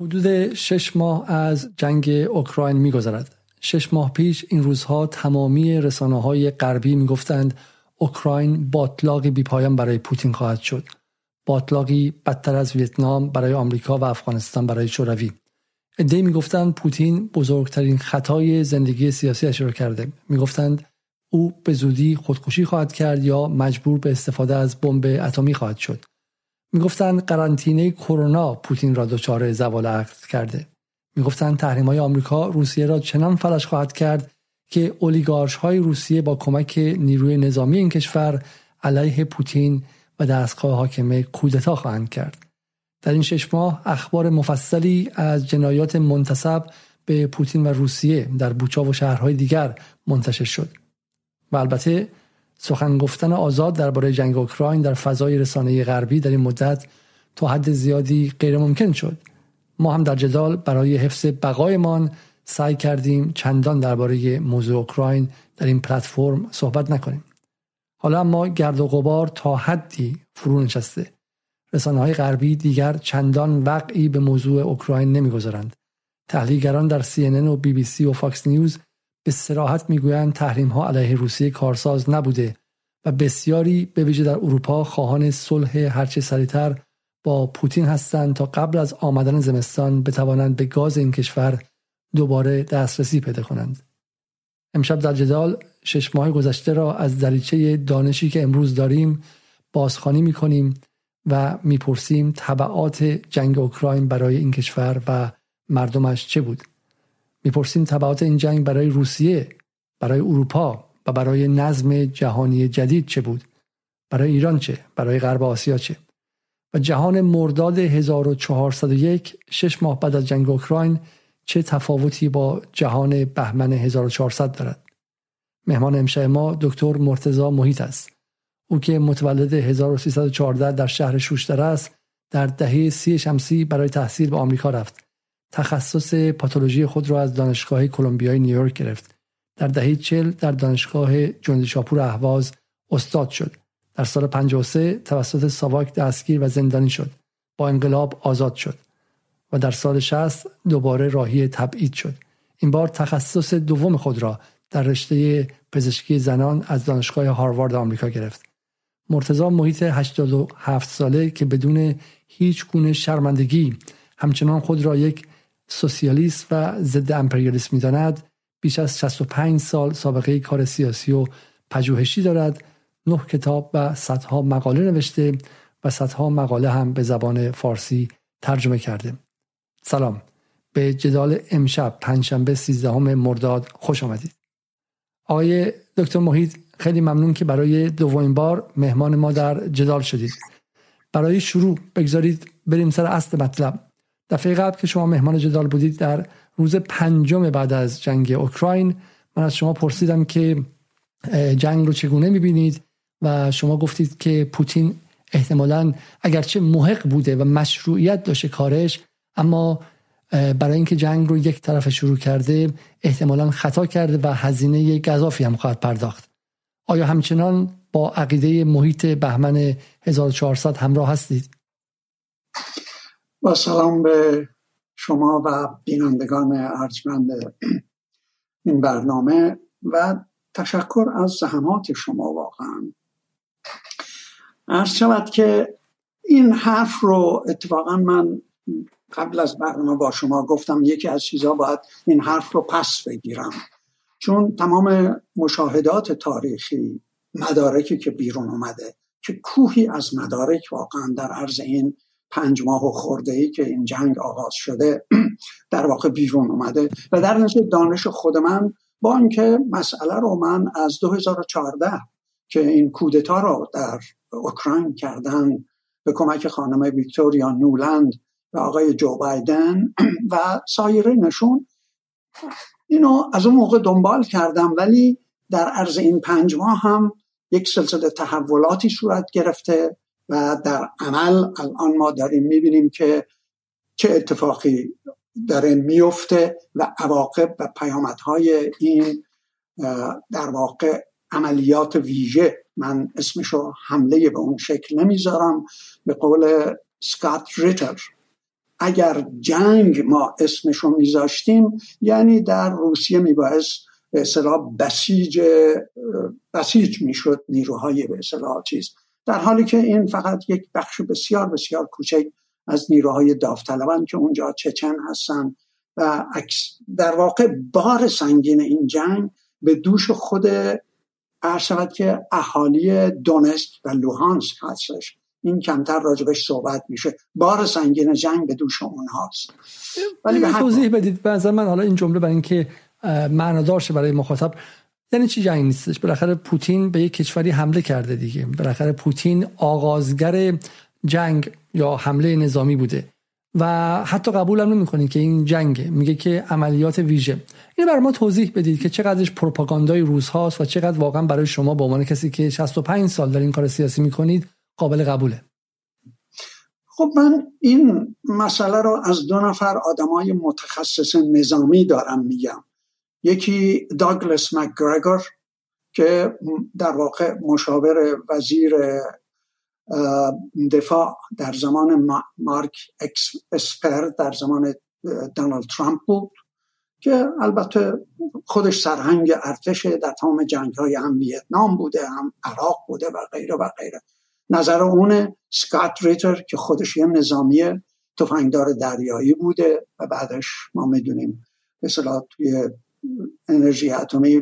حدود شش ماه از جنگ اوکراین میگذرد. شش ماه پیش این روزها تمامی رسانه های غربی می‌گفتند اوکراین باطلاقی بیپایان برای پوتین خواهد شد. باطلاقی بدتر از ویتنام برای آمریکا و افغانستان برای شوروی. ادعی می‌گفتند پوتین بزرگترین خطای زندگی سیاسی را کرده. می‌گفتند او به زودی خودکشی خواهد کرد یا مجبور به استفاده از بمب اتمی خواهد شد. می‌گفتند قرنطینه کرونا پوتین را دچار زوال عقل کرده. می‌گفتند تحریم های آمریکا روسیه را چنان فلش خواهد کرد که اولیگارش های روسیه با کمک نیروی نظامی این کشور علیه پوتین و دستگاه حاکمه کودتا خواهند کرد. در این شش ماه اخبار مفصلی از جنایات منتصب به پوتین و روسیه در بوچا و شهرهای دیگر منتشر شد. و البته سخن گفتن آزاد درباره جنگ اوکراین در فضای رسانه غربی در این مدت تا حد زیادی غیر ممکن شد. ما هم در جدال برای حفظ بقایمان سعی کردیم چندان درباره موضوع اوکراین در این پلتفرم صحبت نکنیم. حالا اما گرد و غبار تا حدی فرو نشسته. رسانه های غربی دیگر چندان وقعی به موضوع اوکراین نمی‌گذارند. تحلیلگران در CNN و سی و Fox News به سراحت می‌گویند تحریم ها علیه روسیه کارساز نبوده و بسیاری به ویژه در اروپا خواهان صلح هرچه سریعتر با پوتین هستند تا قبل از آمدن زمستان بتوانند به گاز این کشور دوباره دسترسی پیدا کنند. امشب در جدال شش ماه گذشته را از دریچه دانشی که امروز داریم بازخوانی می‌کنیم و می‌پرسیم طبعات جنگ اوکراین برای این کشور و مردمش چه بود. می‌پرسیم طبعات این جنگ برای روسیه برای اروپا و برای نظم جهانی جدید چه بود؟ برای ایران چه؟ برای غرب آسیا چه؟ و جهان مرداد 1401 شش ماه بعد از جنگ اوکراین چه تفاوتی با جهان بهمن 1400 دارد؟ مهمان امشب ما دکتر مرتزا محیط است. او که متولد 1314 در شهر شوشتر است در دهه سی شمسی برای تحصیل به آمریکا رفت. تخصص پاتولوژی خود را از دانشگاه کلمبیای نیویورک گرفت. در دهه چل در دانشگاه جندی شاپور اهواز استاد شد. در سال 53 توسط ساواک دستگیر و زندانی شد. با انقلاب آزاد شد و در سال 60 دوباره راهی تبعید شد. این بار تخصص دوم خود را در رشته پزشکی زنان از دانشگاه هاروارد آمریکا گرفت. مرتضا محیط 87 ساله که بدون هیچ گونه شرمندگی همچنان خود را یک سوسیالیست و ضد امپریالیسم می‌داند. بیش از 65 سال سابقه کار سیاسی و پژوهشی دارد. نه کتاب و صدها مقاله نوشته و صدها مقاله هم به زبان فارسی ترجمه کرده. سلام. به جدال امشب پنجشنبه 13 مرداد خوش آمدید. آقای دکتر محیط خیلی ممنون که برای دومین بار مهمان ما در جدال شدید. برای شروع بگذارید بریم سر اصل مطلب. دفعه قبل که شما مهمان جدال بودید در روز پنجم بعد از جنگ اوکراین من از شما پرسیدم که جنگ رو چگونه می‌بینید و شما گفتید که پوتین احتمالا اگرچه محق بوده و مشروعیت داشته کارش اما برای اینکه جنگ رو یک طرف شروع کرده احتمالا خطا کرده و هزینه گذافی هم خواهد پرداخت آیا همچنان با عقیده محیط بهمن 1400 همراه هستید؟ با سلام به شما و بینندگان ارجمند این برنامه و تشکر از زحمات شما واقعا. عرض شود که این حرف رو اتفاقا من قبل از برنامه با شما گفتم یکی از چیزها باید این حرف رو پس بگیرم. چون تمام مشاهدات تاریخی مدارکی که بیرون اومده که کوهی از مدارک واقعا در عرض این پنج ماه و خورده ای که این جنگ آغاز شده در واقع بیرون اومده. و در نتیجه دانش خود من با اینکه مسئله رو من از 2014 که این کودتا رو در اوکراین کردن به کمک خانم ویکتوریا نولند و آقای جو بایدن و سایر نشون اینو از اون موقع دنبال کردم ولی در عرض این پنج ماه هم یک سلسله تحولاتی صورت گرفته و در عمل الان ما داریم می‌بینیم که چه اتفاقی داره میفته و عواقب و پیامدهای این در واقع عملیات ویژه. من اسمشو حمله به اون شکل نمی‌ذارم. به قول سکات ریتر اگر جنگ ما اسمشو میذاشتیم یعنی در روسیه میبایست به اصطلاح بسیج بسیج می‌شد نیروهای به اصطلاح چیز. در حالی که این فقط یک بخش بسیار بسیار کوچک از نیروهای داوطلبان که اونجا چچن هستن و در واقع بار سنگین این جنگ به دوش خود شود که اهالی دونست و لوهانسک هستش. این کمتر راجبش صحبت میشه. بار سنگین جنگ به دوش اونهاست. ولی به توضیح بدید. به من حالا این جمله برای اینکه معنادار شه برای مخاطب. یعنی چی جنگ نیستش؟ بالاخره پوتین به یک کشوری حمله کرده دیگه. بالاخره پوتین آغازگر جنگ یا حمله نظامی بوده. و حتی قبول هم نمی‌کنید که این جنگه میگه که عملیات ویژه. این برای ما توضیح بدید که چقدرش پروپاگاندای روز هاست و چقدر واقعا برای شما به عنوان کسی که 65 سال در این کار سیاسی می‌کنید قابل قبوله. خب من این مسئله رو از دو نفر آدمای متخصص نظامی دارم میگم. یکی داگلس مکگرگور که در واقع مشاور وزیر دفاع در زمان مارک اسپر در زمان دونالد ترامپ بود که البته خودش سرهنگ ارتش در تمام جنگ های هم ویتنام بوده هم عراق بوده و غیره و غیره. نظر اون سکات ریتر که خودش یه نظامی تفنگدار دریایی بوده و بعدش ما می‌دونیم مثلا توی انرژی اتمی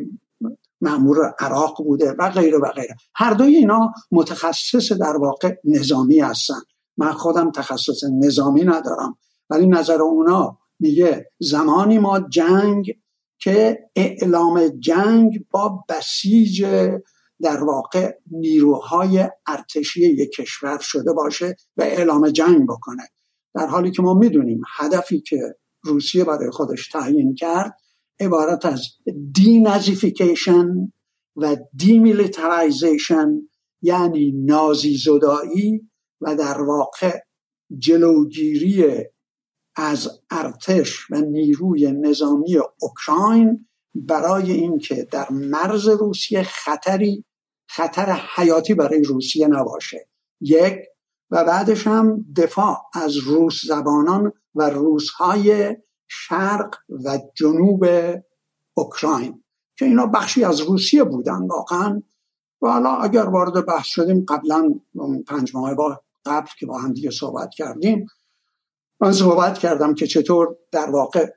معمور عراق بوده و غیره و غیره. هر دوی اینا متخصص در واقع نظامی هستن. من خودم تخصص نظامی ندارم. ولی نظر اونا میگه زمانی ما جنگ که اعلام جنگ با بسیج در واقع نیروهای ارتشی یک کشور شده باشه و اعلام جنگ بکنه. در حالی که ما می‌دونیم هدفی که روسیه برای خودش تعیین کرد عبارت از denazification و demilitarization یعنی نازی زدایی و در واقع جلوگیری از ارتش و نیروی نظامی اوکراین برای اینکه در مرز روسیه خطری خطر حیاتی برای روسیه نباشه. یک و بعدش هم دفاع از روس زبانان و روسهای شرق و جنوب اوکراین که اینا بخشی از روسیه بودن واقعا. و حالا اگر وارد بحث شدیم قبلا پنج ماه با قبل که با هم دیگه صحبت کردیم من صحبت کردم که چطور در واقع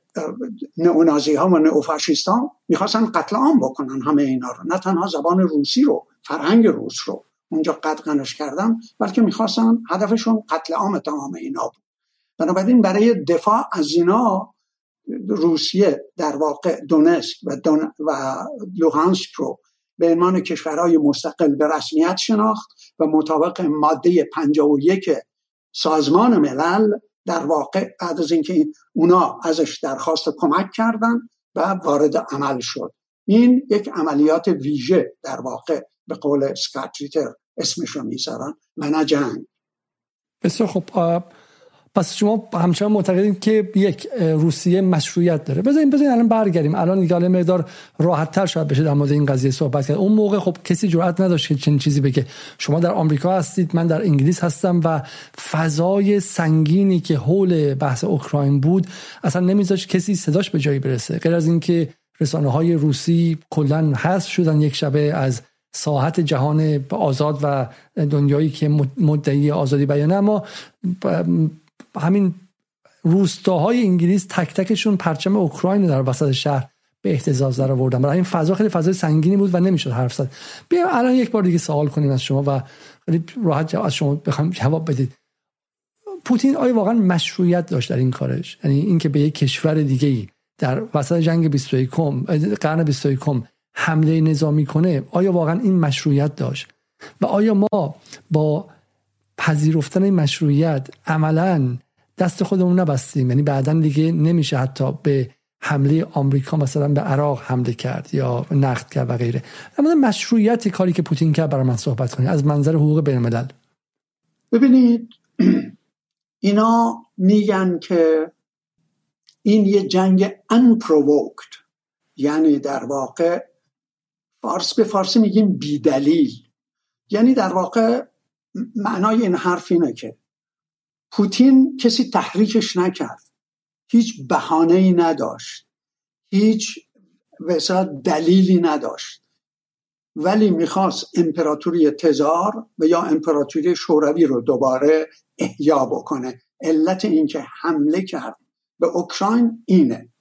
نئونازی ها و نئوفاشیست ها می‌خواستن قتل عام بکنن همه اینا رو. نه تنها زبان روسی رو فرهنگ روس رو اونجا قدغنش کردم بلکه می‌خواستن هدفشون قتل عام تمام اینا بود. بنابراین برای دفاع از اینا روسیه در واقع دونسک و, دون و لوهانسک رو به عنوان کشورهای مستقل به رسمیت شناخت و مطابق ماده 51 سازمان ملل در واقع بعد از اینکه اونا ازش درخواست کمک کردن و وارد عمل شد. این یک عملیات ویژه در واقع به قول سکاتریتر اسمش رو می‌ذارن و نه جنگ. بسیار خب پس شما همچنان معتقدید که یک روسیه مشروعیت داره. بذارین بذارین الان برگردیم. الان دیگه مقدار راحت تر شاید بشه در مورد این قضیه صحبت کرد. اون موقع خب کسی جرئت نداشت که چنین چیزی بگه. شما در آمریکا هستید من در انگلیس هستم و فضای سنگینی که حول بحث اوکراین بود اصلا نمیذاشت کسی صداش به جایی برسه. غیر از اینکه رسانه های روسی کلا حذف شدن یک شبه از ساحت جهان آزاد و دنیایی که مدعی آزادی بیانه اما همین روستاهای انگلیس تک تکشون پرچم اوکراین در وسط شهر به احتزاز در آوردن برای این فضا خیلی فضای سنگینی بود و نمی‌شد حرف زد. بیا الان یک بار دیگه سوال کنیم از شما و خیلی راحت از شما بخوام جواب بدید. پوتین آیا واقعا مشروعیت داشت در این کارش؟ یعنی اینکه به یک کشور دیگه ای در وسط جنگ 21 قرن 21 حمله نظامی کنه آیا واقعا این مشروعیت داشت؟ و آیا ما با پذیرفتن این مشروعیت عملا دست خودمون نبستیم. یعنی بعدا دیگه نمیشه حتی به حمله آمریکا مثلا به عراق حمله کرد یا نقد کرد و غیره. اما مشروعیت کاری که پوتین کرد برای من صحبت کنید. از منظر حقوق بین الملل ببینید اینا میگن که این یه جنگ unprovoked. یعنی در واقع فارس به فارسی میگیم بیدلیل. یعنی در واقع معنای این حرف اینه که پوتین کسی تحریکش نکرد. هیچ بهانه ای نداشت. هیچ دلیلی نداشت. ولی می‌خواست امپراتوری تزار و یا امپراتوری شوروی رو دوباره احیا بکنه. علت اینکه حمله کرد به اوکراین اینه.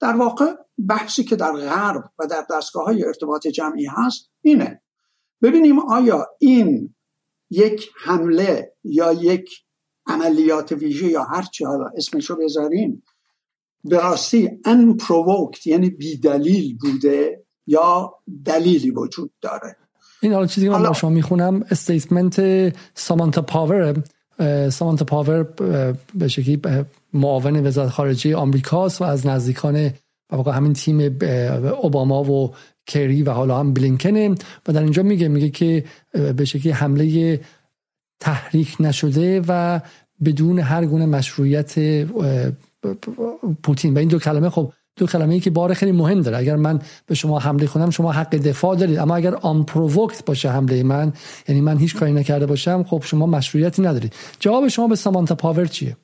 در واقع بحثی که در غرب و در دستگاه های ارتباط جمعی هست اینه. ببینیم آیا این یک حمله یا یک عملیات ویژه یا هر چی حالا اسمشو بذاریم به راستی unprovoked یعنی بیدلیل بوده یا دلیلی وجود داره. این حالا چیزی که من شما می‌خونم statement سامانتا پاور سامانتا پاور به شکلی معاون وزارت خارجه آمریکاست و از نزدیکان واقع همین تیم اوباما و کری و حالا هم بلینکنه. و در اینجا میگه میگه که به شکلی حمله تحریک نشده و بدون هر گونه مشروعیت پوتین. و این دو کلمه خب دو کلمه ای که بار خیلی مهم داره. اگر من به شما حمله کنم شما حق دفاع دارید. اما اگر آن پرووکت باشه حمله من یعنی من هیچ کاری نکرده باشم خب شما مشروعیتی ندارید. جواب شما به سامانتا پاور چیه؟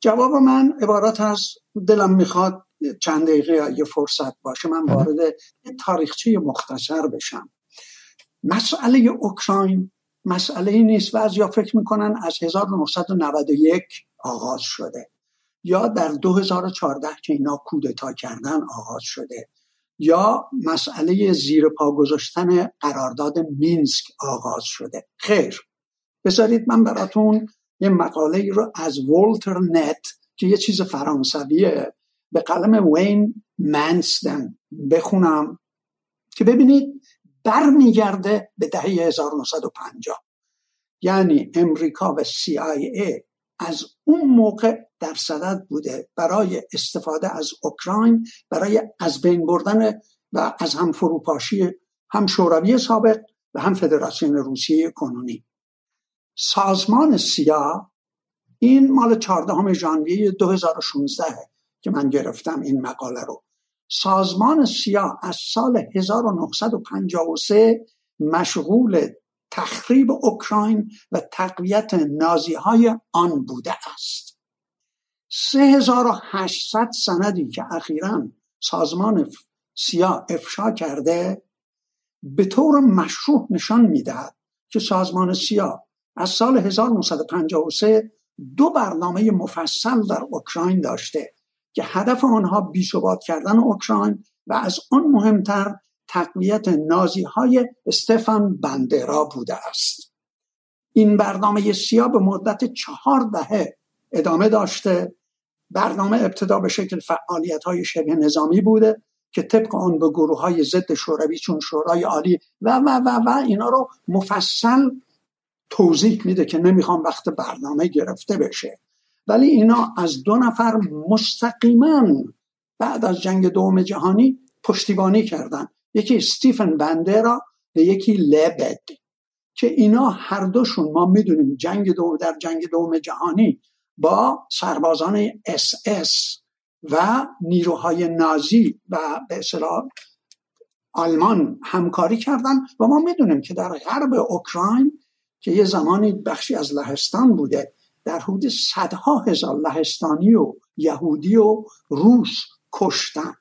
جواب من عبارت از دلم می‌خواد چند دقیقه یه فرصت باشه من بله. وارد تاریخچه مختصر بشم. مسئله اوکراین مسئله نیست. و یا فکر می‌کنن از 1991 آغاز شده یا در 2014 که اینا کودتا کردن آغاز شده یا مسئله زیر پا گذاشتن قرارداد مینسک آغاز شده. خیر. بذارید من براتون یه مقاله رو از والتر نت که یه چیز فرانسویه به قلم وین منستن بخونم که ببینید برمیگرده به دهه 1950 یعنی امریکا و CIA از اون موقع در صدد بوده برای استفاده از اوکراین برای از بین بردن و از هم فروپاشی هم شوروی سابق و هم فدراسیون روسیه کنونی. سازمان سیا این مال 14 ژانویه 2016 که من گرفتم این مقاله رو. سازمان سیا از سال 1953 مشغول تخریب اوکراین و تقویت نازی های آن بوده است. 3800 سندی که اخیرا سازمان سیا افشا کرده به طور مشروع نشان می‌دهد که سازمان سیا از سال 1953 دو برنامه مفصل در اوکراین داشته. که هدف آنها بیثبات کردن اوکراین و از آن مهمتر تقویت نازی های استفان بندرا بوده است. این برنامه سیا به مدت چهار دهه ادامه داشته. برنامه ابتدا به شکل فعالیت های شبه نظامی بوده که طبق آن به گروه های ضد شوروی چون شورای عالی و و و و اینا رو مفصل توضیح میده که نمی‌خوام وقت برنامه گرفته بشه. ولی اینا از دو نفر مستقیما بعد از جنگ دوم جهانی پشتیبانی کردن. یکی استیفن بندرا و یکی لبد که اینا هر دوشون ما می‌دونیم جنگ دوم در جنگ دوم جهانی با سربازان اس اس و نیروهای نازی و به اصطلاح آلمان همکاری کردن و ما می‌دونیم که در غرب اوکراین که یه زمانی بخشی از لهستان بوده در حدود صدها هزار لهستانی و یهودی و روس کشتن.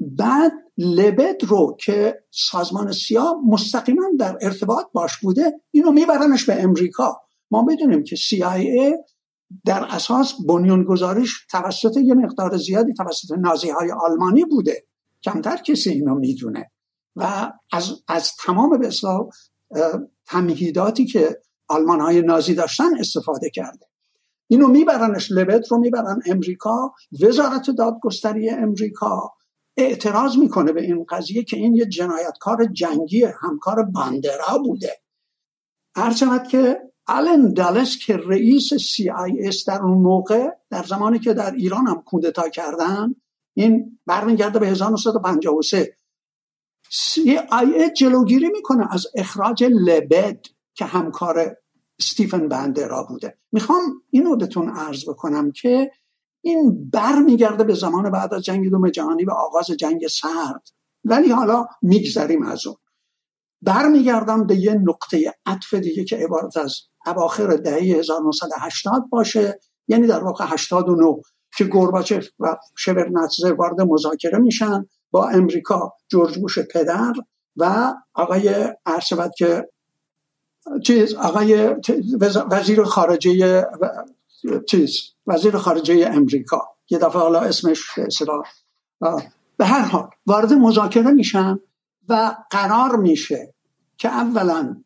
بعد لبد رو که سازمان سیا مستقیما در ارتباط باش بوده اینو میبرنش به امریکا. ما بدونیم که CIA در اساس بنیانگذاریش توسط یه مقدار زیادی توسط نازی های آلمانی بوده. کمتر کسی اینو می‌دونه. و از, از تمام به تمهیداتی که آلمان های نازی داشتن استفاده کرده. اینو میبرنش لبت رو می‌برن امریکا. وزارت دادگستری امریکا اعتراض می‌کنه به این قضیه که این یه جنایتکار جنگی همکار باندرا بوده. هرچند که آلن دالس که رئیس اس در اون موقع در زمانی که در ایران هم کودتا کردن این برمیگرده به 1953 سی آی جلوگیری می‌کنه از اخراج لبد که همکار استیفن بندرا بوده. می‌خوام اینو بهتون عرض بکنم که این بر میگرده به زمان بعد از جنگ دوم جهانی و آغاز جنگ سرد. ولی حالا میگذریم از اون. برمیگردم به یه نقطه عطف دیگه که عبارت از اواخر دهه 1980 باشه یعنی در واقع 89 که گورباچف و شبرنتزه وارد مذاکره میشن با امریکا جورج بوش پدر و آقای ارشبت که چیز آقای وزیر خارجه چیز وزیر خارجه امریکا. یه دفعه حالا اسمش به هر حال وارد مذاکره میشن و قرار میشه که اولا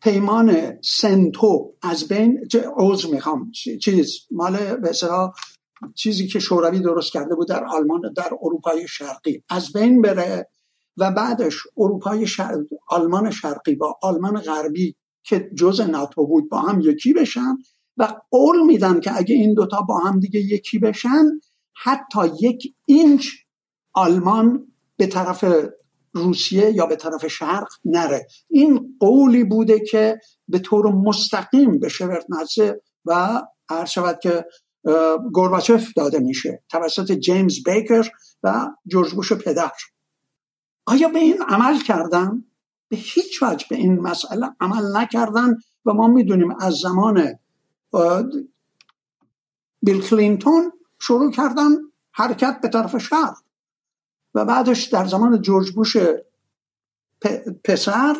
پیمان سنتو از بین عوض می‌خوام چیز مال به چیزی که شوروی درست کرده بود در آلمان در اروپای شرقی از بین بره و بعدش اروپای شرق، آلمان شرقی با آلمان غربی که جز ناتو بود با هم یکی بشن و قول میدن که اگه این دوتا با هم دیگه یکی بشن حتی یک اینچ آلمان به طرف روسیه یا به طرف شرق نره این قولی بوده که به طور مستقیم به شورتنزه و هر شود که گورباچف داده میشه توسط جیمز بیکر و جورج بوش پدر آیا به این عمل کردن؟ به هیچ وجه به این مسئله عمل نکردن و ما می‌دونیم از زمان بیل کلینتون شروع کردن حرکت به طرف شرق و بعدش در زمان جورج بوش پسر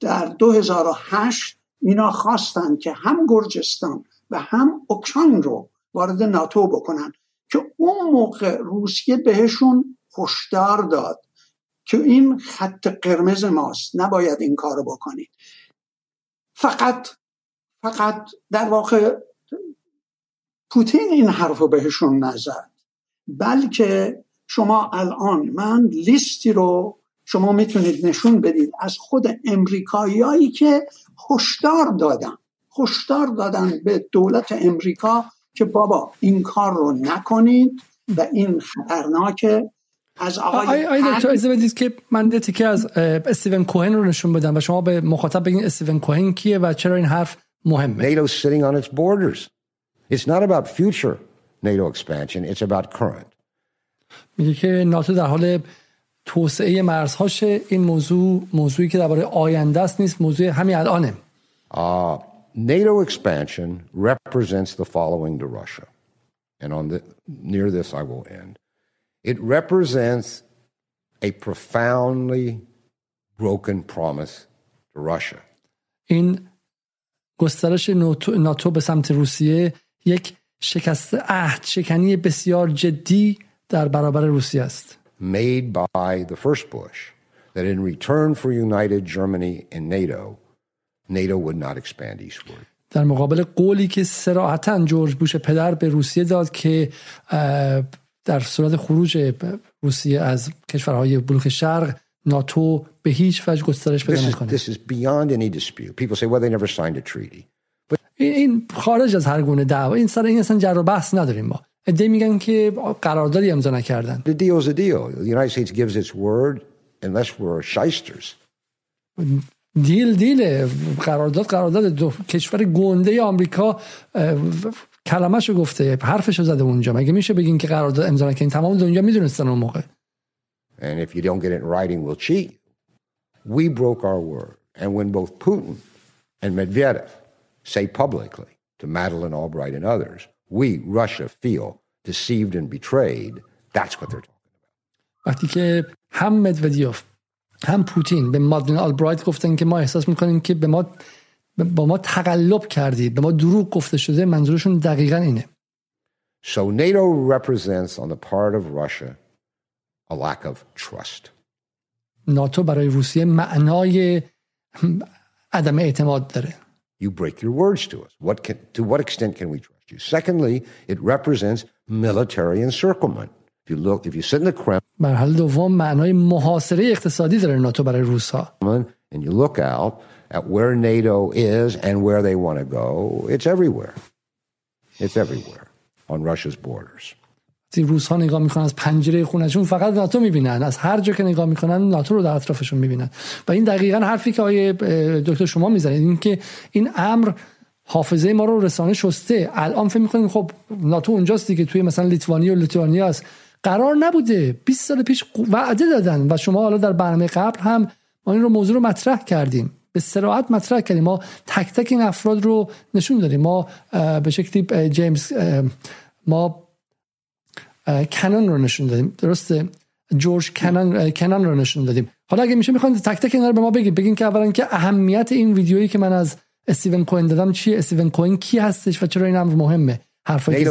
در 2008 اینا خواستن که هم گرجستان و هم اوکراین رو وارد ناتو بکنن که اون موقع روسیه بهشون هشدار داد. که این خط قرمز ماست. نباید این کارو بکنید. فقط فقط در واقع پوتین این حرف رو بهشون نزد. بلکه شما الان من لیستی رو شما می‌تونید نشون بدید از خود امریکاییایی که هشدار دادن. هشدار دادن به دولت امریکا که بابا این کار رو نکنید و این خطرناکه. از آقای آی دکتر اجازه بدید که من تیکه از استیون کوهن رو نشون بدم و شما به مخاطب بگین استیون کوهن کیه و چرا این حرف مهمه NATO sitting on its borders It's not about future NATO expansion it's about current میگه که ناتو در حال توسعه مرزهاشه این موضوع موضوعی که درباره آینده است نیست موضوع همین الانه uh, NATO expansion represents the following to Russia. And on the, near this I will end. It represents a profoundly broken promise to Russia. این گسترش ناتو به سمت روسیه یک شکست عهد شکنی بسیار جدی در برابر روسیه است. Made by the first Bush that in return for united Germany and NATO NATO would not expand eastward. در مقابل قولی که سراحتا جورج بوش پدر به روسیه داد که در صورت خروج روسیه از کشورهای بلوک شرق ناتو به هیچ وجه گسترش پیدا نکنه. This is beyond any dispute. People say well they never signed a treaty. But این خارج از هر گونه دعوا این سر این اصلا جر و بحث نداریم ما. ایده میگن که قراردادی امضا نکردن. The deal is a deal. The United States gives its word unless we're shysters. دیل دیل قرارداد قرارداد دو کشور گنده آمریکا کلمهشو گفته حرفشو زده اونجا مگه میشه بگین که قرارداد امضا نکنین تمام دنیا می‌دونستن اون موقع And if you don't get it in writing, we'll cheat. We broke our word. And when both Putin and Medvedev say publicly to Madeleine Albright and others, we, Russia, feel deceived and betrayed, that's what they're talking about. وقتی که هم مدودیوف هم پوتین به مادلین آلبرایت گفتن که ما احساس می‌کنیم که به ما با ما تقلب کردید به ما دروغ گفته شده منظورشون دقیقا اینه So NATO represents on the part of Russia a lack of trust. ناتو برای روسیه معنای عدم اعتماد داره. You break your words to us. What can, to what extent can we trust you? Secondly, it represents military encirclement. If you look, if you sit in the Kremlin, مرحله دوم معنای محاصره اقتصادی داره ناتو برای روسا. and you look out at where NATO is and where they want to go, it's everywhere. It's everywhere on Russia's borders. روس نگاه می‌کنن از پنجره خونشون فقط ناتو می‌بینن. از هر جا که نگاه می‌کنن ناتو رو در اطرافشون می‌بینن. و این دقیقا حرفی که آیه دکتر شما می‌زنید این که این امر حافظه ما رو رسانه شسته. الان فکر می‌کنیم خب ناتو اونجاست دیگه توی مثلا لیتوانی و لیتوانیا است. قرار نبوده. 20 سال پیش وعده دادن. و شما حالا در برنامه قبل هم ما این رو موضوع رو مطرح کردیم. به سراحت مطرح کردیم. ما تک تک این افراد رو نشون دادیم. ما به شکلی جیمز ما کنان رو نشون دادیم. درسته؟ جورج کنان کنان رو نشون دادیم. حالا اگه میشه می‌خواین تک تک اینا رو به ما بگید بگین که اولا که اهمیت این ویدیویی که من از استیون کوین دادم چیه؟ استیون کوین کی هستش و چرا این امر مهمه؟ حرفایی که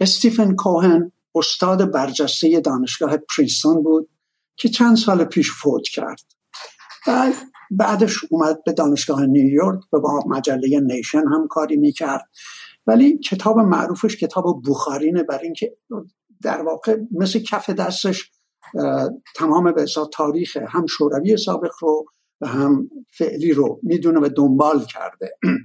استیفن کوهن استاد برجسته دانشگاه پریستون بود. که چند سال پیش فوت کرد. بعد بعدش اومد به دانشگاه نیویورک و با مجله نیشن هم کاری می‌کرد. ولی کتاب معروفش کتاب بخارینه برای اینکه در واقع مثل کف دستش تمام به تاریخ هم شوروی سابق رو و هم فعلی رو می‌دونه و دنبال کرده.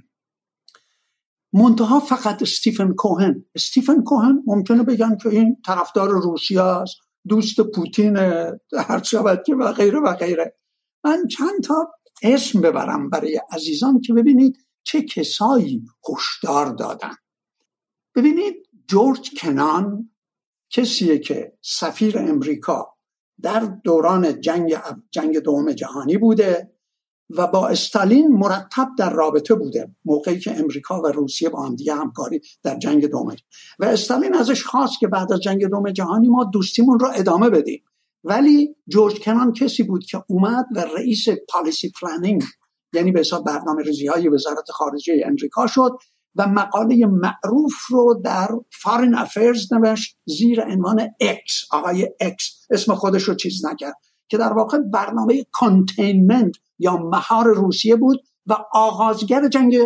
منتها فقط استیفن کوهن. استیفن کوهن ممکنه بگن که این طرفدار روسیه است دوست پوتین هر شود که و غیره و غیره. من چند تا اسم ببرم برای عزیزان که ببینید چه کسایی هشدار دادن. ببینید جورج کنان کسیه که سفیر امریکا در دوران جنگ جنگ دوم جهانی بوده. و با استالین مرتب در رابطه بوده موقعی که امریکا و روسیه با هم دیگه همکاری در جنگ دوم و استالین ازش خواست که بعد از جنگ دوم جهانی ما دوستیمون رو ادامه بدیم. ولی جورج کنان کسی بود که اومد و رئیس پالیسی پلانینگ یعنی به حساب برنامه ریزی های وزارت خارجه امریکا شد و مقاله معروف رو در Foreign Affairs نوشت زیر عنوان X آقای X اسم خودش رو چیز نکرد که در واقع برنامه containment یا مهار روسیه بود و آغازگر جنگ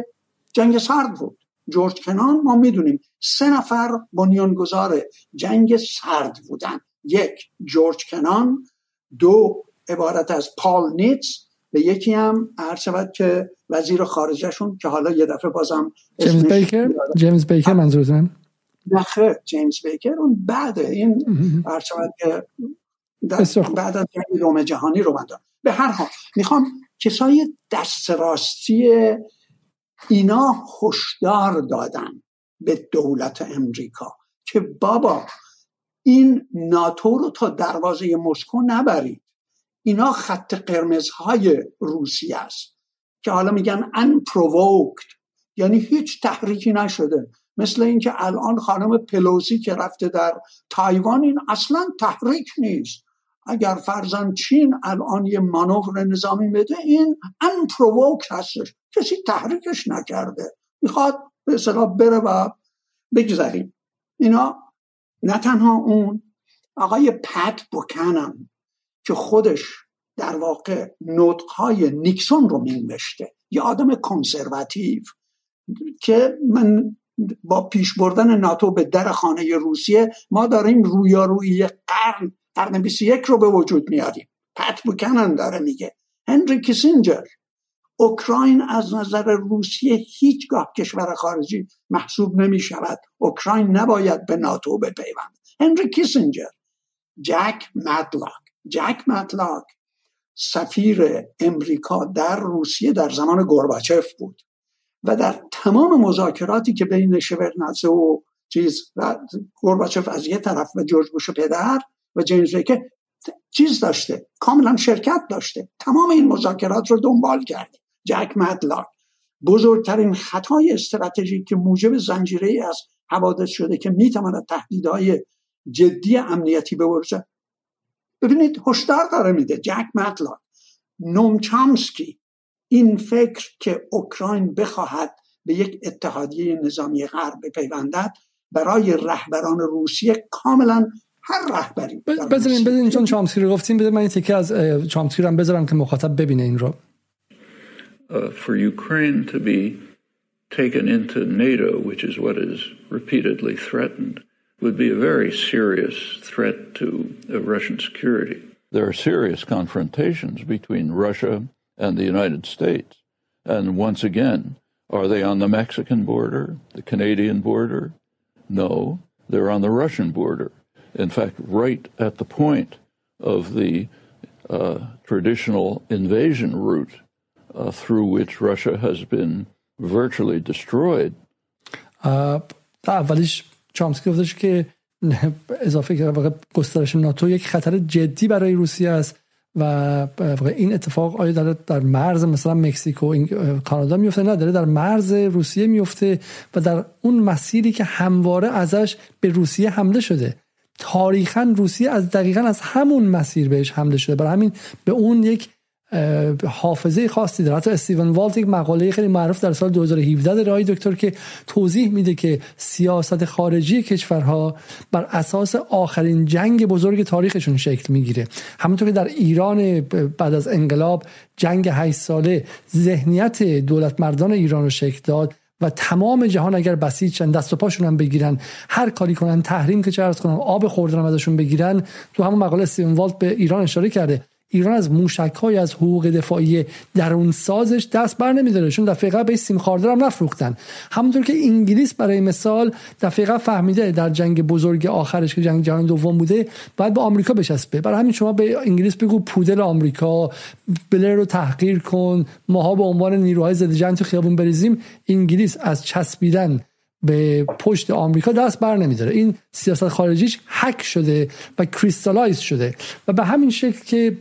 جنگ سرد بود. جورج کنان ما می‌دونیم سه نفر بنیانگذار جنگ سرد بودن. یک جورج کنان دو عبارت از پال نیتس و یکی هم هر شود که وزیر خارجهشون که حالا یه دفعه بازم جیمز بیکر؟ جیمز بیکر منظورتون نخه جیمز بیکر. اون بعد این هر شود که بعد از جنگ دوم جهانی رو بندن به هر حال. می‌خوام کسای دست راستی اینا هشدار دادن به دولت امریکا که بابا این ناتو رو تا دروازه مسکو نبرید. اینا خط قرمزهای روسیه است که حالا میگن unprovoked یعنی هیچ تحریکی نشده. مثل اینکه الان خانم پلوزی که رفته در تایوان این اصلا تحریک نیست. اگر فرزن چین الان یه مانور نظامی بده این unprovoked هستش. کسی تحریکش نکرده. می‌خواد به اصطلاح بره و بگذاریم اینا نه تنها اون آقای پت بکنم که خودش در واقع نطقهای نیکسون رو مینوشته. یه آدم کنسرواتیو که من با پیش بردن ناتو به در خانه روسیه ما داریم رویارویی قرن قرن 21 رو به وجود میاریم. پت بوکنن داره میگه. هنری کیسینجر اوکراین از نظر روسیه هیچگاه کشور خارجی محسوب نمی شود اوکراین نباید به ناتو بپیوند. هنری کیسینجر جک مدلاک. جک مدلاک سفیر امریکا در روسیه در زمان گورباچف بود و در تمام مذاکراتی که بین شورنزه و چیز و گورباچف از یه طرف و جورج بوش پدر و جیمز که چیز داشته کاملا شرکت داشته. تمام این مذاکرات رو دنبال کرد. جک مدلاک بزرگترین خطای استراتژیک که موجب زنجیره از حوادث شده که می‌تواند تهدیدهای جدی امنیتی ببرزه. ببینید هشدار داره میده جک مدلاک نوم چامسکی این فکر که اوکراین بخواهد به یک اتحادیه نظامی غرب بپیوندد برای رهبران روسیه کاملا هر رهبری بذارین بذارین چون چامسکی رو گفتیم بذارین من این تیکه از چامسکی رو هم بذارم که مخاطب ببینه این رو uh, for Ukraine to be taken into NATO, which is what is repeatedly threatened, would be a very serious threat to uh, Russian security. There are serious confrontations between Russia and the United States. And once again, are they on the Mexican border, the Canadian border? No, they're on the Russian border. In fact, right at the point of the uh, traditional invasion route uh, through which Russia has been virtually destroyed. اولیش چامسکی گفتش که اضافه که گسترش ناتو یک خطر جدی برای روسیه است و این اتفاق آیا در, در مرز مثلا مکزیکو کانادا میفته نه داره در مرز روسیه میفته و در اون مسیری که همواره ازش به روسیه حمله شده تاریخا روسیه از دقیقا از همون مسیر بهش حمله شده. برای همین به اون یک حافظه خاصی داره. حتی استیون والت یک مقاله خیلی معروف در سال 2017 داره آقای دکتر که توضیح میده که سیاست خارجی کشورها بر اساس آخرین جنگ بزرگ تاریخشون شکل می‌گیره. همونطور که در ایران بعد از انقلاب جنگ 8 ساله ذهنیت دولت مردان ایران رو شکل داد. و تمام جهان اگر بسیج دست و پاشون هم بگیرن. هر کاری کنن تحریم که چه کنن آب خوردن ازشون بگیرن. تو همون مقاله استیون والت به ایران اشاره کرده. ایران از موشک های از حقوق دفاعی درون سازش دست بر نمیداره. چون دفعه به سیم خارده هم نفروختن. همونطور که انگلیس برای مثال دفعه فهمیده در جنگ بزرگ آخرش که جنگ جهانی دوم بوده باید به آمریکا بچسبه. برای همین شما به انگلیس بگو پودل آمریکا بلر رو تحقیر کن ماها به عنوان نیروهای ضد جنگ تو خیابون بریزیم. انگلیس از چسبیدن به پشت آمریکا دست بر نمیداره. این سیاست خارجیش حک شده و crystallize شده. و به همین شکل که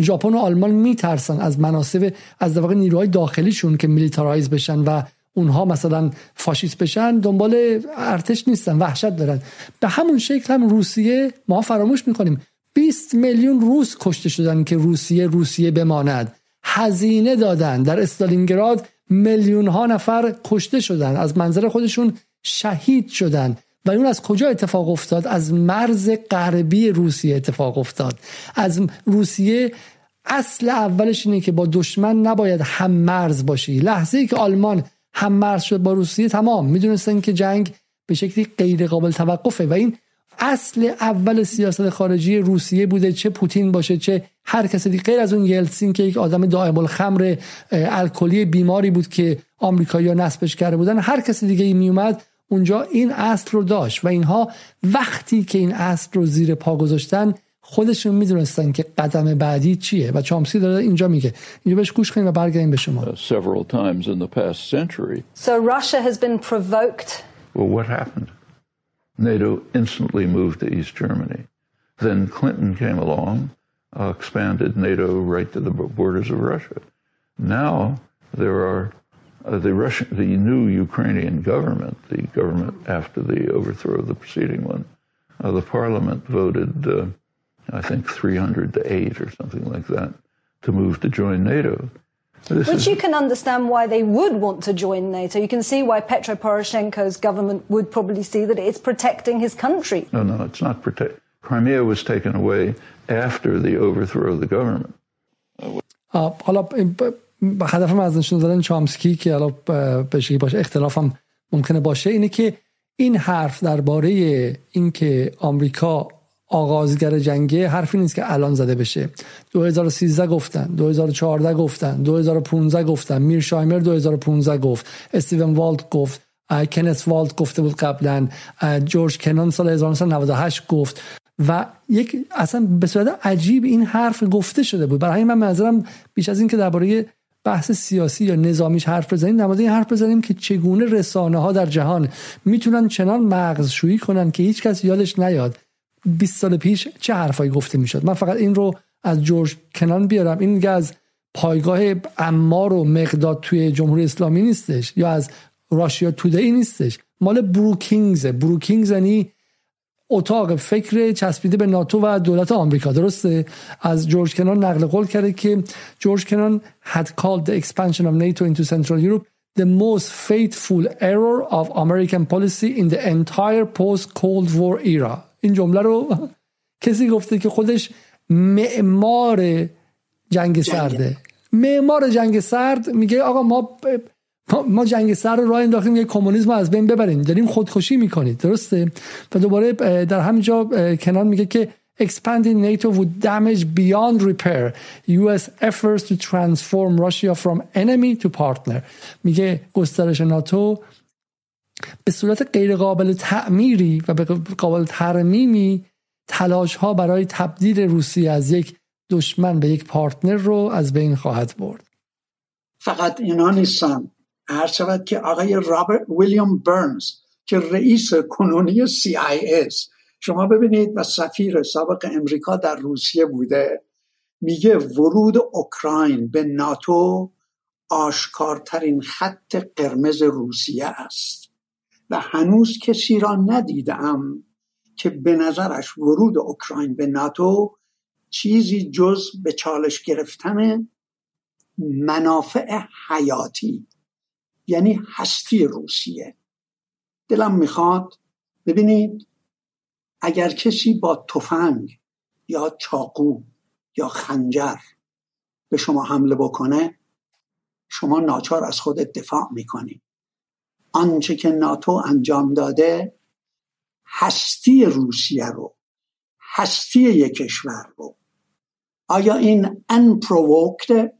ژاپن و آلمان میترسن از مناسب از واقع نیروهای داخلیشون که militarize بشن و اونها مثلا فاشیست بشن دنبال ارتش نیستن وحشت دارن. به همون شکل هم روسیه ما فراموش می‌کنیم. 20 میلیون روس کشته شدن که روسیه روسیه بماند. هزینه دادن. در استالینگراد میلیون ها نفر کشته شدن. از منظر خودشون شهید شدن. و اون از کجا اتفاق افتاد؟ از مرز غربی روسیه اتفاق افتاد. از روسیه اصل اولش اینه که با دشمن نباید هم مرز باشی. لحظه ای که آلمان هم مرز شد با روسیه تمام. می‌دونستن که جنگ به شکلی غیر قابل توقفه و این اصل اول سیاست خارجی روسیه بوده. چه پوتین باشه چه هر کسی دیگه غیر از اون یلسین که یک آدم دائم الخمر الکلی بیماری بود که آمریکایی‌ها نصبش کرده بودن. هر کسی دیگه ای میومد اونجا این اصل رو داشت و اینها وقتی که این اصل رو زیر پا گذاشتن خودشون می‌دونستن که قدم بعدی چیه و چامسی داره اینجا میگه اینجا بهش گوش کنیم و برگردیم به شما uh, several times in the past century so Russia has been provoked well what happened NATO instantly moved to East Germany then Clinton came along uh, expanded NATO right to the borders of Russia now there are uh, the Russian, the new Ukrainian government, the government after the overthrow of the preceding one, uh, the parliament voted, uh, I think, 300 to 8 or something like that, to move to join NATO. This Which is, you can understand why they would want to join NATO. You can see why Petro Poroshenko's government would probably see that it's protecting his country. No, no, it's not protect. Crimea was taken away after the overthrow of the government. Uh, هدفم از نشون دادن چامسکی که حالا به باشه اختلافم ممکنه باشه اینه که این حرف درباره اینکه آمریکا آغازگر جنگه حرفی نیست که الان زده بشه. 2013 گفتن 2014 گفتن 2015 گفتن میر شایمر 2015 گفت استیون والت گفت کنس والت گفته بود قبلا جورج کنان سال 1998 گفت. و یک اصلا به صورت عجیب این حرف گفته شده بود. برای من منظرم بیش از این که درباره بحث سیاسی یا نظامیش حرف بزنیم نماده این حرف بزنیم که چگونه رسانه ها در جهان می‌تونن چنان مغزشویی کنن که هیچ کس یادش نیاد 20 سال پیش چه حرفایی گفته می‌شد. من فقط این رو از جورج کنان بیارم. این از پایگاه امار و مقداد توی جمهوری اسلامی نیستش یا از راشیا تودی نیستش. مال بروکینگز بروکینگز یعنی اتاق فکر چسبیده به ناتو و دولت آمریکا. درسته؟ از جورج کنان نقل قول کرده که جورج کنان had called the expansion of NATO into Central Europe the most faithful error of American policy in the entire post Cold War era. این جمله رو کسی گفته که خودش معمار جنگ سرده. معمار جنگ سرد میگه آقا ما ما جنگ سر رو راه انداختیم یه کمونیسم از بین ببریم. داریم خودکشی می‌کنید درسته؟ و دوباره در همینجا کنان میگه که expanding NATO would damage beyond repair US efforts to transform Russia from enemy to partner. میگه گسترش ناتو به صورت غیر قابل تعمیری و به قابل ترمیمی تلاش ها برای تبدیل روسیه از یک دشمن به یک پارتنر رو از بین خواهد برد. فقط اینا نیستن. هر شود که آقای رابرت ویلیام برنز که رئیس کنونی CIS شما ببینید و سفیر سابق امریکا در روسیه بوده میگه ورود اوکراین به ناتو آشکارترین خط قرمز روسیه است. و هنوز کسی را ندیدم که به نظرش ورود اوکراین به ناتو چیزی جز به چالش گرفتن منافع حیاتی یعنی هستی روسیه. دلم می‌خواد ببینید اگر کسی با تفنگ یا چاقو یا خنجر به شما حمله بکنه شما ناچار از خودت دفاع می‌کنی آنچه که ناتو انجام داده هستی روسیه رو هستی یک کشور رو. آیا این انپرووکت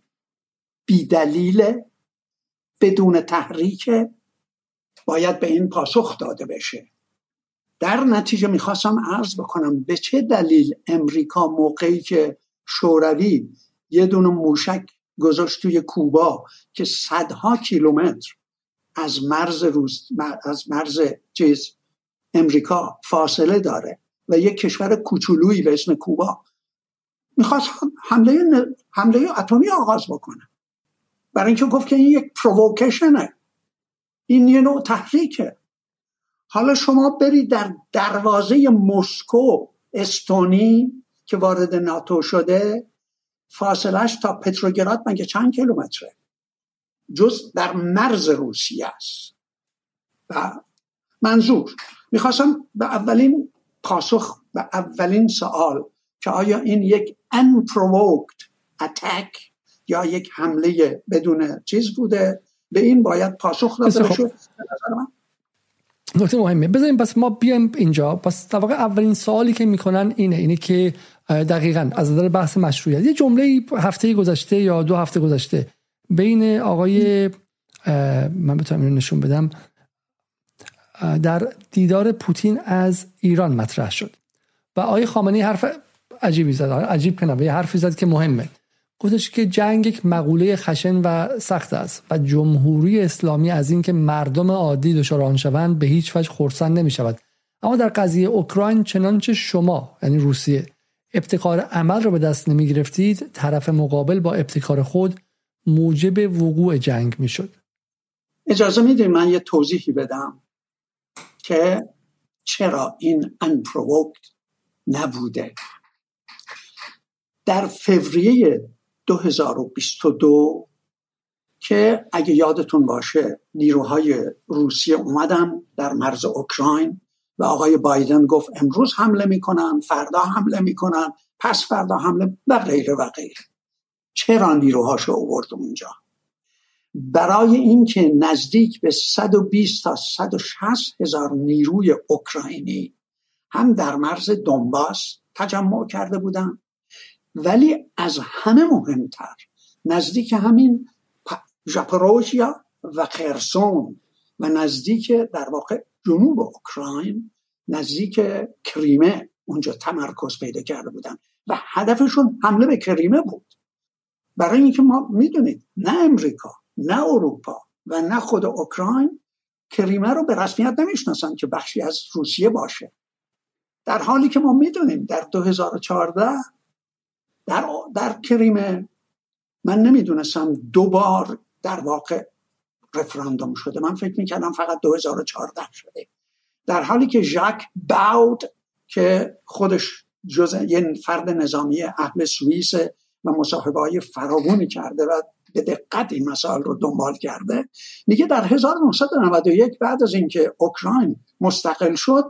بیدلیل بدون تحریک باید به این پاسخ داده بشه. در نتیجه می‌خواستم عرض بکنم به چه دلیل امریکا موقعی که شوروی یه دونه موشک گذاشت توی کوبا که صدها کیلومتر از مرز روز از مرز چیز امریکا فاصله داره و یک کشور کوچولویی به اسم کوبا می‌خواست حمله حمله اتمی آغاز بکنه. برای اینکه گفت که این یک پرووکیشنه این یه نوع تحریکه. حالا شما برید در دروازه مسکو استونی که وارد ناتو شده فاصلش تا پتروگراد مگه چند کیلومتره؟ جز در مرز روسیه است. و منظور می‌خواستم به اولین پاسخ و اولین سوال که آیا این یک unprovoked attack یا یک حمله بدون چیز بوده. به این باید پاسخ داده بشه. نکته مهمه. بذاریم پس ما بیایم اینجا. پس در واقع اولین سوالی که می‌کنن اینه اینه که دقیقا از نظر بحث مشروعیت. یه جمله هفته گذشته یا دو هفته گذشته بین آقای من بتونم اینو نشون بدم در دیدار پوتین از ایران مطرح شد. و آقای خامنه‌ای حرف عجیبی زد. عجیب که یه حرفی زد که مهمه. گفتش که جنگ یک مقوله خشن و سخت است و جمهوری اسلامی از اینکه مردم عادی دچار آن شوند به هیچ وجه خرسند نمی شود اما در قضیه اوکراین چنانچه شما یعنی روسیه ابتکار عمل رو به دست نمی گرفتید طرف مقابل با ابتکار خود موجب وقوع جنگ می شد اجازه میده من یه توضیحی بدم که چرا این unprovoked نبوده؟ در فوریه 2022 که اگه یادتون باشه نیروهای روسیه اومدن در مرز اوکراین و آقای بایدن گفت امروز حمله می‌کنن فردا حمله می‌کنن پس فردا حمله و غیره و غیره. چرا نیروهاشو اوورد اونجا؟ برای اینکه نزدیک به 120 تا 160 هزار نیروی اوکراینی هم در مرز دنباس تجمع کرده بودن ولی از همه مهمتر. نزدیک همین ژاپروژیا و خرسون و نزدیک در واقع جنوب اوکراین نزدیک کریمه اونجا تمرکز پیدا کرده بودن و هدفشون حمله به کریمه بود. برای اینکه ما می‌دونید نه امریکا نه اروپا و نه خود اوکراین کریمه رو به رسمیت نمی‌شناسن که بخشی از روسیه باشه. در حالی که ما می‌دونیم در 2014 در, در کریمه من نمی‌دونستم دو بار در واقع رفراندوم شده. من فکر می‌کردم فقط 2014 شده. در حالی که ژاک باود که خودش جز یه فرد نظامی اهل سوئیس و مصاحبه های فراوانی کرده و به دقت این مسائل رو دنبال کرده میگه در 1991 بعد از اینکه اوکراین مستقل شد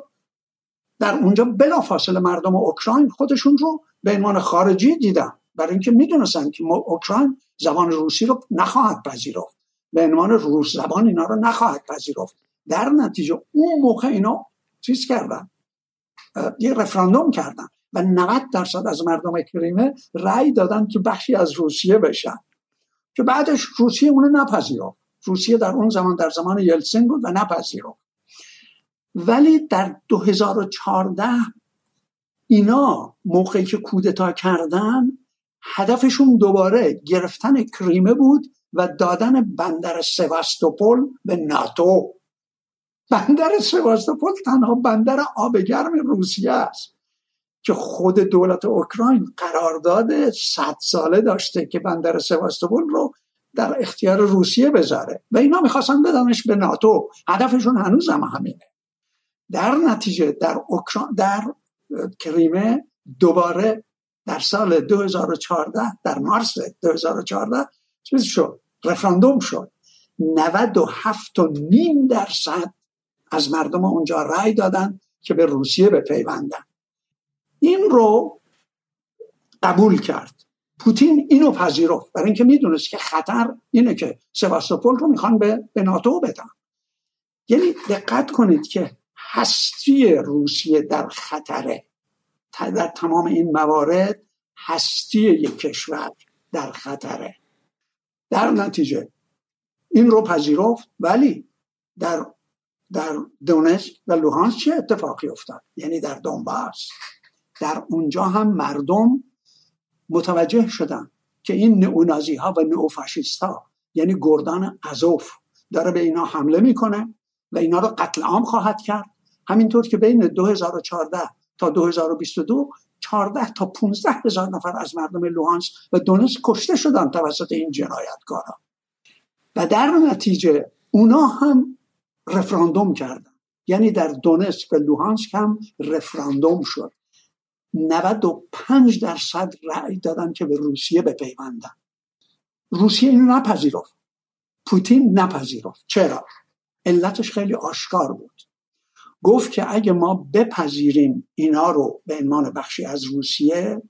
در اونجا بلافاصله مردم اوکراین خودشون رو به عنوان خارجی دیدن. برای اینکه می‌دونستن که اوکراین زبان روسی رو نخواهد پذیرفت. به عنوان روس زبان اینا رو نخواهد پذیرفت. در نتیجه اون موقع اینا چیز کردن؟ یه رفراندوم کردن. و 90 درصد از مردم کریمه رأی دادن که بخشی از روسیه بشن. که بعدش روسیه اونو نپذیرفت. روسیه در اون زمان در زمان یلسین بود و نپذیرفت. ولی در 2014 اینا موقعی که کودتا کردن هدفشون دوباره گرفتن کریمه بود و دادن بندر سواستوپول به ناتو. بندر سواستوپول تنها بندر آب گرم روسیه است که خود دولت اوکراین قرارداد صد ساله داشته که بندر سواستوپول رو در اختیار روسیه بذاره. و اینا می‌خواستن بدنش به ناتو. هدفشون هنوز هم همینه. در نتیجه در اوکراین در کریمه دوباره در سال 2014 در مارس 2014 چیز شد رفراندوم شد. 97 و نیم درصد از مردم اونجا رأی دادن که به روسیه بپیوندن. این رو قبول کرد. پوتین اینو پذیرفت. برای اینکه می‌دونست که خطر اینه که سواستوپول رو می‌خوان به, به ناتو بدن. یعنی دقت کنید که هستی روسیه در خطره. در تمام این موارد هستی یک کشور در خطره. در نتیجه این رو پذیرفت ولی در در دونسک و لوهانس چه اتفاقی افتاد؟ یعنی در دونباس در اونجا هم مردم متوجه شدن که این نئونازی ها و نئوفاشیست ها یعنی گردان ازوف داره به اینا حمله می‌کنه و اینا رو قتل عام خواهد کرد. همینطور که بین 2014 تا 2022 14 تا 15 هزار نفر از مردم لوهانس و دونس کشته شدن توسط این جنایتکارا. و در نتیجه اونا هم رفراندوم کردن. یعنی در دونسک و لوهانسک هم رفراندوم شد. 95 درصد رأی دادن که به روسیه بپیوندن. روسیه اینو نپذیرفت. پوتین نپذیرفت. چرا؟ علتش خیلی آشکار بود. گفت که اگه ما بپذیریم اینا رو به عنوان بخشی از روسیه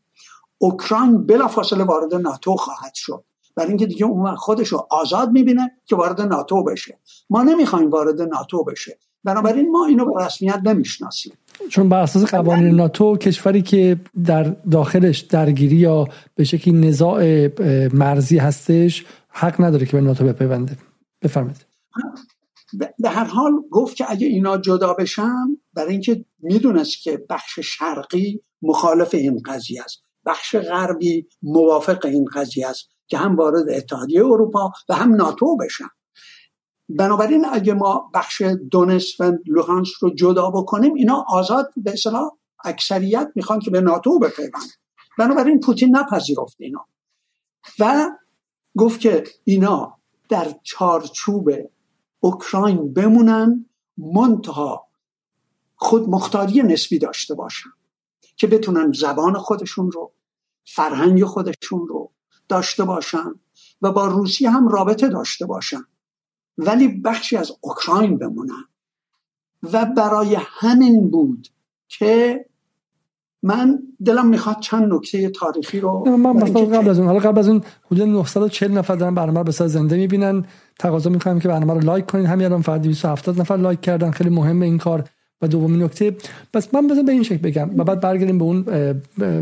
اوکراین بلافاصله وارد ناتو خواهد شد. برای اینکه دیگه اون خودش رو آزاد می‌بینه که وارد ناتو بشه. ما نمی‌خوایم وارد ناتو بشه. بنابراین ما اینو به رسمیت نمی‌شناسیم. چون بر اساس قوانین ناتو کشوری که در داخلش درگیری یا به شکلی نزاع مرزی هستش حق نداره که به ناتو بپیونده. بفرمایید. به هر حال گفت که اگه اینا جدا بشن برای اینکه می‌دونست که بخش شرقی مخالف این قضیه است. بخش غربی موافق این قضیه است که هم وارد اتحادیه اروپا و هم ناتو بشن. بنابراین اگه ما بخش دونس و لوهانس رو جدا بکنیم اینا آزاد به اصطلاح اکثریت می‌خوان که به ناتو بپیوند بنابراین پوتین نپذیرفت اینا. و گفت که اینا در چارچوب اوکراین بمونن منتها خود مختاری نسبی داشته باشن که بتونن زبان خودشون رو فرهنگ خودشون رو داشته باشن و با روسیه هم رابطه داشته باشن. ولی بخشی از اوکراین بمونن. و برای همین بود که من دلم می‌خواد چند نکته تاریخی رو من مثلا قبل از اون حالا قبل از اون حدود 940 نفر دارن برنامه به زنده می‌بینن. تقاضا می‌کنم که برنامه رو لایک کنین. همین الان فقط 270 نفر لایک کردن. خیلی مهمه این کار. و دومین نکته. بس من بزن به این شکل بگم. و بعد برگردیم به اون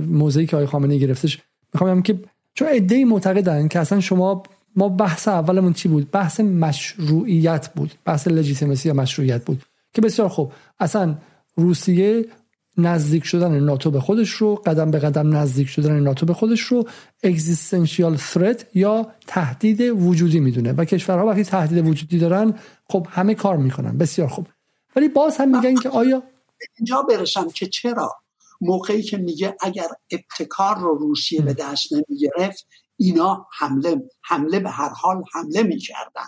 موضعی که آقای خامنه‌ای گرفتش. می‌خوام که چون ایده معتقدن که اصلا شما ما بحث اولمون چی بود؟ بحث مشروعیت بود. بحث legitimacy یا مشروعیت بود. که بسیار خوب. اصلا روسیه نزدیک شدن ناتو به خودش رو قدم به قدم نزدیک شدن ناتو به خودش رو اگزیستنشیال ثرت یا تهدید وجودی می‌دونه. و کشورها وقتی تهدید وجودی دارن خب همه کار می‌کنن. بسیار خوب. ولی باز هم میگن که آیا اینجا برسم که چرا موقعی که میگه اگر ابتکار رو روسیه به دست نمی‌گرفت اینا حمله حمله به هر حال حمله می‌کردن.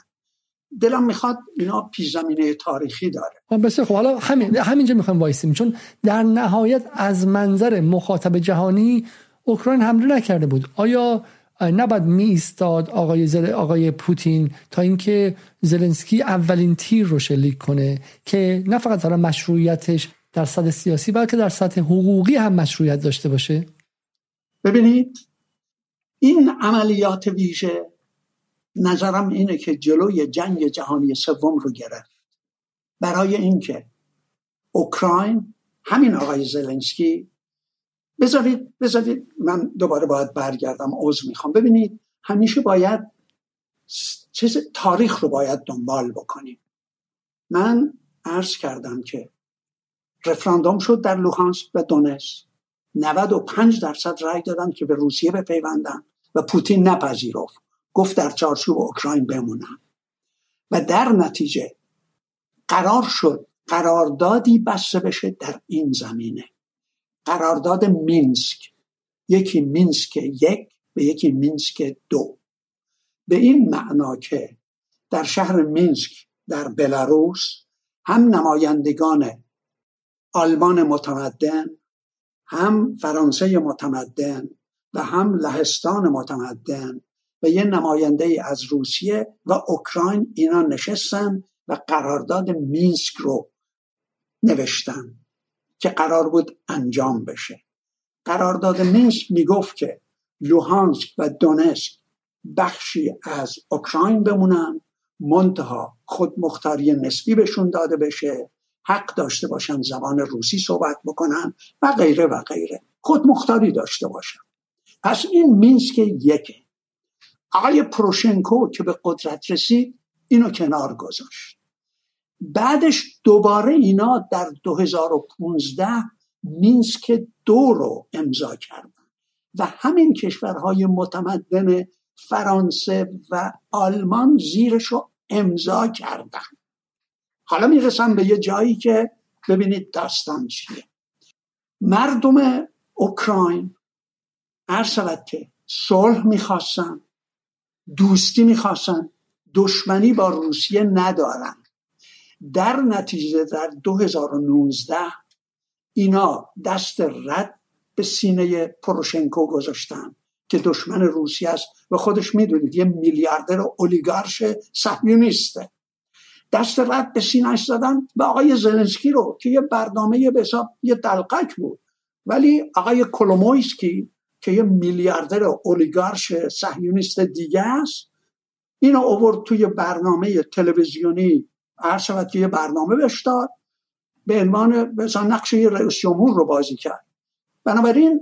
دلم می‌خواد اینا پیش زمینه تاریخی داره. خب، بسیار خب حالا همین همینجا می‌خوایم وایسیم. چون در نهایت از منظر مخاطب جهانی اوکراین حمله نکرده بود. آیا نباید می ایستاد آقای زل... آقای پوتین تا اینکه زلنسکی اولین تیر رو شلیک کنه که نه فقط در مشروعیتش در سطح سیاسی بلکه در سطح حقوقی هم مشروعیت داشته باشه؟ ببینید این عملیات ویژه نظرم اینه که جلوی جنگ جهانی سوم رو گرفت. برای اینکه اوکراین همین آقای زلنسکی بذارید بذارید من دوباره باید برگردم عضو می‌خوام. ببینید همیشه باید چیز تاریخ رو باید دنبال بکنیم. من عرض کردم که رفراندوم شد در لوهانس و دونس. 95 درصد رأی دادن که به روسیه بپیوندن و پوتین نپذیرفت. گفت در چارچوب اوکراین بمونن و در نتیجه قرار شد قراردادی بسته بشه در این زمینه. قرارداد مینسک. یکی مینسک یک و یکی مینسک دو. به این معنا که در شهر مینسک در بلاروس هم نمایندگان آلمان متمدن هم فرانسه متمدن و هم لهستان متمدن و یه نماینده از روسیه و اوکراین اینا نشستن و قرارداد مینسک رو نوشتن که قرار بود انجام بشه. قرارداد مینسک می‌گفت که لوهانسک و دونسک بخشی از اوکراین بمونن منتها خود مختاری نسبی بهشون داده بشه حق داشته باشن زبان روسی صحبت بکنن و غیره و غیره. خود مختاری داشته باشن. پس این مینسک یکه. آقای پروشنکو که به قدرت رسید اینو کنار گذاشت. بعدش دوباره اینا در 2015 مینسک دو رو امضا کردن و همین کشورهای متمدن فرانسه و آلمان زیرش رو امضا کردن. حالا می‌رسم به یه جایی که ببینید داستان چیه. مردم اوکراین هر شود که صلح می‌خواستن دوستی می‌خواستن. دشمنی با روسیه ندارن. در نتیجه در 2019 اینا دست رد به سینه پروشنکو گذاشتن که دشمن روسیه است و خودش می‌دونید یه میلیاردر اولیگارش صهیونیسته. دست رد به سینهش زدن به آقای زلنسکی رو که یه برنامه به حساب یه دلقک بود. ولی آقای کولومویسکی که یه میلیاردر اولیگارش صهیونیست دیگه است. اینو اوورد توی برنامه تلویزیونی. هر شود که یه برنامه بهش به عنوان مثلا نقش رئیس جمهور رو بازی کرد. بنابراین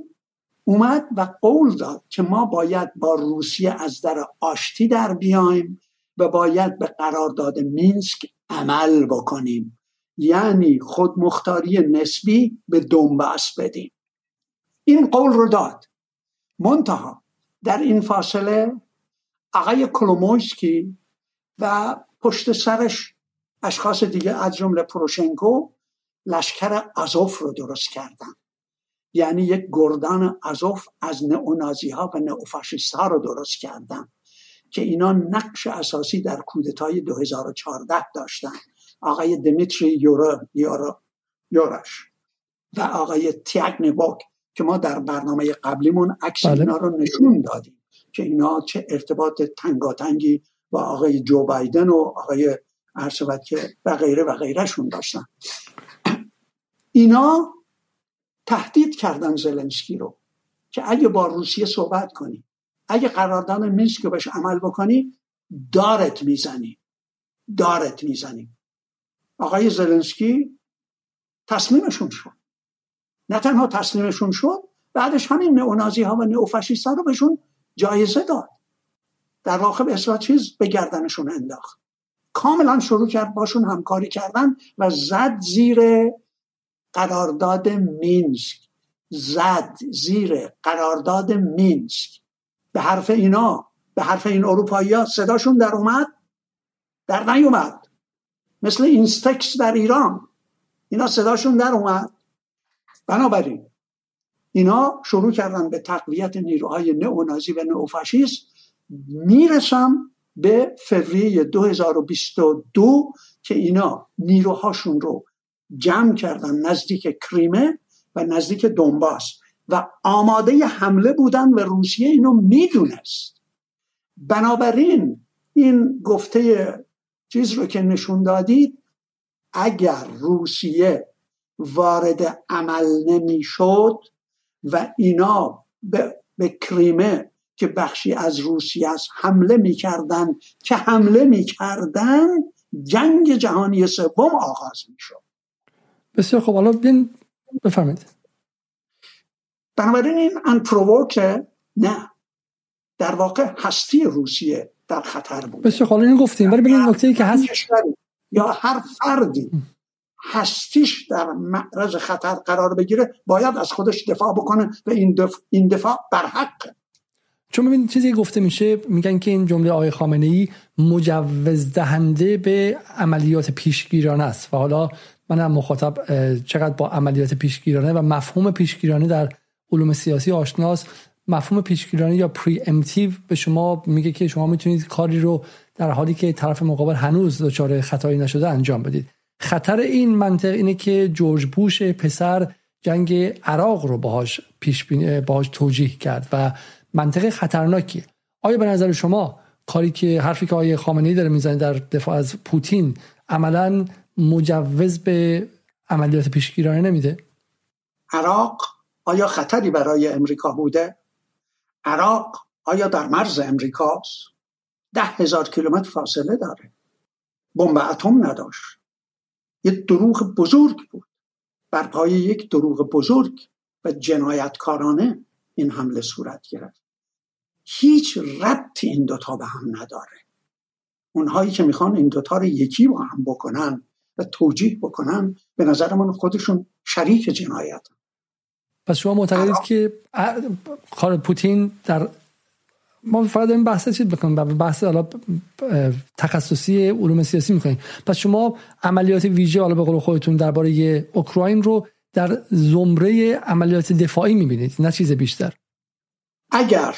اومد و قول داد که ما باید با روسیه از در آشتی در بیایم و باید به قرارداد مینسک عمل بکنیم. یعنی خودمختاری نسبی به دنباس بدیم. این قول رو داد. منتها در این فاصله آقای کلومویسکی و پشت سرش اشخاص دیگه از جمله پروشنکو لشکر ازوف رو درست کردن. یعنی یک گردان ازوف از نئونازی ها و نئوفاشیست ها رو درست کردن که اینا نقش اساسی در کودتای 2014 داشتن. آقای دمیتری یورا یورا یورش و آقای تیاگنبوک که ما در برنامه قبلیمون عکس بله. اینا رو نشون دادیم که اینا چه ارتباط تنگاتنگی با آقای جو بایدن و آقای عرصبت که و غیره و غیرهشون داشتن. اینا تهدید کردن زلنسکی رو که اگه با روسیه صحبت کنی اگه قرارداد مینسک رو بهش عمل بکنی دارت می‌زنی. دارت می‌زنی. آقای زلنسکی تصمیمشون شد. نه تنها تصمیمشون شد بعدش همین نئونازی ها و نئوفاشیست ها رو بهشون جایزه داد. در واقع به اصلاح چیز به گردنشون انداخت. کاملا شروع کرد باشون همکاری کردن و زد زیر قرارداد مینسک. زد زیر قرارداد مینسک. به حرف اینا به حرف این اروپایی ها صداشون در اومد در نیومد. مثل اینستکس در ایران. اینا صداشون در اومد. بنابراین اینا شروع کردن به تقویت نیروهای نئونازی و نئوفاشیست. می‌رسم به فوریه 2022 که اینا نیروهاشون رو جمع کردن نزدیک کریمه و نزدیک دنباس و آماده حمله بودن و روسیه اینو می‌دونست. بنابراین این گفته چیز رو که نشون دادید اگر روسیه وارد عمل نمی‌شد و اینا به, به کریمه که بخشی از روسیه است حمله می‌کردن که حمله می‌کردن جنگ جهانی سوم آغاز می‌شد. بسیار خب حالا بین بفرمایید. بنابراین این انپرووکه نه در واقع هستی روسیه در خطر بود. بسیار خب این گفتیم ولی ببین نکته ای که هست یا هر فردی هستیش در معرض خطر قرار بگیره باید از خودش دفاع بکنه و این دفاع, این دفاع برحقه چون ببین چیزی گفته میشه میگن که این جمله آقای خامنه ای مجوز دهنده به عملیات پیشگیرانه است و حالا من هم مخاطب چقدر با عملیات پیشگیرانه و مفهوم پیشگیرانه در علوم سیاسی آشناس مفهوم پیشگیرانه یا پری امتیو به شما میگه که شما می‌تونید کاری رو در حالی که طرف مقابل هنوز دچار خطایی نشده انجام بدید. خطر این منطق اینه که جورج بوش پسر جنگ عراق رو باهاش پیش باهاش توجیه کرد و منطق خطرناکیه. آیا به نظر شما کاری که حرفی که آیه خامنه‌ای داره می‌زنه در دفاع از پوتین عملا مجوز به عملیات پیشگیرانه نمیده؟ عراق آیا خطری برای امریکا بوده؟ عراق آیا در مرز امریکاست؟ ده هزار کیلومتر فاصله داره. بمب اتم نداشت. یه دروغ بزرگ بود. بر پای یک دروغ بزرگ و جنایتکارانه این حمله صورت گرفت. هیچ ربطی این دوتا به هم نداره. اونهایی که می‌خوان این دوتا رو یکی با هم بکنن و توجیه بکنن به نظر من خودشون شریک جنایت. پس شما معتقدید که پوتین در ما فقط این بحث چیز بکنیم بحث حالا تخصصی علوم سیاسی می‌کنیم. پس شما عملیات ویژه حالا به قول خودتون درباره اوکراین رو در زمره عملیات دفاعی می‌بینید نه چیز بیشتر. اگر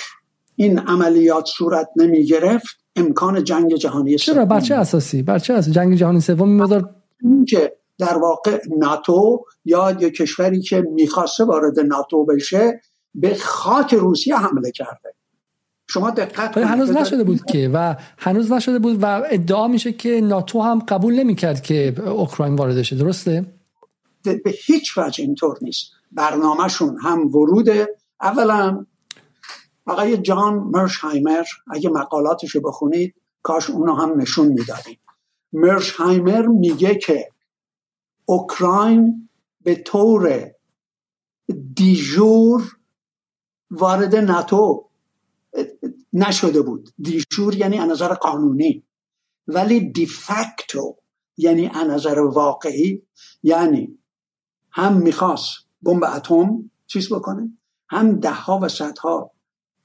این عملیات صورت نمی گرفت امکان جنگ جهانی چرا؟ بر چه اساسی؟ بر چه اساسی؟ جنگ جهانی سوم مقدار که در واقع ناتو یا یه کشوری که می‌خواسته وارد ناتو بشه به خاک روسیه حمله کرده. شما دقت هنوز نشده بود که و هنوز نشده بود و ادعا میشه که ناتو هم قبول نمی‌کرد که اوکراین وارد شه درسته؟ به هیچ وجه اینطور نیست. برنامهشون هم ورود. اولا آقای جان مرشهایمر اگه مقالاتش رو بخونید کاش اونو هم نشون می‌دادیم. مرشهایمر میگه که اوکراین به طور دیجور وارد ناتو نشده بود. دیجور یعنی از نظر قانونی. ولی دیفکتو یعنی از نظر واقعی یعنی هم می‌خواست بمب اتم چیز بکنه هم ده ها و صدها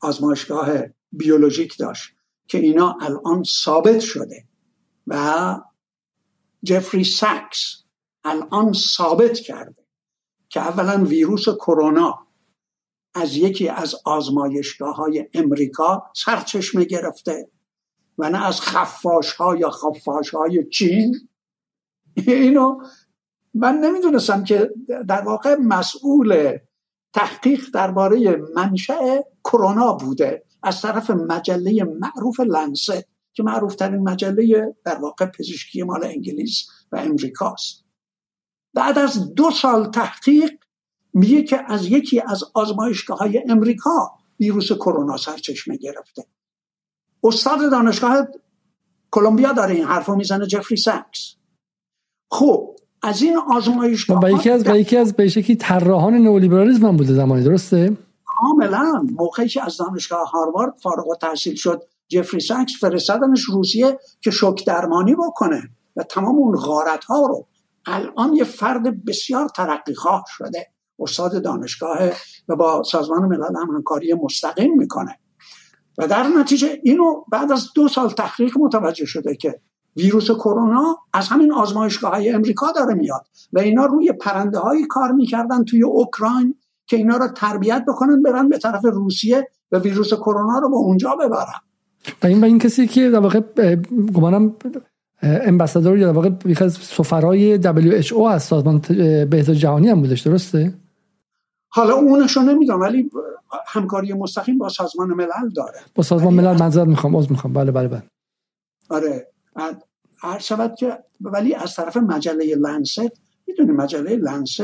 آزمایشگاه بیولوژیک داشت که اینا الان ثابت شده. و جفری ساکس الان ثابت کرده که اولا ویروس کرونا از یکی از آزمایشگاه های امریکا سرچشمه گرفته و نه از خفاش ها یا خفاش های چین. اینو من نمی‌دونستم که در واقع مسئول تحقیق درباره منشأ کرونا بوده از طرف مجله معروف لنست که معروف ترین مجله در واقع پزشکی مال انگلیس و امریکاست. بعد از دو سال تحقیق میگه که از یکی از آزمایشگاه های امریکا ویروس کرونا سرچشمه گرفته. استاد دانشگاه کلمبیا داره این حرف می‌زنه جفری ساکس خب از این آزمایشگاه با یکی از با یکی از به شکلی طراحان نئولیبرالیسم هم بوده زمانی درسته؟ کاملا. موقعی که از دانشگاه هاروارد فارغ التحصیل شد جفری ساکس فرستادنش روسیه که شوک درمانی بکنه و تمام اون غارت ها رو. الان یه فرد بسیار ترقی خواه شده. استاد دانشگاه و با سازمان ملل هم همکاری مستقیم می‌کنه. و در نتیجه اینو بعد از دو سال تحقیق متوجه شده که ویروس کرونا از همین آزمایشگاه های امریکا داره میاد و اینا روی پرنده هایی کار می‌کردن توی اوکراین که اینا رو تربیت بکنن برن به طرف روسیه و ویروس کرونا رو به اونجا ببرن. و این و این کسی که در واقع گمانم امباسادور یا در واقع سفرای WHO از سازمان بهداشت جهانی هم بودش درسته؟ حالا اونشو نمی‌دونم ولی همکاری مستقیم با سازمان ملل داره. با سازمان ملل منظر می‌خوام عذر می‌خوام. بله بله بله. آره. هر شود که ولی از طرف مجله لنست می‌دونی مجله لنست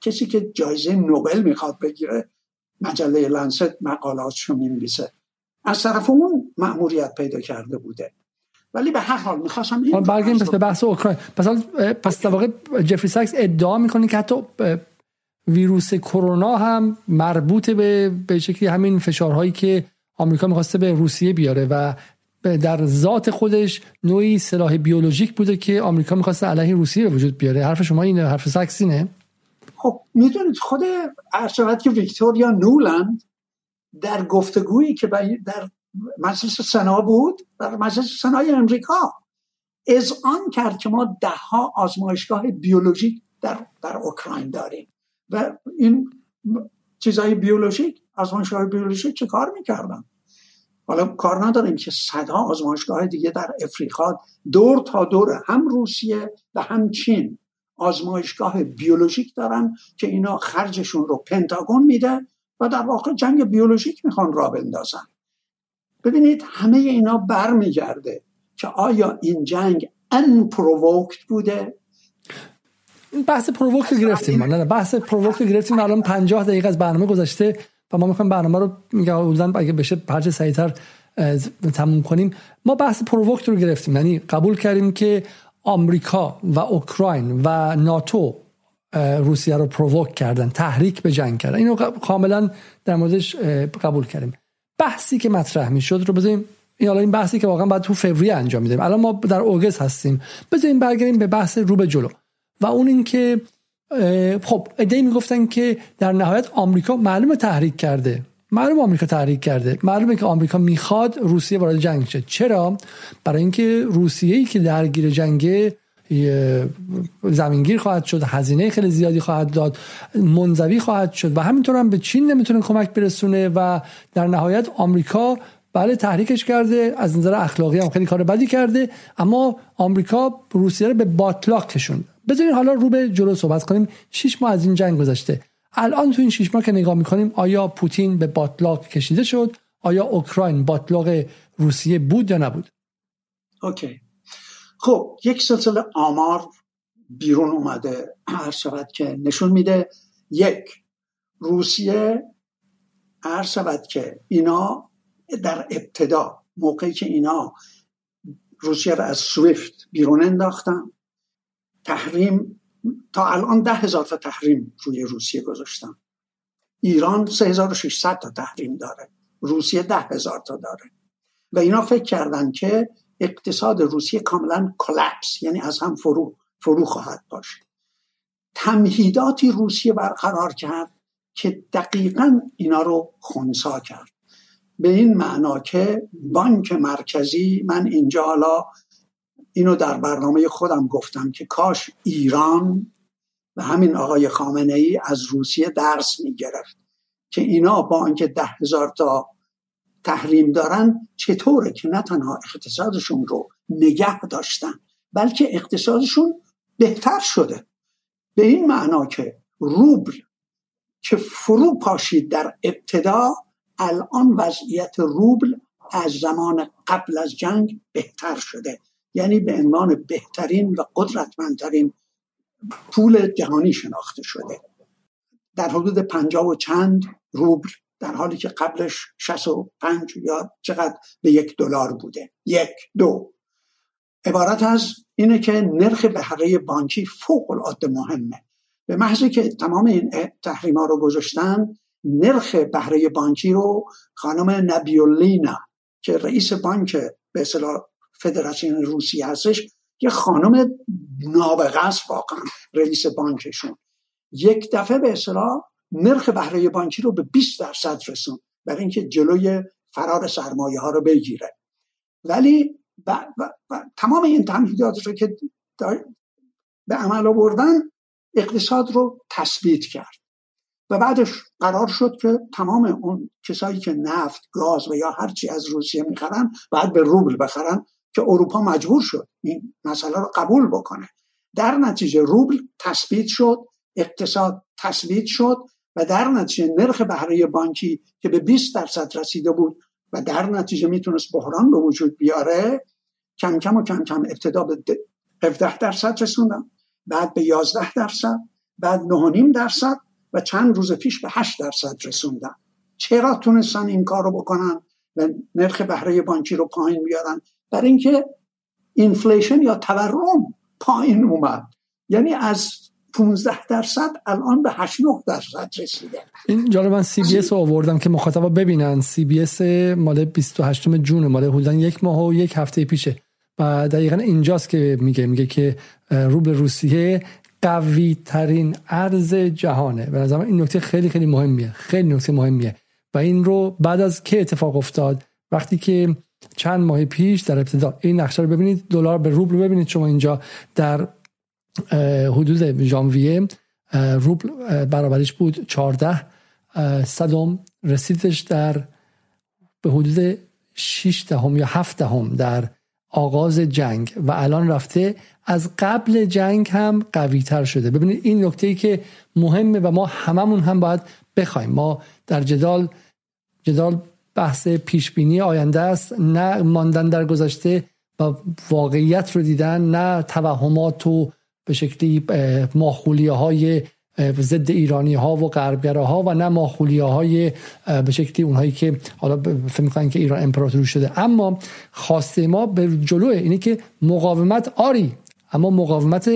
کسی که جایزه نوبل می‌خواد بگیره مجله لنست مقالاتشو می‌نویسه. از طرف اون مأموریت پیدا کرده بوده. ولی به هر حال می‌خواستم این برگردیم پس به بحث اوکراین. پس پس در واقع جفری ساکس ادعا می‌کنه که حتی ویروس کرونا هم مربوط به به شکلی همین فشارهایی که آمریکا می‌خواسته به روسیه بیاره و در ذات خودش نوعی سلاح بیولوژیک بوده که آمریکا می‌خواسته علیه روسیه به وجود بیاره. حرف شما اینه حرف ساکسینه خب می‌دونید خود ارشبت که ویکتوریا نولند در گفتگویی که در مجلس سنا بود در مجلس سنای امریکا از آن کرد که ما ده ها آزمایشگاه بیولوژیک در, در اوکراین داریم. و این چیزای بیولوژیک آزمایشگاه بیولوژیک چه کار می‌کردن؟ حالا کار نداریم که صدها آزمایشگاه دیگه در افریقا دور تا دور هم روسیه و هم چین آزمایشگاه بیولوژیک دارن که اینا خرجشون رو پنتاگون میده و در واقع جنگ بیولوژیک می‌خوان راه بندازن. ببینید همه اینا برمیگرده که آیا این جنگ un بوده؟ بحث provoked گرفتیم نه بحث provoked گرفتیم الان 50 دقیقه از برنامه گذشته و ما می‌خوایم برنامه رو میگم اگه بشه هرچه سریعتر تموم کنیم. ما بحث provoked رو گرفتیم. یعنی قبول کردیم که آمریکا و اوکراین و ناتو روسیه رو پرووک کردن تحریک به جنگ کردن. اینو کاملا در موردش قبول کردیم. بحثی که مطرح می‌شد رو بذاریم این حالا این بحثی که واقعا باید تو فوریه انجام میدیم. الان ما در اوگست هستیم. بذاریم برگردیم به بحث رو به جلو. و اون اینکه خب ایده می‌گفتن که در نهایت آمریکا معلومه تحریک کرده. معلومه آمریکا تحریک کرده. معلومه که آمریکا می‌خواد روسیه وارد جنگ شه. چرا؟ برای اینکه روسیه ای که درگیر جنگ زمینگیر خواهد شد هزینه خیلی زیادی خواهد داد منزوی خواهد شد و همینطور هم به چین نمی‌تونه کمک برسونه و در نهایت آمریکا بله تحریکش کرده از نظر اخلاقی هم خیلی کار بدی کرده اما آمریکا روسیه رو به باطلاق کشوند. بذارین حالا رو به جلو صحبت کنیم. شش ماه از این جنگ گذشته. الان تو این شش ماه که نگاه می‌کنیم آیا پوتین به باطلاق کشیده شد؟ آیا اوکراین باطلاق روسیه بود یا نبود؟ اوکی. خب یک سلسله آمار بیرون اومده هر شود که نشون میده. یک روسیه هر شود که اینا در ابتدا موقعی که اینا روسیه رو از سویفت بیرون انداختن تحریم تا الان ده هزار تا تحریم روی روسیه گذاشتن. ایران 3600 تا تحریم داره. روسیه ده هزار تا داره. و اینا فکر کردن که اقتصاد روسیه کاملا کلپس یعنی از هم فرو فرو خواهد باشه تمهیداتی روسیه برقرار کرد که دقیقا اینا رو خونسا کرد. به این معنا که بانک مرکزی من اینجا حالا اینو در برنامه خودم گفتم که کاش ایران و همین آقای خامنه ای از روسیه درس می‌گرفت که اینا با اینکه ده هزار تا تحریم دارن چطوره که نه تنها اقتصادشون رو نگه داشتن بلکه اقتصادشون بهتر شده. به این معنا که روبل که فرو پاشید در ابتدا الان وضعیت روبل از زمان قبل از جنگ بهتر شده. یعنی به عنوان بهترین و قدرتمندترین پول جهانی شناخته شده. در حدود پنجاه و چند روبل در حالی که قبلش 65 یا چقدر به یک دلار بوده. یک دو. عبارت از اینه که نرخ بهره بانکی فوق العاده مهمه. به محضی که تمام این تحریما رو گذاشتن نرخ بهره بانکی رو خانم نبیولینا که رئیس بانک به اصطلاح فدراسیون روسیه هستش یه خانم نابغه است واقعا رئیس بانکشون. یک دفعه به اصطلاح نرخ بهره بانکی رو به 20 درصد رسون برای اینکه جلوی فرار سرمایه ها رو بگیره. ولی و, و, تمام این تمهیدات رو که به عمل آوردن اقتصاد رو تثبیت کرد. و بعدش قرار شد که تمام اون کسایی که نفت گاز و یا هرچی از روسیه می‌خرن باید به روبل بخرن. که اروپا مجبور شد این مسئله رو قبول بکنه. در نتیجه روبل تثبیت شد اقتصاد تثبیت شد و در نتیجه نرخ بهره بانکی که به 20 درصد رسیده بود و در نتیجه می‌تونست بحران به وجود بیاره کم کم و کم کم ابتدا به 17 درصد رسوندن بعد به 11 درصد بعد 9.5 درصد و چند روز پیش به 8 درصد رسوندن چرا تونستن این کار رو بکنن و نرخ بهره بانکی رو پایین بیارن؟ برای اینکه inflation یا تورم پایین اومد. یعنی از 15 درصد الان به 8 9 درصد رسیده. این جالب من CBS رو آوردم که مخاطبا ببینن. CBS مال 28 June مال حدودا یک ماه و یک هفته پیشه. و دقیقا اینجاست که میگه میگه که روبل روسیه قوی ترین ارز جهانه. به نظر این نکته خیلی خیلی مهمیه. خیلی نکته مهمیه. و این رو بعد از که اتفاق افتاد؟ وقتی که چند ماه پیش در ابتدا این نقشه رو ببینید دلار به روبل ببینید. شما اینجا در حدود ژانویه روبل برابرش بود 14 صدم. رسیدش در به حدود 6 دهم یا 7 دهم در آغاز جنگ. و الان رفته. از قبل جنگ هم قوی تر شده. ببینید این نکته ای که مهمه و ما هممون هم باید بخوایم. ما در جدال جدال بحث پیش بینی آینده است. نه ماندن در گذشته و واقعیت رو دیدن نه توهمات و به شکلی ماخولیه های ضد ایرانی ها و غربگره ها و نه ماخولیه های به شکلی اونهایی که حالا فکر می‌کنن که ایران امپراتوری شده. اما خواسته ما به جلوه اینه که مقاومت آری اما مقاومت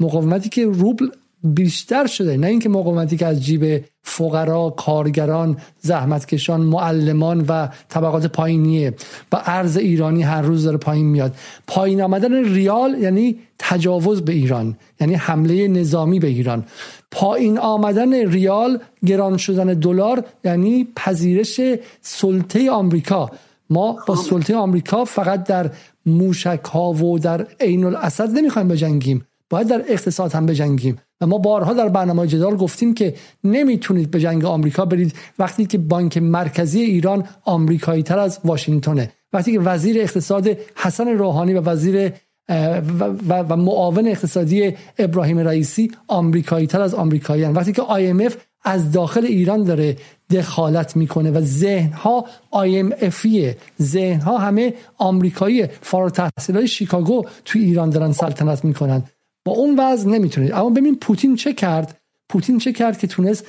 مقاومتی که روبل بیشتر شده. نه اینکه مقاومتی که از جیب فقرا کارگران زحمتکشان معلمان و طبقات پایینیه و ارز ایرانی هر روز داره پایین میاد. پایین آمدن ریال یعنی تجاوز به ایران یعنی حمله نظامی به ایران. پایین آمدن ریال گران شدن دلار یعنی پذیرش سلطه آمریکا. ما با سلطه آمریکا فقط در موشک ها و در عین الاسد نمی‌خوایم بجنگیم. باید در اقتصاد هم بجنگیم. و ما بارها در برنامه جدال گفتیم که نمی‌تونید به جنگ آمریکا برید وقتی که بانک مرکزی ایران آمریکایی تر از واشنگتنه وقتی که وزیر اقتصاد حسن روحانی و وزیر و, و, معاون اقتصادی ابراهیم رئیسی آمریکایی تر از آمریکاییان وقتی که IMF از داخل ایران داره دخالت می‌کنه و ذهن ها IMFیه ذهن ها همه آمریکایی فارغ التحصیل های شیکاگو توی ایران دارن سلطنت می‌کنن. با اون وضع نمی‌تونید اما ببین پوتین چه کرد؟ پوتین چه کرد که تونست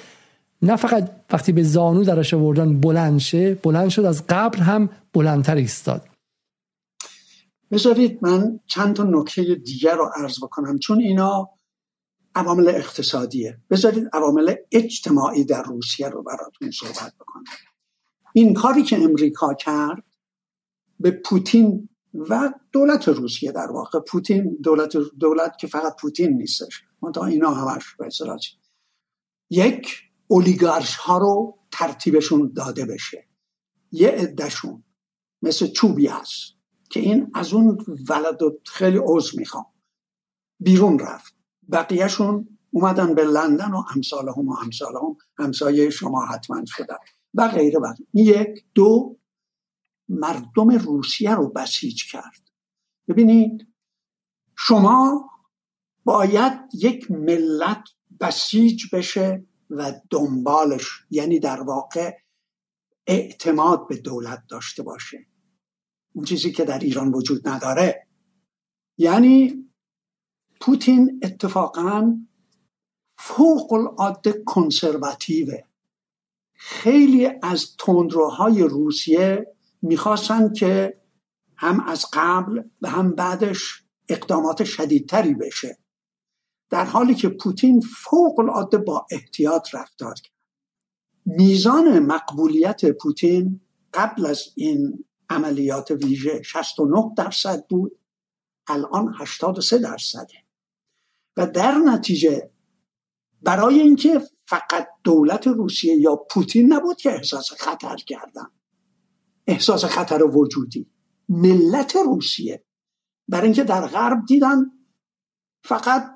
نه فقط وقتی به زانو درش آوردن بلند شه بلند شد از قبل هم بلندتر ایستاد. بذارید من چند تا نکته دیگر رو عرض بکنم. چون اینا عوامل اقتصادیه. بذارید عوامل اجتماعی در روسیه رو براتون صحبت بکنم. این کاری که امریکا کرد به پوتین و دولت روسیه در واقع. پوتین دولت دولت که فقط پوتین نیستش. منتها اینا همش به یک اولیگارش ها رو ترتیبشون داده بشه. یه عدهشون مثل چوبی هست که این از اون ولد خیلی عوض می‌خوام. بیرون رفت. بقیهشون اومدن به لندن و امثال هم و امثال هم همسایه شما حتما شدن و غیره و یک. دو مردم روسیه رو بسیج کرد. ببینید شما باید یک ملت بسیج بشه و دنبالش یعنی در واقع اعتماد به دولت داشته باشه. اون چیزی که در ایران وجود نداره. یعنی پوتین اتفاقا فوق العاده کنسرواتیوه. خیلی از تندروهای روسیه می‌خواستن که هم از قبل و هم بعدش اقدامات شدیدتری بشه. در حالی که پوتین فوق العاده با احتیاط رفتار کرد. میزان مقبولیت پوتین قبل از این عملیات ویژه 69 درصد بود الان 83 درصده. و در نتیجه برای اینکه فقط دولت روسیه یا پوتین نبود که احساس خطر کردن. احساس خطر وجودی. ملت روسیه. برای اینکه در غرب دیدن فقط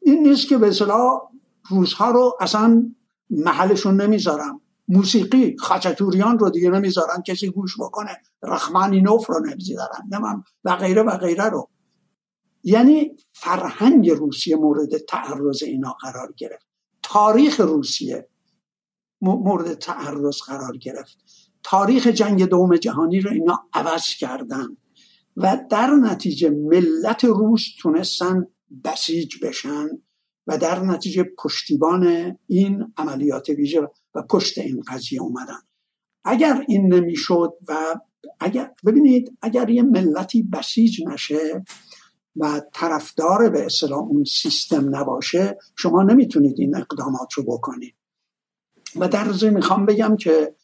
این نیست که به اصطلاح روزها رو اصلا محلشون نمی‌ذارم موسیقی خاچتوریان رو دیگه نمی‌ذارن کسی گوش بکنه. رخمانینوف رو نمی‌ذارن. و غیره و غیره رو. یعنی فرهنگ روسیه مورد تعرض اینا قرار گرفت. تاریخ روسیه مورد تعرض قرار گرفت. تاریخ جنگ دوم جهانی رو اینا عوض کردن و در نتیجه ملت روس تونستن بسیج بشن و در نتیجه پشتیبان این عملیات ویژه و پشت این قضیه اومدن. اگر این نمی‌شد و اگر ببینید اگر یه ملتی بسیج نشه و طرفدار به اصطلاح اون سیستم نباشه شما نمی‌تونید این اقدامات رو بکنید. و در ضمن می‌خوام بگم که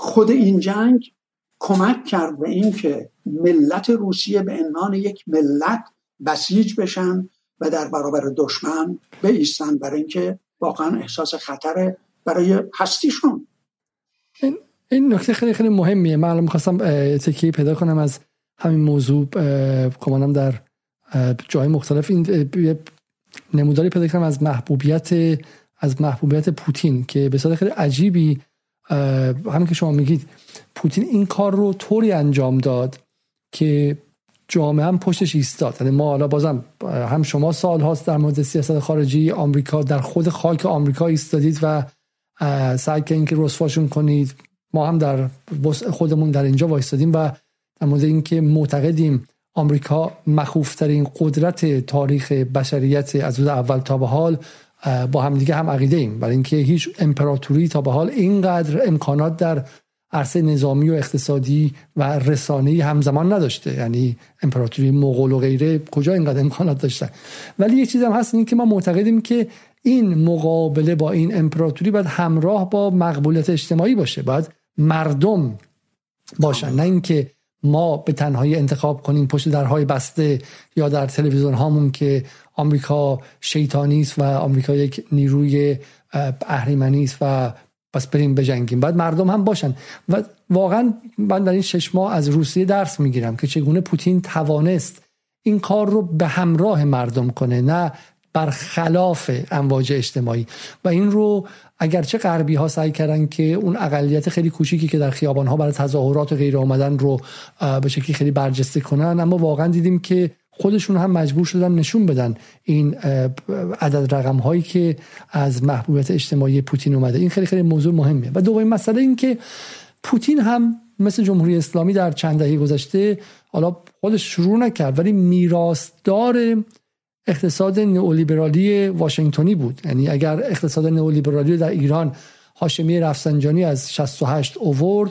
خود این جنگ کمک کرد به اینکه ملت روسیه به عنوان یک ملت بسیج بشن و در برابر دشمن بیستن برای اینکه واقعا احساس خطر برای هستیشون. این نکته خیلی خیلی مهمیه. من الان می‌خواستم تکیه پیدا کنم از همین موضوع کمانم در جای مختلف. این نموداری پیدا کنم از محبوبیت از محبوبیت پوتین که به صورت خیلی عجیبی همین که شما میگید پوتین این کار رو طوری انجام داد که جامعه هم پشتش ایستاد. یعنی ما حالا بازم هم شما سال هاست در مورد سیاست خارجی آمریکا در خود خاک آمریکا ایستادید و سعی کردین که رسواشون کنید. ما هم در خودمون در اینجا وایستادیم و در مورد اینکه معتقدیم آمریکا مخوفترین قدرت تاریخ بشریت از روز اول تا به حال با هم دیگه هم عقیده ایم. برای اینکه هیچ امپراتوری تا به حال اینقدر امکانات در عرصه نظامی و اقتصادی و رسانه‌ای همزمان نداشته. یعنی امپراتوری مغول و غیره کجا اینقدر امکانات داشتن ولی یه چیز هم هست این که ما معتقدیم که این مقابله با این امپراتوری باید همراه با مقبولیت اجتماعی باشه. باید مردم باشن. نه اینکه ما به تنهایی انتخاب کنیم پشت درهای بسته یا در تلویزیون هامون که آمریکا شیطانی است و آمریکا یک نیروی اهریمنی است و پس بریم بجنگیم. باید مردم هم باشن. و واقعا من در این شش ماه از روسیه درس می‌گیرم که چگونه پوتین توانست این کار رو به همراه مردم کنه نه برخلاف امواج اجتماعی. و این رو اگرچه غربی ها سعی کردن که اون اقلیت خیلی کوچیکی که در خیابان ها برای تظاهرات غیر آمدن رو به شکلی خیلی برجسته کنن اما واقعا دیدیم که خودشون هم مجبور شدن نشون بدن این عدد رقم هایی که از محبوبیت اجتماعی پوتین اومده. این خیلی خیلی موضوع مهمه. و دومین مسئله این که پوتین هم مثل جمهوری اسلامی در چند دهه گذشته حالا خودش شروع نکرد ولی میراثدار اقتصاد نئولیبرالی واشنگتنی بود. یعنی اگر اقتصاد نئولیبرالی در ایران هاشمی رفسنجانی از 68 اوورد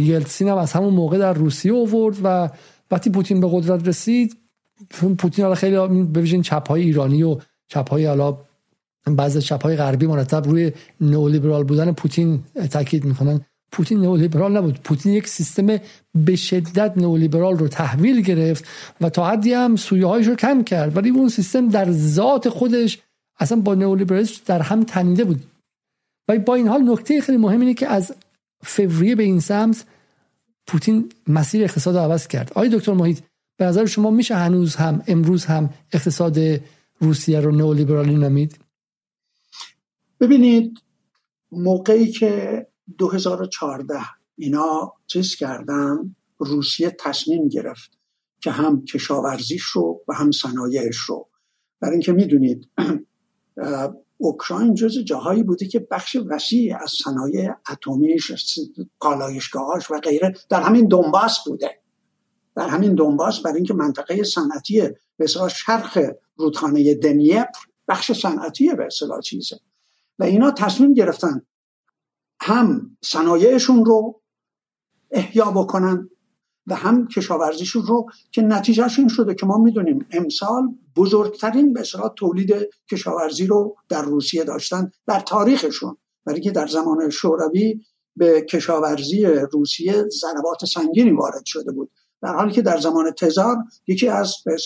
یلتسین هم از همون موقع در روسیه اوورد و وقتی پوتین به قدرت رسید پوتین حالا خیلی ببینید چپ های ایرانی و چپ های حالا بعضی چپ های غربی مرتب روی نئولیبرال بودن پوتین تاکید می‌کنن. پوتین نئولیبرال نبود. پوتین یک سیستم به شدت نئولیبرال رو تحویل گرفت و تا حدی هم سویه هایش رو کم کرد. ولی اون سیستم در ذات خودش اصلا با نئولیبرالیسم در هم تنیده بود. و با این حال نکته خیلی مهم اینه که از فوریه به این سمت پوتین مسیر اقتصاد رو عوض کرد. آقای دکتر محیط به نظر شما میشه هنوز هم امروز هم اقتصاد روسیه رو نئولیبرالی نمید؟ ببینید موقعی که 2014 اینا چیز کردن روسیه تصمیم گرفت که هم کشاورزیش رو و هم صنایعش رو. برای اینکه می‌دونید اوکراین جز جاهایی بوده که بخش وسیعی از صنایع اتمیش کالایشگاهاش و غیره در همین دنباس بوده. در همین دنباس برای اینکه منطقه صنعتی به شرق رودخانه دنیپر بخش صنعتی به اصطلاح چیزه. و اینا تصمیم گرفتن هم صنایعشون رو احیا بکنن و هم کشاورزیشون رو که نتیجهش این شده که ما می‌دونیم امسال بزرگترین به تولید کشاورزی رو در روسیه داشتن در تاریخشون. برای که در زمان شوروی به کشاورزی روسیه ضربات سنگینی وارد شده بود. در حالی که در زمان تزار یکی از به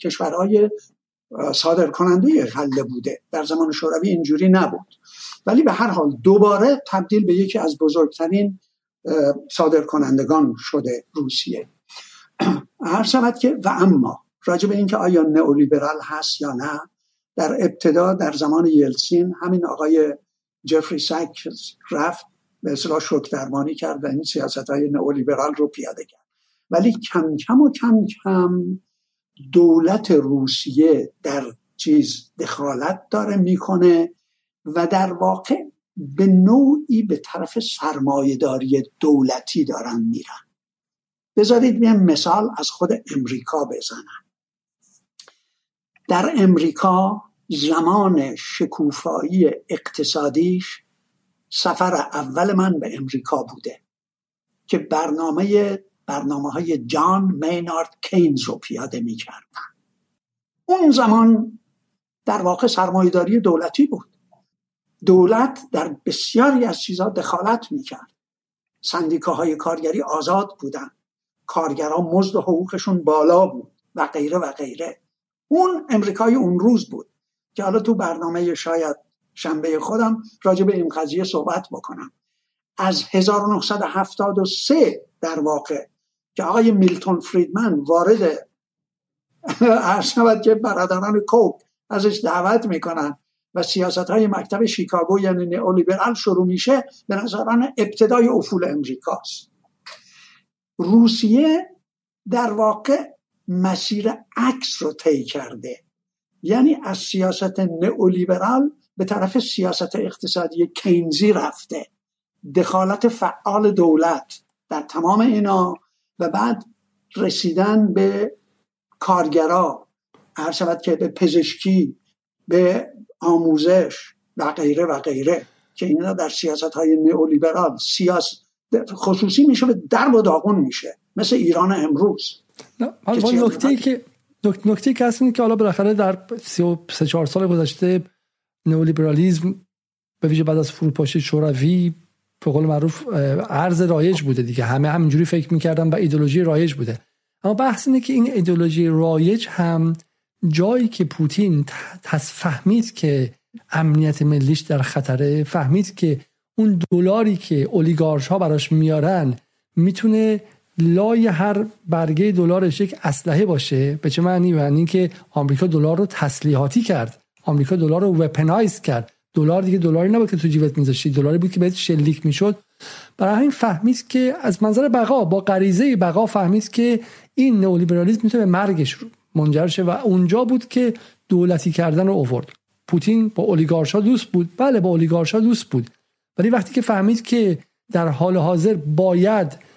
کشورهای صادر کننده بوده. در زمان شوروی اینجوری نبود. ولی به هر حال دوباره تبدیل به یکی از بزرگترین صادر کنندگان شده روسیه. هر شود که و اما راجع به اینکه آیا نئولیبرال هست یا نه در ابتدا در زمان یلسین همین آقای جفری ساکس رفت به اصلاح شک درمانی کرد و این سیاست های نئولیبرال رو پیاده کرد. ولی کم کم و کم کم دولت روسیه در چیز دخالت داره می‌کنه و در واقع به نوعی به طرف سرمایهداری دولتی دارن میرن. بذارید یه مثال از خود امریکا بزنم. در امریکا زمان شکوفایی اقتصادیش سفر اول من به امریکا بوده که برنامه برنامه های جان مینارد کینز رو پیاده می کردن. اون زمان در واقع سرمایهداری دولتی بود. دولت در بسیاری از چیزها دخالت می‌کرد. سندیکاهای کارگری آزاد بودن. کارگران مزد و حقوقشون بالا بود و غیره و غیره. اون امریکای اون روز بود که حالا تو برنامه شاید شنبه خودم راجع به این قضیه صحبت بکنم. از 1973 در واقع که آقای میلتون فریدمن وارد عرض که برادران کوک ازش دعوت می‌کنن و سیاست های مکتب شیکاگو یعنی نئولیبرال شروع میشه به نظران ابتدای افول امریکاست. روسیه در واقع مسیر عکس رو طی کرده. یعنی از سیاست نئولیبرال به طرف سیاست اقتصادی کینزی رفته. دخالت فعال دولت در تمام اینا و بعد رسیدن به کارگرا. هر شود که به پزشکی به آموزش و غیره و غیره. که اینا در سیاست های نئولیبرال سیاست خصوصی میشه به درب و داغون میشه. مثل ایران امروز. حالا نکته که نکته که هست که حالا بالاخره در 33 4 سال گذشته نئولیبرالیسم به ویژه بعد از فروپاشی شوروی به قول معروف ارز رایج بوده دیگه. همه همینجوری فکر می‌کردن و ایدولوژی رایج بوده. اما بحث اینه که این ایدولوژی رایج هم جایی که پوتین فهمید که امنیت ملیش در خطره فهمید که اون دلاری که اولیگارش ها براش میارن می‌تونه لای هر برگه دلارش یک اسلحه باشه به چه معنی؟ معنی که آمریکا دلار رو تسلیحاتی کرد. آمریکا دلار رو وپنایز کرد. دلار دیگه دلاری نبود که تو جیبت میذاشتی. دلاری بود که بهت شلیک می‌شد. برای همین فهمید که از منظر بقا با غریزه بقا فهمید که این نئولیبرالیسم می‌تونه به مرگش منجر شه و اونجا بود که دولتی کردن رو آورد. پوتین با اولیگارشا دوست بود. بله با اولیگارشا دوست بود. ولی وقتی که فهمید که در حال حاضر باید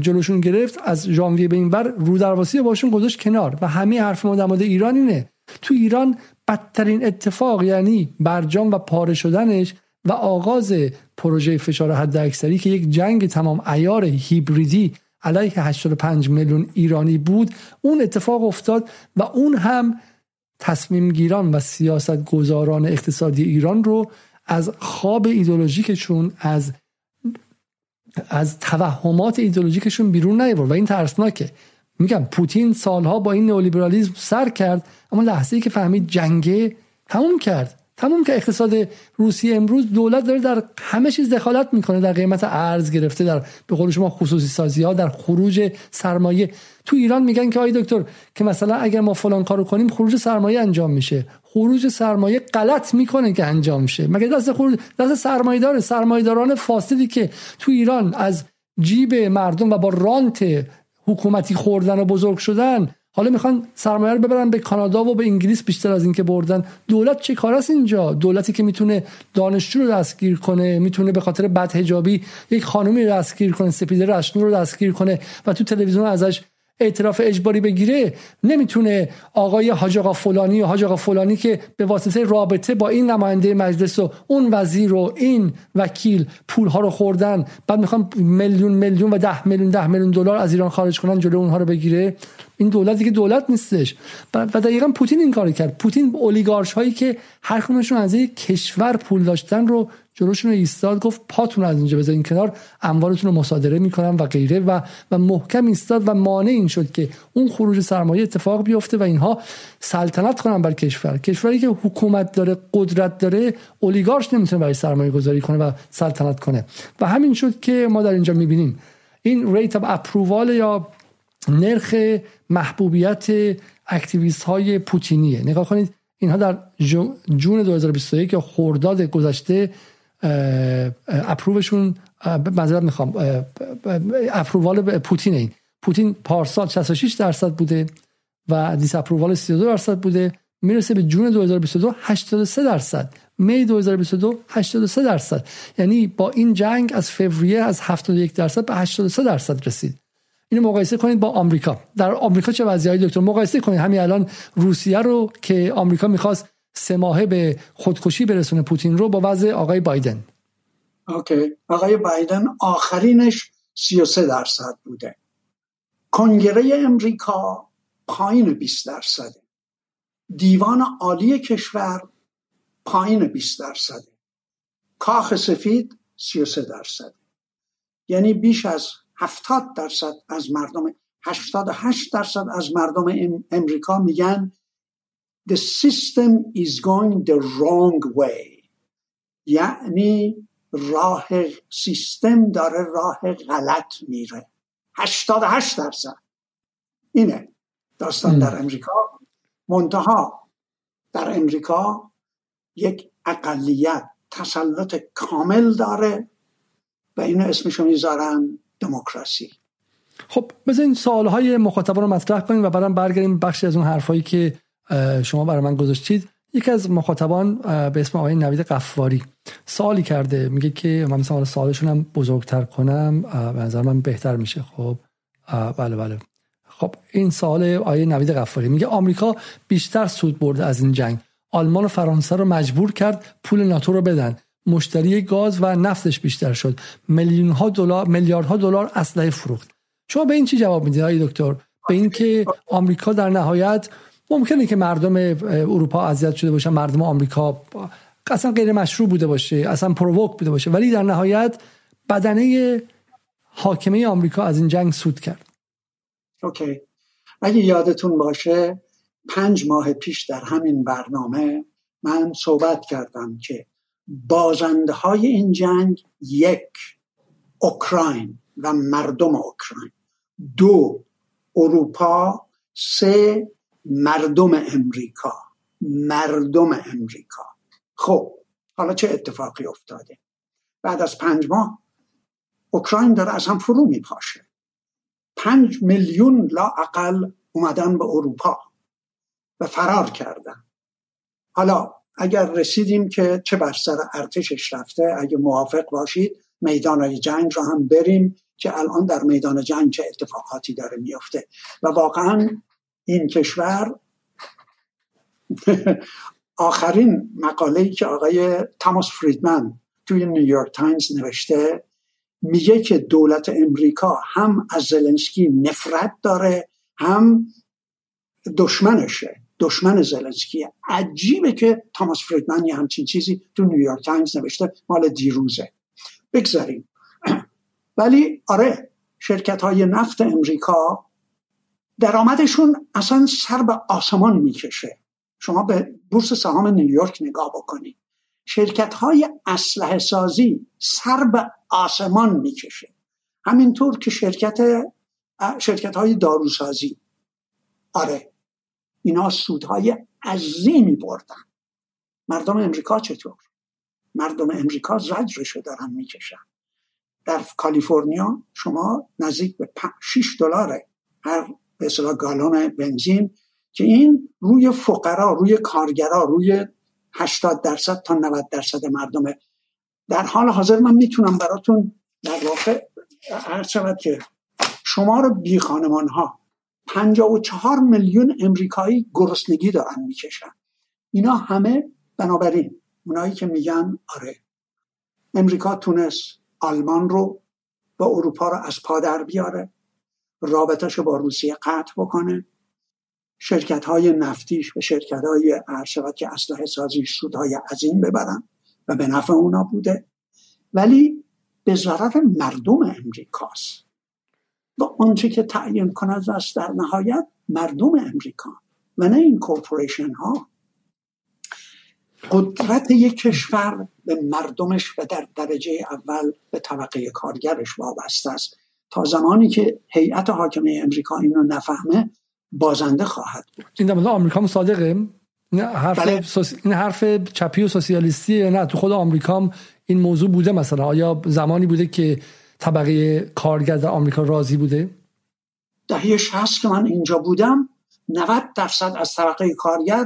جلوشون گرفت از ژانویه به این ور رو درواسی باشون گذاشت کنار و همه حرف ما در ایران اینه. تو ایران بدترین اتفاق یعنی برجام و پاره شدنش و آغاز پروژه فشار حد اکثری که یک جنگ تمام ایار هیبریدی علیه 85 میلیون ایرانی بود اون اتفاق افتاد و اون هم تصمیم گیران و سیاست گذاران اقتصادی ایران رو از خواب ایدولوژیکشون از از توهمات ایدولوژیکشون بیرون نیورد و این ترسناکه. میگم پوتین سالها با این نئولیبرالیسم سر کرد اما لحظه ای که فهمید جنگه تموم کرد. تموم که اقتصاد روسیه امروز دولت داره در همه چیز دخالت می‌کنه در قیمت ارز گرفته در به قول شما خصوصی سازی ها در خروج سرمایه. تو ایران میگن که آی دکتر که مثلا اگر ما فلان کارو کنیم خروج سرمایه انجام میشه. خروج سرمایه غلط می‌کنه که انجام میشه مگه دست خروج دست سرمایه داره سرمایه داران فاسدی که تو ایران از جیب مردم و با رانت حکومتی خوردن و بزرگ شدن حالا می‌خوان سرمایه رو ببرن به کانادا و به انگلیس بیشتر از اینکه بردن. دولت چه کار است اینجا؟ دولتی که می‌تونه دانشجو رو دستگیر کنه می‌تونه به خاطر بدحجابی یک خانومی رو دستگیر کنه سپیده رشنور رو دستگیر کنه و تو تلویزیون ازش اعتراف اجباری بگیره نمی‌تونه آقای حاج آقا فلانی و حاج آقا فلانی که به واسطه رابطه با این نماینده مجلس و اون وزیر و این وکیل پول ها رو خوردن بعد می‌خوان میلیون میلیون و ده میلیون ده میلیون دلار از ایران خارج کنن جلو اونها رو بگیره. این دولت دیگه دولت نیستش. و دقیقا پوتین این کار کرد. پوتین اولیگارش هایی که هر از یک کشور پول داشتن رو جلوشون ایستاد گفت پاتون از اینجا بذارین کنار اموالتون رو مصادره می‌کنم و غیره و و محکم ایستاد و مانع این شد که اون خروج سرمایه اتفاق بیفته و اینها سلطنت کنن بر کشور. کشوری که حکومت داره قدرت داره اولیگارش نمی‌تونه برای سرمایه گذاری کنه و سلطنت کنه. و همین شد که ما در اینجا می‌بینیم این rate approval یا نرخ محبوبیت activity های پوتینیه. نگاه کنید اینها در June 2021 یا خرداد گذشته approve شون معذرت می‌خوام approval پوتین این. پوتین پارسال 66 درصد بوده و disapproval 32 درصد بوده. می‌رسه به June 2022 83 درصد. May 2022 83 درصد. یعنی با این جنگ از فوریه از 71 درصد به 83 درصد رسید. اینو مقایسه کنید با آمریکا. در آمریکا چه وضعیتی دکتر مقایسه کنید. همین الان روسیه رو که آمریکا می‌خواست سه ماهه به خودکشی برسونه پوتین رو با وضع آقای بایدن. اوکی. آقای بایدن آخرینش 33 درصد بوده. کنگره امریکا پایین 20 درصده دیوان عالی کشور پایین 20 درصده کاخ سفید 33 درصده یعنی بیش از 70 درصد از مردم 88 درصد از مردم امریکا میگن the system is going the wrong way. یعنی راه سیستم داره راه غلط میره. 88 درصد. اینه. داستان در امریکا. منتها در امریکا یک اقلیت تسلط کامل داره و اینو اسمشو می‌ذارن دموکراسی. خب بذارین سوالهای مخاطبان رو مطرح کنیم و بعدم برگردیم بخشی از اون حرفایی که شما برای من گذاشتید. یکی از مخاطبان به اسم آقای نوید قفاری سوالی کرده. میگه که من مثلا سوالشون هم بزرگتر کنم به نظر من بهتر میشه. خب بله بله. خب این سوال آقای نوید قفاری. میگه آمریکا بیشتر سود برده از این جنگ. آلمان و فرانسه رو مجبور کرد پول ناتو رو بدن. مشتری گاز و نفتش بیشتر شد. میلیون ها دلار میلیاردها دلار اسلحه فروخت. شما به این چی جواب می‌دید آقای دکتر؟ به اینکه آمریکا در نهایت ممکنه که مردم اروپا اذیت شده باشن مردم آمریکا اصلا غیر مشروع بوده باشه اصلا پرووک بوده باشه. ولی در نهایت بدنه حاکمه آمریکا از این جنگ سود کرد. اوکی. اگه یادتون باشه پنج ماه پیش در همین برنامه من صحبت کردم که بازنده های این جنگ یک اوکراین و مردم اوکراین. دو اروپا. سه مردم امریکا مردم امریکا. خب حالا چه اتفاقی افتاده؟ بعد از پنج ماه اوکراین داره از هم فرو میپاشه. پنج میلیون لاقل اومدن به اروپا و فرار کردن. حالا اگر رسیدیم که چه بر سر ارتشش رفته اگه موافق باشید میدان جنگ رو هم بریم که الان در میدان جنگ چه اتفاقاتی داره میافته. و واقعا این کشور آخرین مقاله که آقای تاماس فریدمن توی نیویورک تایمز نوشته میگه که دولت امریکا هم از زلنسکی نفرت داره هم دشمنشه دشمن زلنسکی. عجیبه که تاماس فریدمن یه همچین چیزی تو نیویورک تایمز نوشته مال دیروزه. بگذاریم. ولی آره شرکت های نفت امریکا درآمدشون اصلا سر به آسمان می‌کشه. شما به بورس سهام نیویورک نگاه بکنید. شرکت های اسلحه سازی سر به آسمان می‌کشه. همینطور که شرکت شرکت های داروسازی. آره اینا سودهای عظیمی بردن. مردم امریکا چطور؟ مردم امریکا زجرشو دارن می‌کشن. در کالیفرنیا شما نزدیک به 6 دلار هر به گالون بنزین که این روی فقرا روی کارگرا روی 80 درصد تا 90 درصد مردمه. در حال حاضر من می‌تونم براتون در واقع هر شود که رو بی خانمان ها 54 میلیون امریکایی گرسنگی دارن می‌کشن. اینا همه بنابراین اونایی که میگن آره امریکا تونست آلمان رو با اروپا رو از پادر بیاره. رابطهش با روسیه قطع بکنه. شرکت های نفتیش و شرکت های شود که اسلحه سازی سودهای عظیم ببرن و به نفع اونا بوده. ولی به ضرر مردم امریکاست. و آنچه که تعیین کنند است در نهایت مردم امریکا و نه این کورپوریشن ها قدرت یک کشور به مردمش و در درجه اول به طبقه کارگرش وابسته است. تا زمانی که هیئت حاکمه امریکا اینو نفهمه بازنده خواهد بود. این در آمریکا صادقه این حرف, بله. این حرف چپی و سوسیالیستی نه تو خود آمریکا این موضوع بوده مثلا. آیا زمانی بوده که طبقه کارگر در آمریکا راضی بوده؟ دهه 60 که من اینجا بودم 90 درصد از طبقه کارگر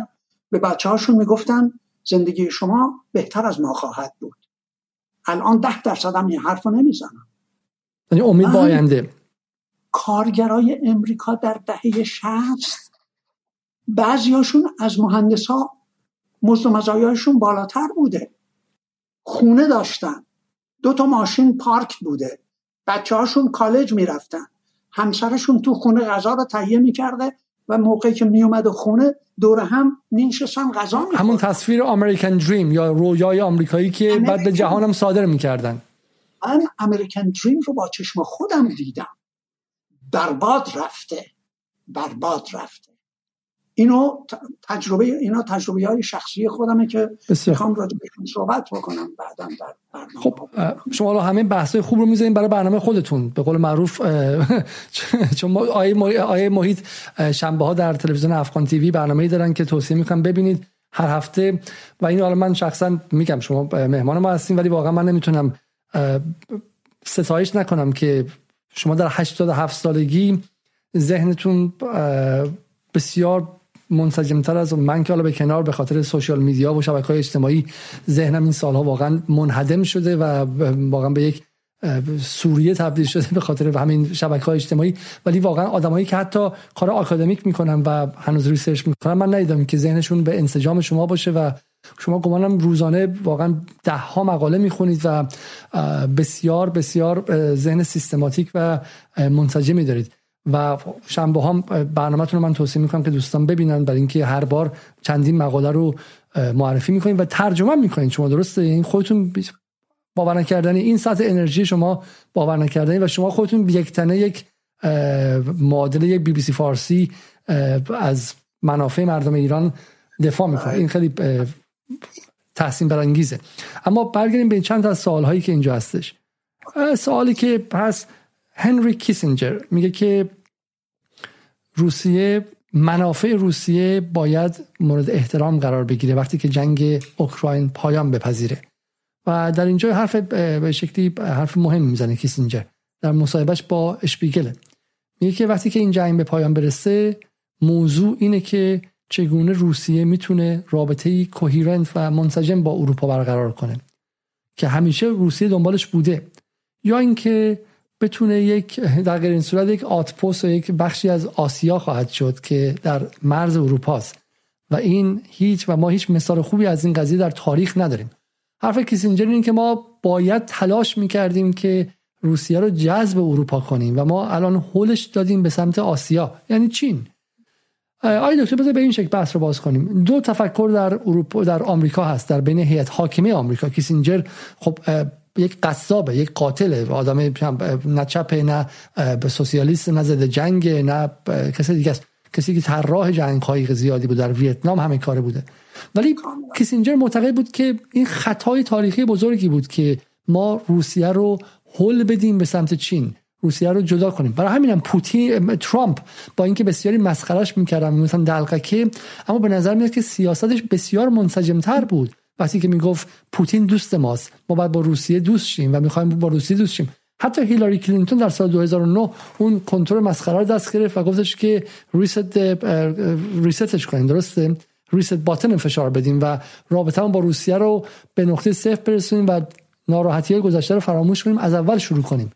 به بچه هاشون می‌گفتن زندگی شما بهتر از ما خواهد بود. الان ده درصد هم این حرف رو نمی‌زنم یعنی امید با آینده. کارگرای امریکا در دهه شست بعضیاشون از مهندس ها مزد و مزایاشون بالاتر بوده. خونه داشتن. دو تا ماشین پارک بوده. بچه هاشون کالج می‌رفتن. همسرشون تو خونه غذا رو تهیه می‌کرده و موقعی که میومد خونه دور هم نینشستن غذا می‌خورد همون تصویر امریکن دریم یا رویای آمریکایی که بعد به جهانم صادر می‌کردن. من امریکن دریم رو با چشم خودم دیدم. برباد رفته. برباد رفته. اینو تجربه اینا تجربه های شخصی خودمه که می‌خوام راجع بهشون صحبت بکنم بعدا در برنامه. خب شما همه بحث خوب رو می‌ذارین برای برنامه خودتون. به قول معروف چون آیه آیه محیط شنبه ها در تلویزیون افغان تیوی برنامه‌ای دارن که توصیه می‌کنم ببینید هر هفته. و این حالا من شخصا میگم شما مهمان ما هستین ولی واقعا من نمی‌تونم ستایش نکنم که شما در 87 سالگی ذهنتون بسیار منسجمتر از من که حالا به کنار به خاطر سوشال میدیا و شبکه های اجتماعی ذهنم این سالها واقعا منهدم شده و واقعا به یک سوریه تبدیل شده به خاطر همین شبکه های اجتماعی. ولی واقعا آدمایی که حتی کار آکادمیک می‌کنن و هنوز research می‌کنن من ندیدم که ذهنشون به انسجام شما باشه و شما گمانم روزانه واقعا ده ها مقاله می‌خونید و بسیار بسیار ذهن سیستماتیک و منسجمی دارید و شنبه هم برنامهتون رو من توصیه می‌کنم که دوستان ببینن برای اینکه هر بار چندین مقاله رو معرفی می‌کنین و ترجمه می‌کنین شما درسته؟ این خودتون باور نکردنی. این سطح انرژی شما باور نکردنی و شما خودتون یک تنه یک معادله یک بی بی سی فارسی از منافع مردم ایران دفاع می‌کنه این خیلی تحسین برانگیزه. اما برگردیم به چند از سوال هایی که اینجا هستش. سوالی که پس هنری کیسینجر میگه که روسیه منافع روسیه باید مورد احترام قرار بگیره وقتی که جنگ اوکراین پایان بپذیره. و در اینجا حرف به شکلی حرف مهم می‌زنه کیسینجر. در مصاحبهش با اشپیگل میگه که وقتی که این جنگ به پایان برسه موضوع اینه که چگونه روسیه می‌تونه رابطه کوهیرنت و منسجم با اروپا برقرار کنه؟ که همیشه روسیه دنبالش بوده. یا اینکه بتونه یک در غیر این صورت یک آتپوس و یک بخشی از آسیا خواهد شد که در مرز اروپاست. و این هیچ و ما هیچ مثال خوبی از این قضیه در تاریخ نداریم. حرف کیسینجر این که ما باید تلاش می‌کردیم که روسیه رو جذب اروپا کنیم و ما الان هولش دادیم به سمت آسیا. یعنی چین. آیا دکتر بذار به این شکل بحث رو باز کنیم. دو تفکر در اروپا در آمریکا هست در بین هیئت حاکمه آمریکا. کیسینجر خب یک قصابه یک قاتله. آدم نه چپه نه به سوسیالیست نه زده جنگ نه کسی دیگه است. کسی که طراح جنگ های زیادی بود در ویتنام همه کاره بوده. ولی کیسینجر معتقد بود که این خطای تاریخی بزرگی بود که ما روسیه رو هل بدیم به سمت چین. روسیه رو جدا کنیم. برای همینم پوتین ترامپ با اینکه بسیاری مسخرش می‌کردن مثلا دلقکه اما به نظر میاد که سیاستش بسیار منسجمتر بود. وقتی که می‌گفت پوتین دوست ماست ما باید با روسیه دوست شیم و می‌خوایم با روسیه دوست شیم. حتی هیلاری کلینتون در سال 2009 اون کنترل مسخره رو دست گرفت و گفتش که reset reset ش کنیم درسته؟ reset button فشار بدیم و رابطه با روسیه رو به نقطه صفر برسونیم و ناراحتی گذشته رو فراموش کنیم از اول شروع کنیم.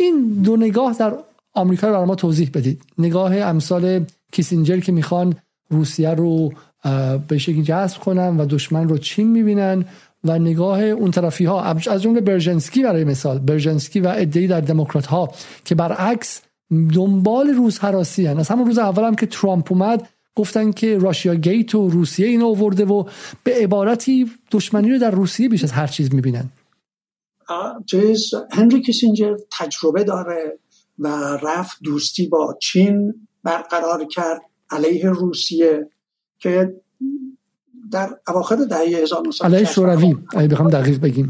این دو نگاه در آمریکا رو ما توضیح بدید. نگاه امثال کیسینجر که می‌خوان روسیه رو به شکلی جذب کنن و دشمن رو چین می‌بینن و نگاه اون طرفی ها از جمله برژنسکی برای مثال. برژنسکی و ادعی در دموکرات ها که برعکس دنبال روز حراسی هن. از همون روز اول هم که ترامپ اومد گفتن که راشیا گیت و روسیه اینو آورده و به عبارتی دشمنی رو در روسیه بیش از هر چیز می‌بینن. چیز هنری کیسینجر تجربه داره و رفت دوستی با چین برقرار کرد علیه روسیه که در اواخر دهه 1960 علیه شوروی. اگه بخوام دقیق بگیم.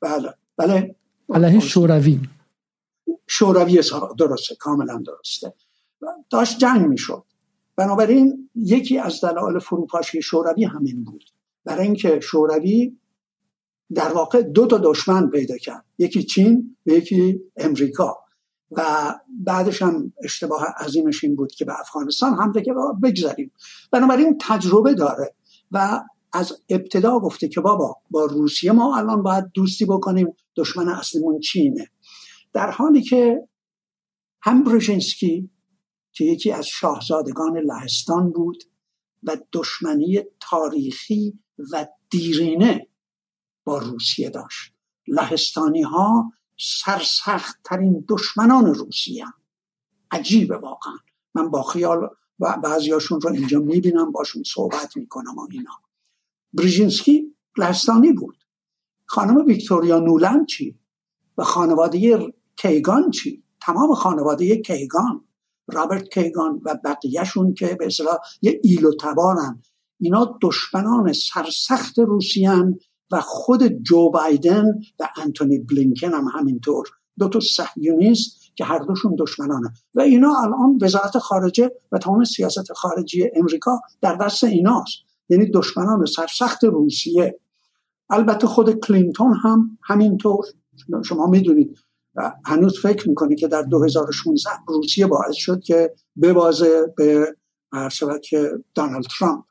بله بله. علیه شوروی. شوروی درسته کاملا درسته. داشت جنگ می‌شد. بنابراین یکی از دلایل فروپاشی شوروی همین بود. برای اینکه شوروی در واقع دو تا دشمن پیدا کرد. یکی چین و یکی امریکا. و بعدش هم اشتباه عظیمش این بود که به افغانستان حمله که بگذاریم. بنابراین تجربه داره و از ابتدا گفته که بابا با روسیه ما الان باید دوستی بکنیم دشمن اصلیمون چینه. در حالی که هم برژنسکی که یکی از شاهزادگان لهستان بود و دشمنی تاریخی و دیرینه با روسیه داشت. لهستانی ها سرسخت ترین دشمنان روسیه هم. عجیبه واقعا. من با خیال و بعضیاشون رو اینجا می‌بینم باشون صحبت می‌کنم و اینا. بریژینسکی لهستانی بود. خانم ویکتوریا نولند چی؟ و خانواده کیگان چی؟ تمام خانواده کیگان. رابرت کیگان و بقیهشون که به اصطلاح یه ایل و تبارن اینا دشمنان سرسخت روسیان و خود جو بایدن و انتونی بلینکن هم همینطور. دو تا صهیونیست که هر دوشون دشمنانه. و اینا الان وزارت خارجه و تمام سیاست خارجی امریکا در دست ایناست. یعنی دشمنان سرسخت روسیه. البته خود کلینتون هم همینطور. شما می‌دونید. هنوز فکر می‌کنه که در 2016 روسیه باعث شد که ببازه به شود که دانالد ترامپ.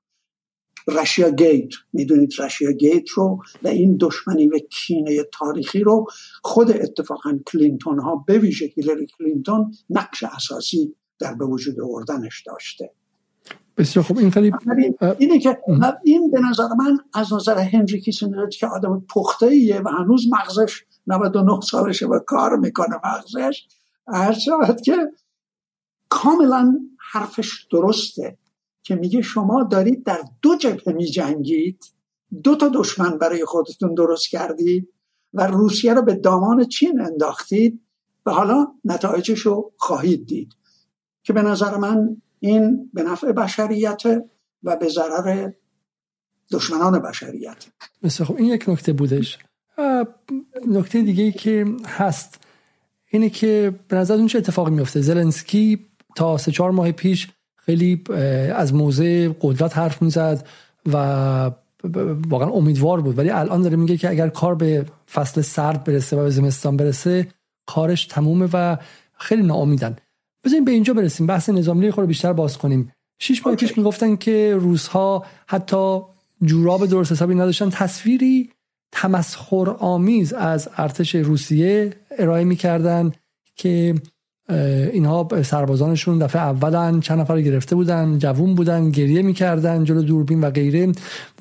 Russia gate می‌دونید Russia gate رو و این دشمنی و کینه تاریخی رو خود اتفاقا کلینتون ها به ویژه هیلری کلینتون نقش اساسی در به وجود آوردنش داشته. بسیار خوب. این خیلی اینه که این به نظر من از نظر هنری کیسینجر که آدم پخته ایه و هنوز مغزش 99 سالشه و کار می‌کنه مغزش هر شود که کاملا حرفش درسته. که میگه شما دارید در دو جبهه میجنگید دو تا دشمن برای خودتون درست کردید و روسیه رو به دامان چین انداختید و حالا نتایجش رو خواهید دید. که به نظر من این به نفع بشریت و به ضرر دشمنان بشریت. مثل خب این یک نکته بودش. نکته دیگه ای که هست اینه که به نظر چه اتفاقی میفته زلنسکی تا سه چهار ماه پیش خیلی از موضع قدرت حرف می‌زد و واقعا امیدوار بود. ولی الان داره میگه که اگر کار به فصل سرد برسه و به زمستان برسه کارش تمومه و خیلی ناامیدن. بزنین به اینجا برسیم. بحث نظامی خود بیشتر باز کنیم. شش ماه پیش می‌گفتن که روزها حتی جوراب درست حسابی نداشتن. تصویری تمسخر آمیز از ارتش روسیه ارائه می‌کردن که اینها سربازانشون دفعه اولن چند نفر گرفته بودن جوون بودن گریه می‌کردن جلو دوربین و غیره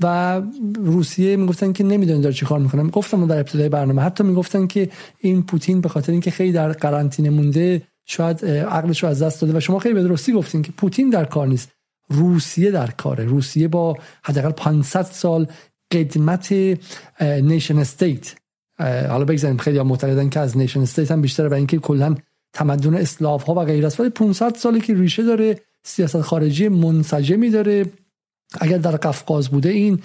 و روسیه می‌گفتن که نمی‌دونن داره چیکار می‌کنن گفتم در ابتدای برنامه. حتی می‌گفتن که این پوتین به خاطر اینکه خیلی در قرنطینه مونده شاید عقلش رو از دست داده و شما خیلی به درستی گفتین که پوتین در کار نیست. روسیه در کاره. روسیه با حداقل 500 سال قدمت nation state حالا بگذاریم خیلی معتقدن که از nation state هم بیشتره و اینکه کلا تمدن اسلاو ها و غیره است. ولی 500 سالی که ریشه داره سیاست خارجی منسجمی داره. اگر در قفقاز بوده این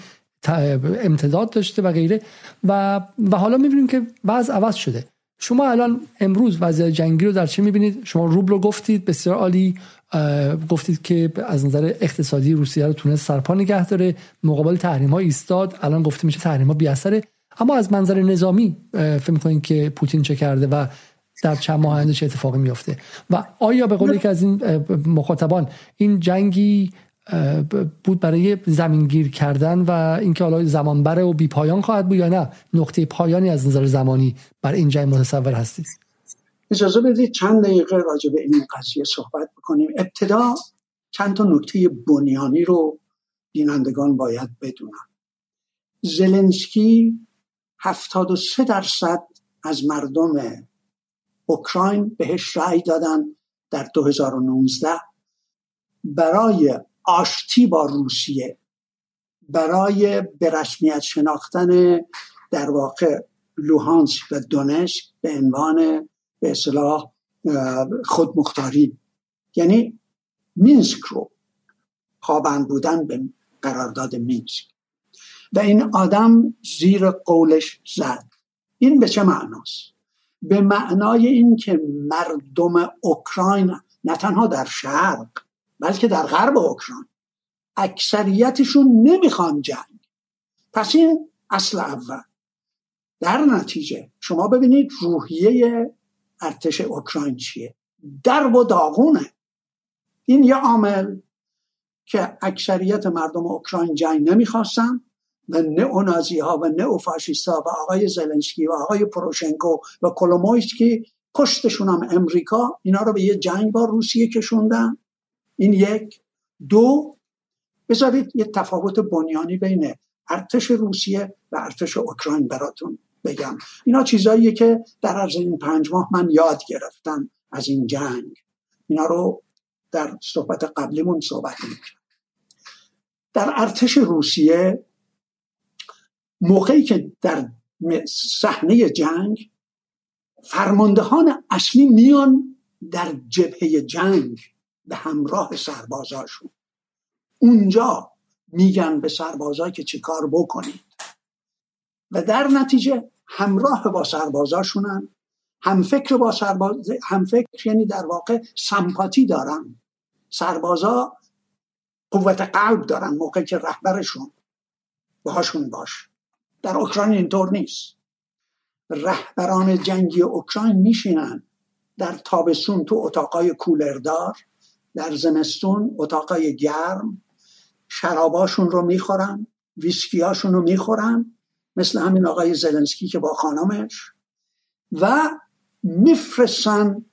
امتداد داشته و غیره. و و حالا می‌بینیم که وضع عوض شده. شما الان امروز وضعیت جنگی رو در چه می‌بینید؟ شما روبل رو گفتید بسیار عالی. گفتید که از نظر اقتصادی روسیه رو تونست سرپا نگه داره. مقابل تحریم ها ایستاد. الان گفته میشه تحریم ها بیاثره. اما از منظر نظامی فکر می‌کنید که پوتین چه کرده و در چند ماه آینده چه اتفاقی میفته و آیا به قول یکی از این مخاطبان این جنگی بود برای زمینگیر کردن و اینکه حالا زمان بره و بی پایان خواهد بود یا نه؟ نقطه پایانی از نظر زمانی بر این جنگ متصور هستید؟ اجازه بدید چند دقیقه راجع به این قضیه صحبت بکنیم. ابتدا چند تا نکته بنیانی رو بینندگان باید بدونن. زلنسکی 73 درصد از مردم اوکراین بهش رأی دادن در 2019 برای آشتی با روسیه برای به رسمیت شناختن در واقع لوهانسک و دونسک به عنوان به اصلاح خودمختاری. یعنی مینسک رو پابند بودن به قرارداد مینسک. و این آدم زیر قولش زد. این به چه معناست؟ به معنای این که مردم اوکراین نه تنها در شرق بلکه در غرب اوکراین اکثریتشون نمی‌خوان جنگ. پس این اصل اول. در نتیجه شما ببینید روحیه ارتش اوکراین چیه؟ درب و داغونه. این یه عامل که اکثریت مردم اوکراین جنگ نمی‌خواستن و نئونازی ها و نئوفاشیست ها و آقای زلنسکی و آقای پروشنکو و که پشتشون هم امریکا اینا رو به یه جنگ با روسیه کشوندن. این یک. دو بذارید یه تفاوت بنیانی بین ارتش روسیه و ارتش اوکراین براتون بگم. اینا چیزاییه که در عرض این پنج ماه من یاد گرفتم از این جنگ. اینا رو در صحبت قبلیمون صحبت می‌کنم در ارتش روسیه موقعی که در صحنه جنگ فرماندهان اصلی میان در جبهه جنگ به همراه سربازاشون. اونجا میگن به سربازا که چی کار بکنید. و در نتیجه همراه با سربازاشونن. هم فکر با سرباز هم فکر یعنی در واقع سمپاتی دارن. سربازا قوت قلب دارن موقع که رهبرشون باهاشون باش. در اوکراین اینطور نیست. رهبران جنگی اوکراین میشینن در تابستون تو اتاقای کولردار در زمستون اتاقای گرم شراباشون رو می‌خورن ویسکیاشون رو می‌خورن مثل همین آقای زلنسکی که با خانمش و میفرستن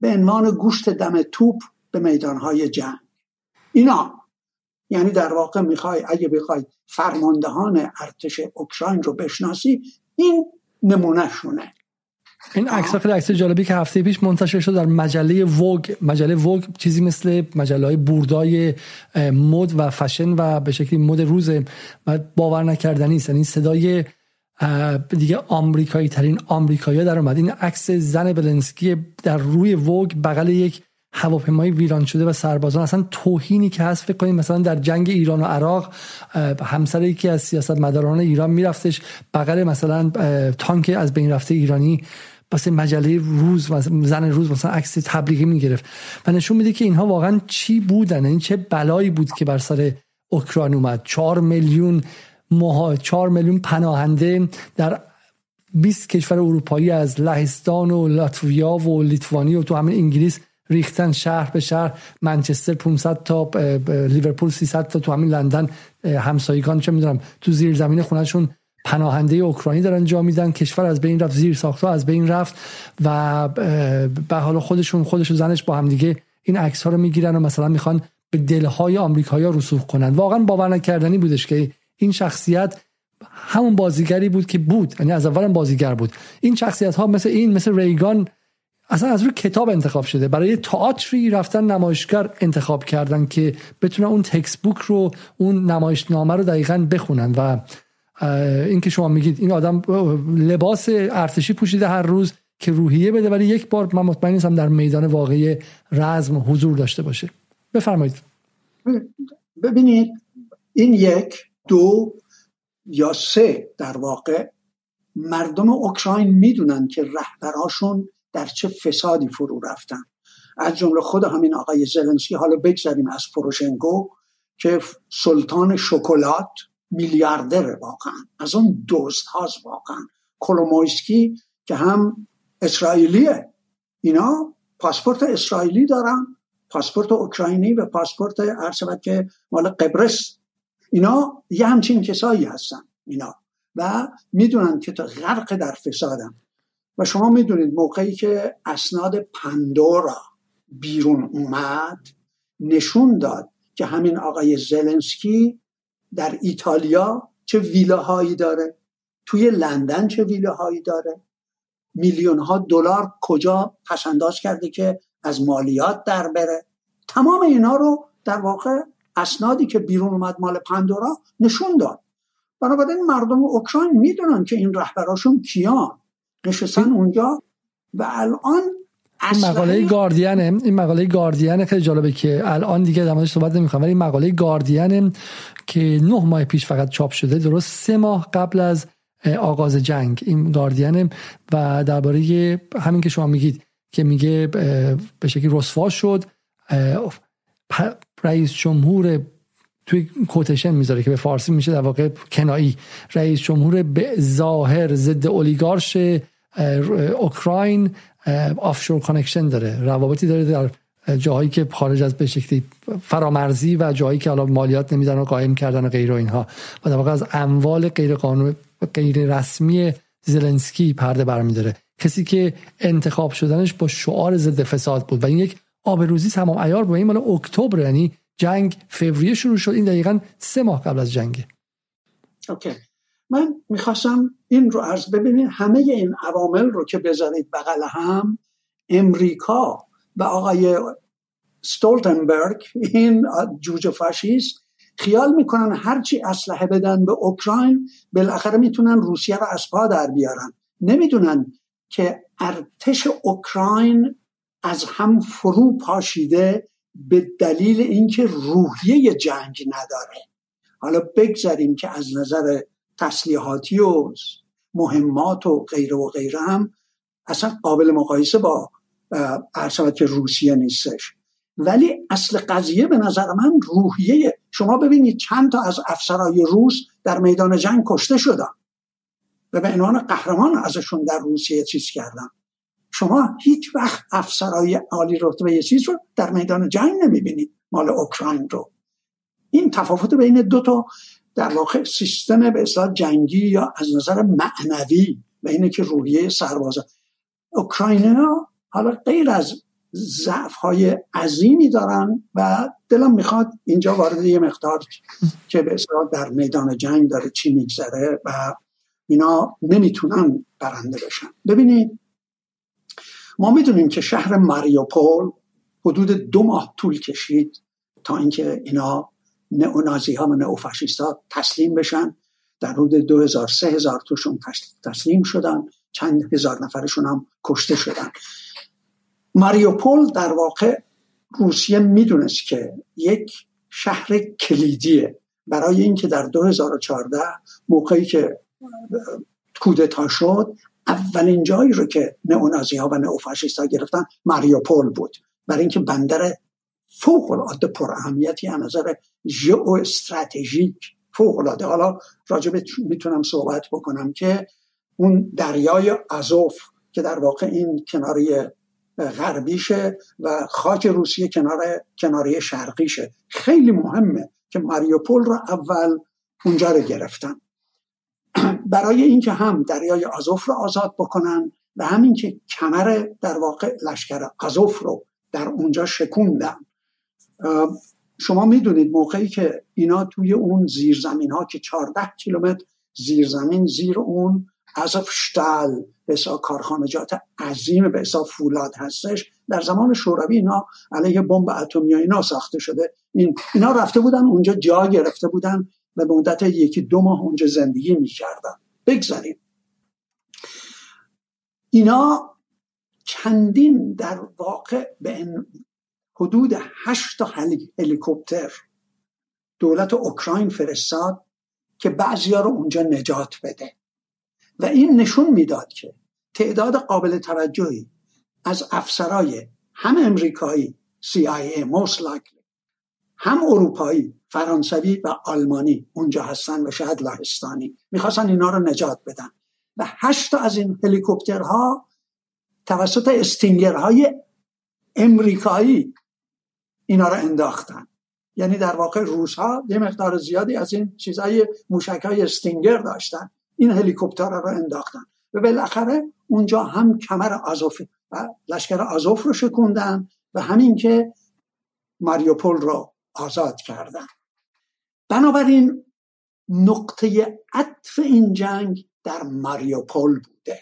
به عنوان گوشت دم توپ به میدانهای جنگ. اینا. یعنی در واقع می‌خوای اگه بخوای فرماندهان ارتش اوکراین رو بشناسی این نمونه شونه این عکس خیلی عکس جالبی که هفته پیش منتشر شد در مجله ووگ مجله ووگ چیزی مثل مجله های بوردای مد و فشن و به شکلی مد روز و باور نکردنی است. یعنی صدای دیگه آمریکایی ترین آمریکایی در اومد. این عکس زن بلنسکی در روی ووگ بغل یک هواپیمای ویران شده و سربازان. اصلا توهینی که هست فکر کنید مثلا در جنگ ایران و عراق همسر یکی از سیاست مداران ایران میرفتش. بغل مثلا تانک از بین رفته ایرانی. واسه مجله روز و زن روز مثلا عکس تبلیغی می‌گرفت. و نشون میده که اینها واقعا چی بودن؟ این چه بلایی بود که بر سر اوکراین اومد؟ چهار میلیون مها... چهار میلیون پناهنده در 20 کشور اروپایی از لهستان و لاتویا و لیتوانی و تو همین انگلیس ریختن شهر به شهر منچستر 500 تا لیورپول 300 تا تو همین لندن همسایگان چه می‌دونم تو زیر زمین خونهشون پناهنده اوکراینی دارن جا میدن کشور از بین رفت زیر ساختها از بین رفت و به حال خودشون خودش و زنش با هم دیگه این عکس ها رو می‌گیرن و مثلا می‌خوان به دلهای آمریکایی‌ها رسوخ کنن. واقعا باور نکردنی بودش که این شخصیت همون بازیگری بود که بود یعنی از اول بازیگر بود. این شخصیت ها مثل این مثل ریگان اصلا از روی کتاب انتخاب شده. برای تئاتری رفتن نمایشگر انتخاب کردن که بتونن اون تکس بوک رو اون نمایشنامه رو دقیقا بخونن. و این که شما میگید این آدم لباس ارتشی پوشیده هر روز که روحیه بده ولی یک بار من مطمئن نیستم در میدان واقعی رزم حضور داشته باشه. بفرمایید. ببینید این یک دو یا سه در واقع مردم اوکراین می‌دونن که رهبراشون در چه فسادی فرو رفتن. از جمله خود همین آقای زلنسکی حالا بگذاریم از پروشنکو که سلطان شکلات میلیاردر واقعا. از اون دزد هاست واقعا. کلومویسکی که هم اسرائیلیه. اینا پاسپورت اسرائیلی دارن پاسپورت اوکراینی و پاسپورت عرض که مال قبرس. اینا یه همچین کسایی هستن اینا. و می‌دونن که تا غرق در فسادن. و شما می‌دونید موقعی که اسناد پندورا بیرون اومد نشون داد که همین آقای زلنسکی در ایتالیا چه ویلاهایی داره توی لندن چه ویلاهایی داره میلیون ها دلار کجا پسنداز کرده که از مالیات در بره. تمام اینا رو در واقع اسنادی که بیرون اومد مال پندورا نشون داد. بنابراین مردم اوکراین می‌دونن که این رهبراشون کیان. نشستن اونجا و الان این مقاله گاردین این مقاله گاردین خیلی جالبه که الان دیگه در صحبت نمی‌خوام ولی مقاله گاردین که نه ماه پیش فقط چاپ شده درست سه ماه قبل از آغاز جنگ. این گاردین و درباره همین که شما میگید که میگه به شکلی رسوا شد رئیس جمهور توی quotation می‌ذاره که به فارسی میشه در واقع کنایی. رئیس جمهور به ظاهر ضد اولیگارش اوکراین offshore connection داره روابطی داره در جاهایی که خارج از به شکلی فرامرزی و جاهایی که حالا مالیات نمیدن و قایم کردن و غیر و اینها. و در واقع از اموال غیر قانون غیر رسمی زلنسکی پرده برمیداره. کسی که انتخاب شدنش با شعار ضد فساد بود و این یک آبروزی تمام عیار بود. این مال اکتبر یعنی جنگ فوریه شروع شد. این دقیقا سه ماه قبل از جنگه. اوکی. من می‌خواستم این رو عرض ببینید همه این عوامل رو که بذارید بغل هم امریکا و آقای ستولتنبرگ این جوجه فاشیست خیال می‌کنن هرچی اسلحه بدن به اوکراین بالاخره می‌تونن روسیه رو از پا در بیارن. نمی‌دونن که ارتش اوکراین از هم فرو پاشیده به دلیل اینکه روحیه جنگ نداره. حالا بگذاریم که از نظر تسلیحاتی و مهمات و غیره و غیره هم اصلا قابل مقایسه با عرض که روسیه نیستش. ولی اصل قضیه به نظر من روحیه. شما ببینید چند تا از افسرهای روس در میدان جنگ کشته شدن و به عنوان قهرمان ازشون در روسیه چیز کردن. شما هیچ وقت افسرهای عالی رتبه چیز رو در میدان جنگ نمی‌بینید مال اوکراین رو. این تفاوت بین دو تا در واقع سیستم به اصلاح جنگی یا از نظر معنوی و اینه که روحیه سرباز اوکراین حالا غیر از ضعف های عظیمی دارن و دلم می‌خواد اینجا وارد یه مقدار که به اصلاح در میدان جنگ داره چی میگذره و اینا نمی‌تونن برنده بشن. ببینید ما می‌دونیم که شهر ماریوپول حدود دو ماه طول کشید تا اینکه اینا نئونازی ها و نئوفاشیست ها تسلیم بشن. در حدود دو هزار سه هزار توشون تسلیم شدن. چند هزار نفرشون هم کشته شدن. ماریوپول در واقع روسیه می‌دونست که یک شهر کلیدیه. برای اینکه در 2014 موقعی که کودتا شد اولین جایی رو که نئونازی ها و نئوفاشیست ها گرفتن ماریوپول بود. برای اینکه بندر فوق العاده پر اهمیتی از نظر ژئو استراتژیک فوق العاده حالا راجع می‌تونم صحبت بکنم که اون دریای ازوف که در واقع این کناری غربیشه و خاک روسیه کنار کناری شرقیشه. خیلی مهمه که ماریوپول رو اول اونجا رو گرفتن. برای اینکه هم دریای آزوف رو آزاد بکنن و همین که کمر در واقع لشکر آزوف رو در اونجا شکوندن. شما می‌دونید موقعی که اینا توی اون زیرزمین ها که 14 کیلومتر زیرزمین زیر اون شتال به کارخانجات عظیم به فولاد هستش در زمان شوروی اینا علیه بمب اتمی اینا ساخته شده. این اینا رفته بودن اونجا جا گرفته بودن و به مدت یکی دو ماه اونجا زندگی می‌کردن. بگذاریم. اینا چندین در واقع به حدود هشت تا هلیکوپتر دولت اوکراین فرستاد که بعضیا رو اونجا نجات بده. و این نشون می‌داد که تعداد قابل توجهی از افسرای هم امریکایی CIA most likely هم اروپایی فرانسوی و آلمانی اونجا هستن و شاید لهستانی می‌خواستن اینا رو نجات بدن. و هشت از این هلیکوپترها توسط استینگرهای امریکایی اینا رو انداختن. یعنی در واقع روس ها یه مقدار زیادی از این چیزهای موشک های استینگر داشتن. این هلیکوپتر رو انداختن. و بالاخره اونجا هم کمر آزوف و لشکر آزوف رو شکوندن و همین که ماریوپول رو آزاد کردن. بنابراین نقطه عطف این جنگ در ماریوپول بوده.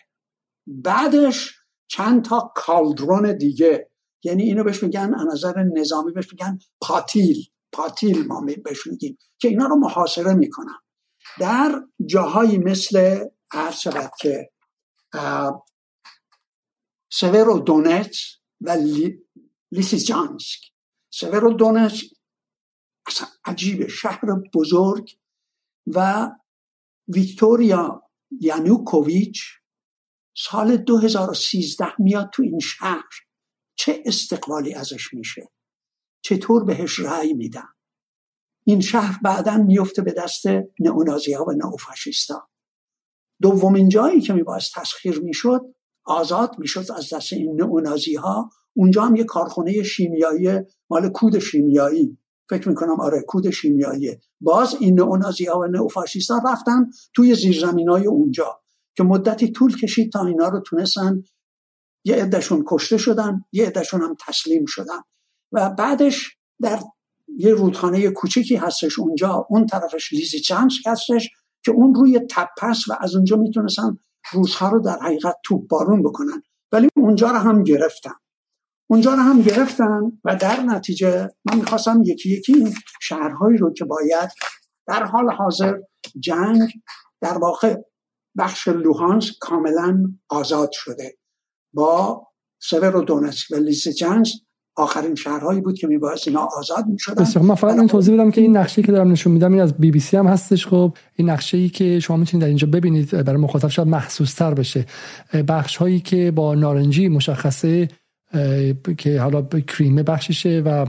بعدش چند تا کالدرون دیگه یعنی اینو بهش میگن از نظر نظامی بهش میگن پاتیل. پاتیل ما بهش میگیم که اینا رو محاصره می‌کنن. در جاهایی مثل عرض شود که سورو دونت و لیسیجانسک سورو دونت اصلا عجیبه شهر بزرگ و ویکتوریا یانوکوویچ سال 2013 میاد تو این شهر. چه استقبالی ازش میشه؟ چطور بهش رأی میدن؟ این شهر بعدا میفته به دست نئونازی ها و نئوفاشیستا. دومین جایی که میباید تسخیر می‌شد آزاد می‌شد از دست این نئونازی ها اونجا هم یه کارخونه شیمیایی مال کود شیمیایی. فکر می‌کنم آره کود شیمیایی. باز این نئونازی ها و نئوفاشیستا رفتن توی زیرزمین های اونجا که مدتی طول کشید تا اینا رو تونستن یه عدهشون کشته شدن یه عدهشون هم تسلیم شدن. و بعدش در یه رودخانه کوچیکی هستش اونجا اون طرفش لیزی چانسک هستش که اون روی تپس و از اونجا می‌تونستن روزها رو در حقیقت توپ بارون بکنن. ولی اونجا رو هم گرفتن. اونجا رو هم گرفتن و در نتیجه من می‌خواستم یکی یکی این شهرهایی رو که باید در حال حاضر جنگ در واقع بخش لوهانس کاملا آزاد شده. با سور و دونتسک و لیسیچنس آخرین شهرهایی بود که میبایست اینا آزاد می‌شدن بسیار من فقط این توضیح بدم که این نقشه که دارم نشون میدم این از بی بی سی هم هستش خب. این نقشه ای که شما می‌تونید در اینجا ببینید برای مخاطب شاید محسوس تر بشه. بخش هایی که با نارنجی مشخصه که حالا کریمه بخششه و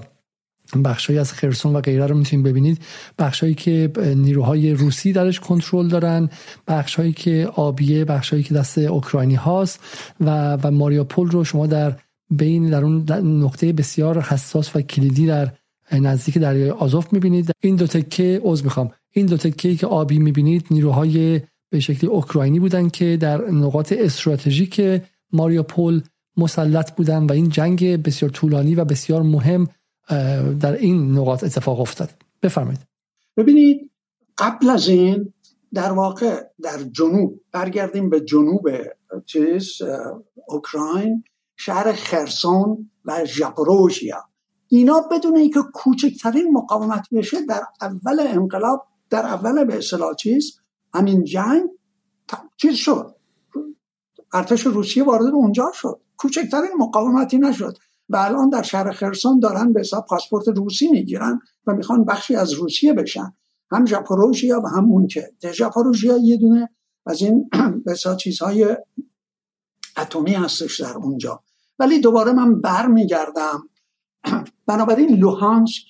بخشهایی از خرسون و غیره رو می‌تونید ببینید. بخشهایی که نیروهای روسی درش کنترل دارن. بخشهایی که آبیه بخشهایی که دست اوکراینی هاست. و و ماریاپول رو شما در بین در اون نقطه بسیار حساس و کلیدی در نزدیک دریای آزوف می‌بینید. این دو تکه عضو می‌خوام. این دو تکه که آبی می‌بینید نیروهای به شکلی اوکراینی بودن که در نقاط استراتژیک ماریاپول مسلط بودن و این جنگ بسیار طولانی و بسیار مهم در این نقاط اتفاق افتاد. بفرمایید. ببینید قبل از این در واقع در جنوب برگردیم به جنوب چیز اوکراین شهر خرسون و ژاپروژیا. اینا بدون اینکه کوچکترین مقاومت بشه در اول انقلاب در اول به اصطلاح چیز همین جنگ چیز شد. ارتش روسیه وارد اونجا شد. کوچکترین مقاومتی نشد. و الان در شهر خرسون دارن به حساب پاسپورت روسی می‌گیرن و می‌خوان بخشی از روسیه بشن. هم ژاپروژیا و هم اون که ژاپروژیا یه دونه از این به چیزهای اتمی هستش در اونجا. ولی دوباره من برمیگردم. بنابراین لوهانسک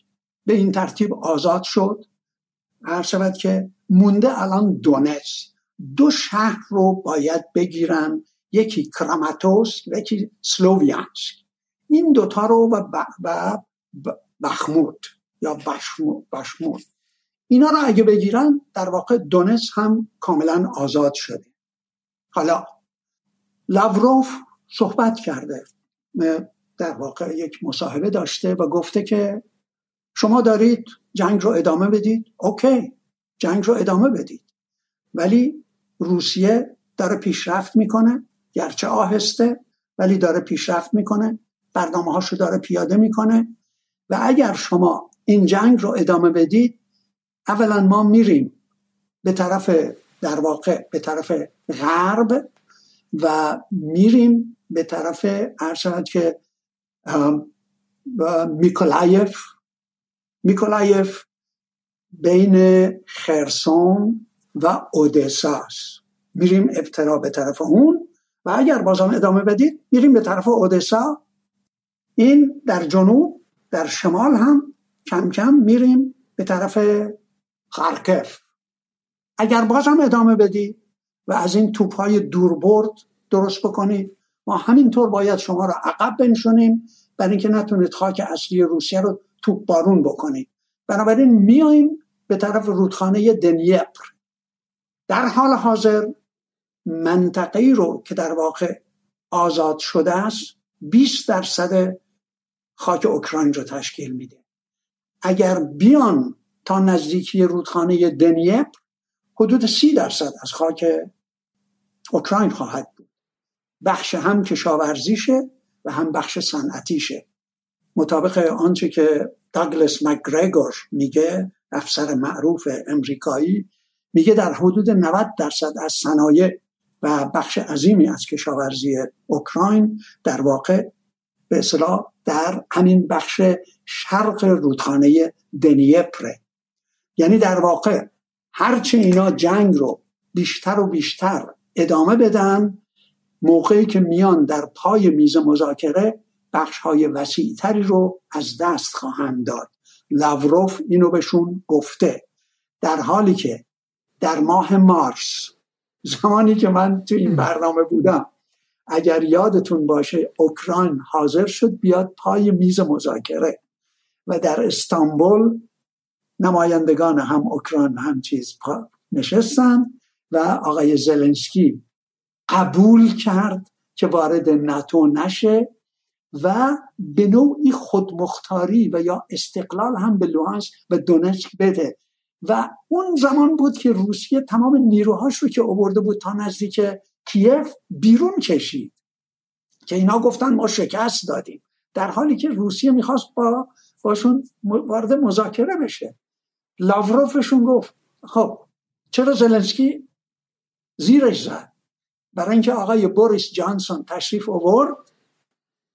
به این ترتیب آزاد شد. هر شود که مونده الان دونتس دو شهر رو باید بگیرن. یکی کراماتوس و یکی سلوویانسک. این دوتا رو و, بخمود یا بشمود. اینا رو اگه بگیرن در واقع دونس هم کاملا آزاد شده. حالا لاوروف صحبت کرده در واقع یک مصاحبه داشته و گفته که شما دارید جنگ رو ادامه بدید. اوکی جنگ رو ادامه بدید. ولی روسیه داره پیشرفت می‌کنه گرچه آهسته ولی داره پیشرفت می‌کنه. برنامه هاشو داره پیاده می‌کنه. و اگر شما این جنگ رو ادامه بدید اولا ما میریم به طرف در واقع به طرف غرب و میریم به طرف ارشد که میکولایف میکولایف بین خرسون و اودساس میریم ابترا به طرف اون و اگر بازم ادامه بدید میریم به طرف اودسا این در جنوب در شمال هم کم کم میریم به طرف خارکف اگر بازم ادامه بدید و از این توپ های دوربرد درست بکنید ما همینطور باید شما را عقب بنشونیم برای اینکه نتونید خاک اصلی روسیه رو توپ بارون بکنید. بنابراین میاییم به طرف رودخانه دنیپر. در حال حاضر منطقه رو که در واقع آزاد شده است 20 درصد خاک اوکراین رو تشکیل میده. اگر بیان تا نزدیکی رودخانه دنیپر حدود سی درصد از خاک اوکراین خواهد بود. بخش هم کشاورزیشه و هم بخش صنعتیشه. مطابق آنچه که داگلس مکگرگور میگه افسر معروف امریکایی میگه در حدود 90 درصد از صنایع و بخش عظیمی از کشاورزی اوکراین در واقع به اصطلاح در همین بخش شرق رودخانه دنیپره یعنی در واقع هرچه اینا جنگ رو بیشتر و بیشتر ادامه بدن موقعی که میان در پای میز مذاکره بخش های وسیعتری رو از دست خواهند داد. لاوروف اینو بهشون گفته در حالی که در ماه مارس زمانی که من تو این برنامه بودم اگر یادتون باشه اوکراین حاضر شد بیاد پای میز مذاکره و در استانبول نمایندگان هم اوکراین هم چیز نشستن و آقای زلنسکی قبول کرد که وارد ناتو نشه و به نوعی خودمختاری و یا استقلال هم به لوهانس و دونتسک بده. و اون زمان بود که روسیه تمام نیروهاش رو که آورده بود تا نزدیک کیف بیرون کشید. که اینا گفتن ما شکست دادیم. در حالی که روسیه می‌خواست با باشون وارد مذاکره بشه. لاوروفشون گفت خب چرا زلنسکی زیرش زد؟ برای اینکه آقای بوریس جانسون تشریف آورد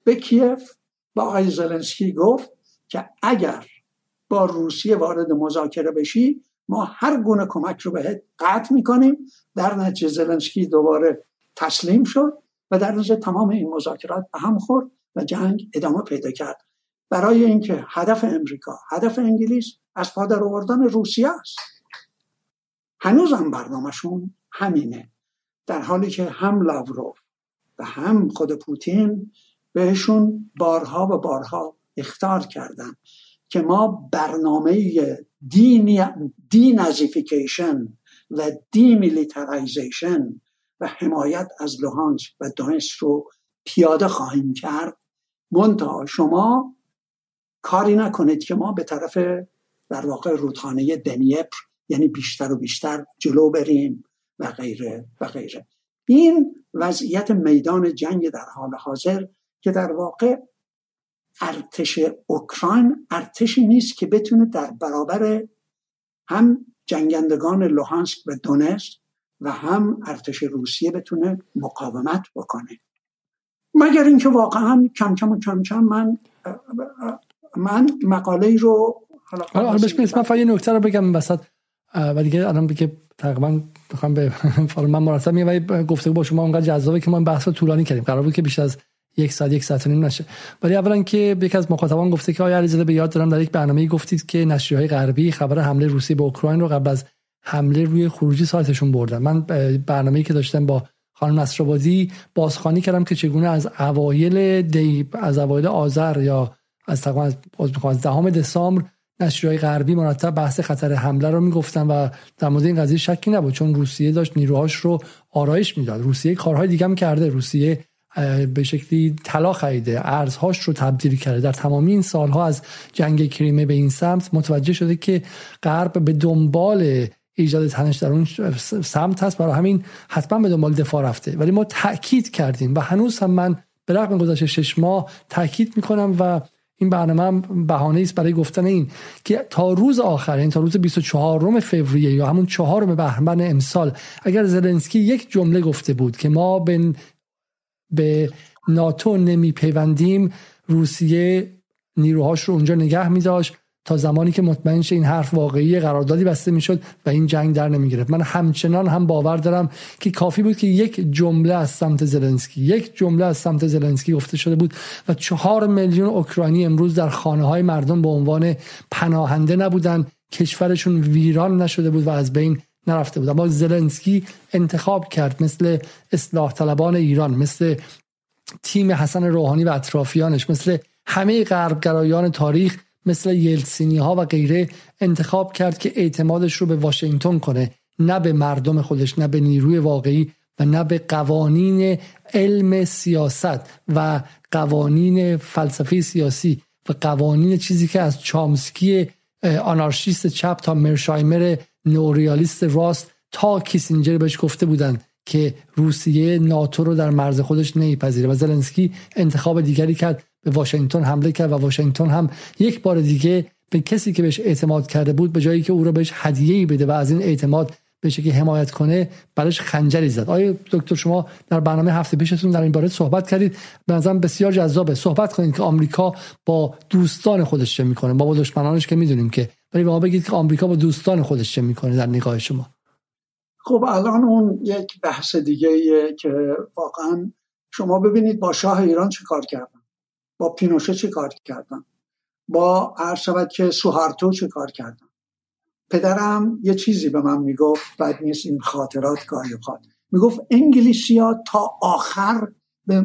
به کیف با آقای زلنسکی گفت که اگر با روسیه وارد مذاکره بشی ما هر گونه کمک رو بهت قطع می‌کنیم. در نتیجه زلنسکی دوباره تسلیم شد و در نتیجه تمام این مذاکرات به هم خورد و جنگ ادامه پیدا کرد. برای اینکه هدف امریکا هدف انگلیس از پادر آوردن روسیه است. هنوز هم برنامهشون همینه. در حالی که هم لاوروف و هم خود پوتین بهشون بارها و بارها اخطار کردن. که ما برنامه denazification و militarization و حمایت از لوهانسک و دونتسک رو پیاده خواهیم کرد. منتها شما کاری نکنید که ما به طرف در واقع رودخانه دنیپر یعنی بیشتر و بیشتر جلو بریم و غیره و غیره. این وضعیت میدان جنگ در حال حاضر که در واقع ارتش اوکراین ارتشی نیست که بتونه در برابر هم جنگندگان لوهانسک و دونست و هم ارتش روسیه بتونه مقاومت بکنه. مگر اینکه واقعا کم کم و کم کم من من مقاله رو حالا من فقط یه نکته رو بگم وسط و دیگه الان بگه تقریبا بخوام به من مرتب میگم ولی گفته با شما اونقدر جذابه که ما بحث رو طولانی کردیم. قرار بود که بیشتر از یک ساعت یک ساعت و نیم نشه. ولی اولا که یکی از مخاطبان گفته که آیا علیزاده به یاد دارم در یک برنامه گفتید که نشریه غربی خبر حمله روسیه به اوکراین رو قبل از حمله روی خروجی سایتشون بردن. من برنامه‌ای که داشتم با خانم نصرآبادی بازخوانی کردم که چگونه از اوایل دی از اوایل آذر یا از تقریبا از دهم دسامبر نشریه‌های غربی مرتب بحث خطر حمله رو می‌گفتن و در مورد این قضیه شکی نبود چون روسیه داشت نیروهاش رو آرایش می‌داد. روسیه کارهای دیگه هم کرده. روسیه به شکلی طلا خریده. ارزهاش رو تبدیل کرده. در تمامی این سالها از جنگ کریمه به این سمت متوجه شده که غرب به دنبال ایجاد تنش در اون سمت هست. برای همین حتما به دنبال دفاع رفته. ولی ما تاکید کردیم و هنوز هم من به رغم گذشته شش ماه تاکید می‌کنم و این برنامه بهانه است برای گفتن این که تا روز آخر یعنی تا روز 24 فوریه یا همون چهارم بهمن امسال اگر زلنسکی یک جمله گفته بود که ما به به ناتو نمی پیوندیم روسیه نیروهاش رو اونجا نگه می داشت تا زمانی که مطمئن شه این حرف واقعی قراردادی بسته می‌شد و این جنگ در نمی گرفت من همچنان هم باور دارم که کافی بود که یک جمله از سمت زلنسکی یک جمله از سمت زلنسکی گفته شده بود و چهار میلیون اوکراینی امروز در خانه های مردم به عنوان پناهنده نبودن کشورشون ویران نشده بود و از بین نرفته بود. اما زلنسکی انتخاب کرد مثل اصلاح طلبان ایران مثل تیم حسن روحانی و اطرافیانش مثل همه غربگرایان تاریخ مثل یلسینی ها و غیره انتخاب کرد که اعتمادش رو به واشنگتن کنه. نه به مردم خودش نه به نیروی واقعی و نه به قوانین علم سیاست و قوانین فلسفه سیاسی و قوانین چیزی که از چامسکی آنارشیست چپ تا مرشایمر نوریالیست راست تا کیسینجر بهش گفته بودند که روسیه ناتو رو در مرز خودش نمیپذیره و زلنسکی انتخاب دیگری کرد به واشنگتن حمله کرد و واشنگتن هم یک بار دیگه به کسی که بهش اعتماد کرده بود به جایی که او رو بهش هدیه‌ای بده و از این اعتماد به که حمایت کنه براش خنجری زد. آیا دکتر شما در برنامه هفته پیشتون در این باره صحبت کردید؟ به نظرم بسیار جذابه. صحبت کنید که آمریکا با دوستان خودش چه می‌کنه با, با دشمنانش که می‌دونیم که ولی به ما بگید که آمریکا با دوستان خودش چه می‌کنه در نگاه شما؟ خب الان اون یک بحث دیگه که واقعا شما ببینید با شاه ایران چه کار کردن؟ با پینوشه چه کار کردن؟ با هر شود که سوهارتو چه کار کردن؟ پدرم یه چیزی به من می‌گفت بعد نیست این خاطرات گاهی اوقات. می‌گفت انگلیسیا تا آخر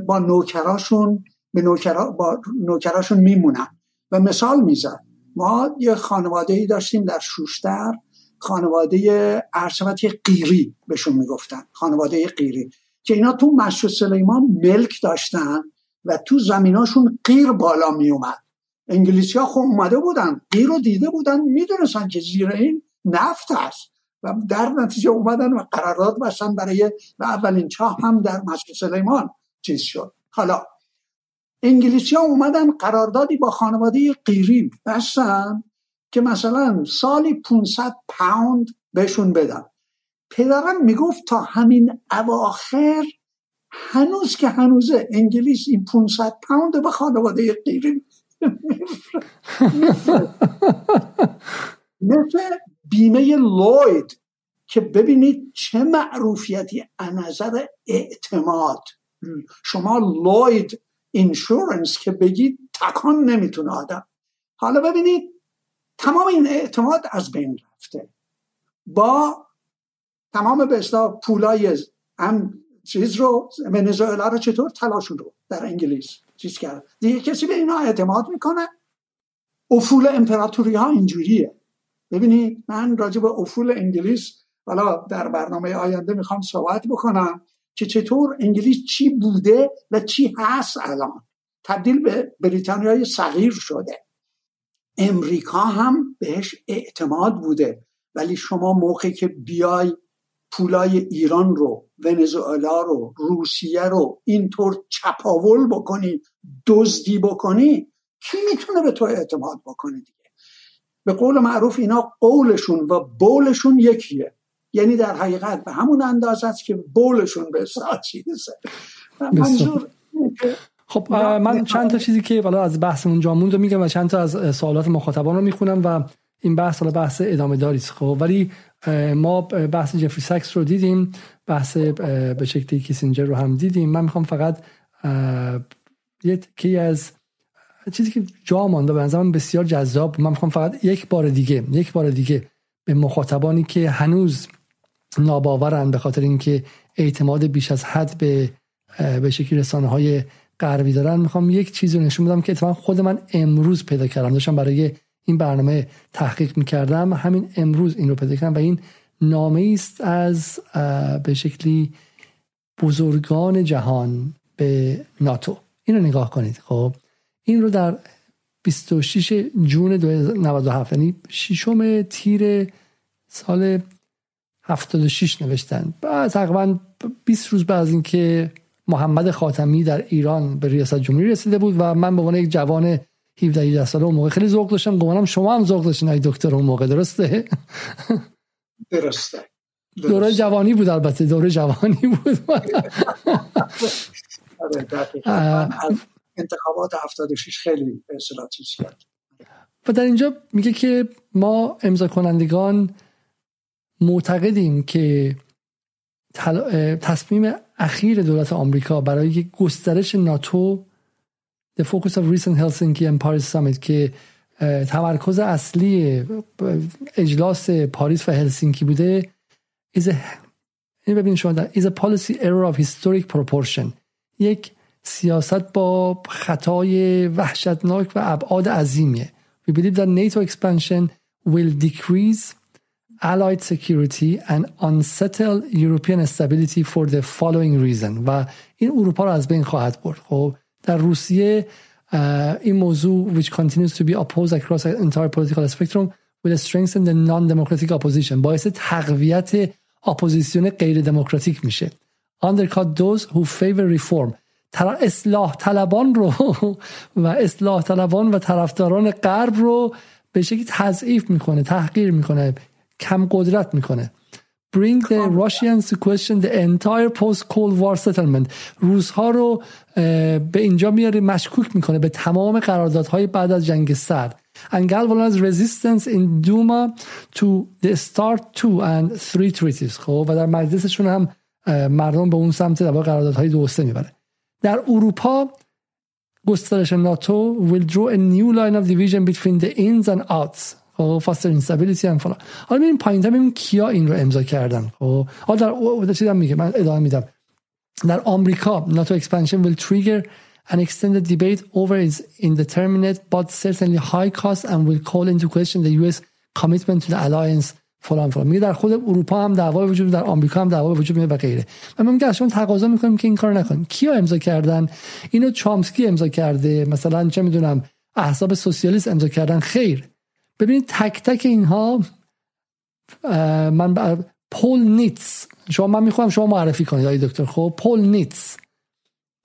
با نوکراشون به نوکرا با نوکراشون میمونن. و مثال می‌زد. ما یه خانواده ای داشتیم در شوشتر خانواده ارشبت قیری بهشون می‌گفتن خانواده قیری که اینا تو مشت سلیمان ملک داشتن و تو زمیناشون قیر بالا میومد انگلیسی ها خب اومده بودن قیر رو دیده بودن می‌دونستن که زیر این نفت هست و در نتیجه اومدن و قرارداد بستن برای و اولین چاه هم در مشت سلیمان چیز شد. حالا انگلیسی ها اومدن قراردادی با خانواده قیری بستن که مثلا سالی 500 پوند بهشون بدن. پدرم می‌گفت تا همین اواخر هنوز که هنوز انگلیس این 500 پوند به خانواده غیری مثل بیمه لوید که ببینید چه معروفیتی از نظر اعتماد. شما لوید اینشورنس که بگید تکان نمی‌تونه آدم. حالا ببینید تمام این اعتماد از بین رفته. با تمام به اصلاح پولای هم چیز رو ونزوئلا رو چطور تلاشون رو در انگلیس چیز کرد؟ دیگه کسی به اینا اعتماد می‌کنه. افول امپراتوری ها اینجوریه. ببینید من راجع به افول انگلیس حالا در برنامه آینده می‌خوام صحبت بکنم. که چطور انگلیس چی بوده و چی هست الان. تبدیل به بریتانیای صغیر شده. امریکا هم بهش اعتماد بوده. ولی شما موقعی که بیای پولای ایران رو ونزوئلا رو روسیه رو اینطور چپاول بکنی دزدی بکنی کی می‌تونه به تو اعتماد بکنه دیگه؟ به قول معروف اینا قولشون و بولشون یکیه. یعنی در حقیقت به همون اندازه است که بولشون به چیزه منظور خب من چند تا چیزی که والا از بحثمون جا موند میگم و چند تا از سوالات مخاطبان رو می‌خونم و این بحث حالا بحث ادامه داری خب ولی ما بحث جفری سکس رو دیدیم بحث به شکلی کیسینجر رو هم دیدیم. من می‌خوام فقط یه تکی از چیزی که جا مانده به نظرم بسیار جذاب من می‌خوام فقط یک بار دیگه یک بار دیگه به مخاطبانی که هنوز ناباورن به خاطر اینکه اعتماد بیش از حد به به شکلی رسانه های غربی دارن. می‌خوام یک چیزی رو نشون بدم که اتفاقا خود من امروز پیدا کردم. داشتم برای این برنامه تحقیق می‌کردم. همین امروز این رو پیدا کردم و این نامه است از به شکلی بزرگان جهان به ناتو. این رو نگاه کنید. خب این رو در 26 جون 97 یعنی ششم تیر سال 76 نوشتن. تقریبا 20 روز بعد از اینکه محمد خاتمی در ایران به ریاست جمهوری رسیده بود و من به عنوان یک جوان 17 18 ساله اون موقع خیلی ذوق داشتم. گمانم شما هم ذوق داشتین ای دکتر اون موقع. درسته؟ درسته. دوره جوانی بود البته. دوره جوانی بود. آره، انتخابات 76 خیلی به کرد و در اینجا میگه که ما امضا کنندگان معتقدیم که تصمیم اخیر دولت آمریکا برای گسترش ناتو The Focus of Recent Helsinki and Paris Summit که تمرکز اصلی اجلاس پاریس و هلسینکی بوده is a, این ببینید شما در is a policy error of historic proportion. یک سیاست با خطای وحشتناک و ابعاد عظیمیه. We believe that NATO expansion will decrease allied security and unsettle European stability for the following reason و این اروپا رو از بین خواهد برد خب در روسیه این موضوع which continues to be opposed across the entire political spectrum will strengthen the non-democratic opposition باعث تقویت اپوزیسیون غیر دموکراتیک میشه undercut those who favor reform اصلاح طلبان رو و اصلاح طلبان و طرفداران غرب رو به شکلی تضعیف می‌کنه تحقیر می‌کنه کم قدرت می‌کنه bring the Russians to question the entire post Cold War settlement روزها رو به اینجا میاره مشکوک می‌کنه به تمام قراردادهای بعد از جنگ سرد and galvanize resistance in Duma to the start two and three treaties خب و در مجلسشون هم مردم به اون سمت در قراردادهای دو سه می‌بره در اروپا گسترش ناتو will draw a new line of division between the ins and outs خب فاستر اینستابیلیتی هم فلان. حالا ببینیم پایین ببینیم کیا این رو امضا کردن. خب حالا در چیزم میگه من ادامه میدم. در آمریکا ناتو expansion will trigger an extended debate over its indeterminate but certainly high cost and will call into question the US commitment to the alliance. فلان فلان. میگه در خود اروپا هم دعوا وجود در آمریکا هم دعوا وجود میاد و غیره. و ما میگه تقاضا می‌کنیم که این کار نکنیم. کیا امضا کردن؟ اینو چامسکی امضا کرده. مثلا چه می‌دونم احزاب سوسیالیست امضا کردن. خیر. ببینید تک تک اینها من پول نیتس. شما من می‌خوام شما معرفی کنید آقای دکتر. خب پول نیتس.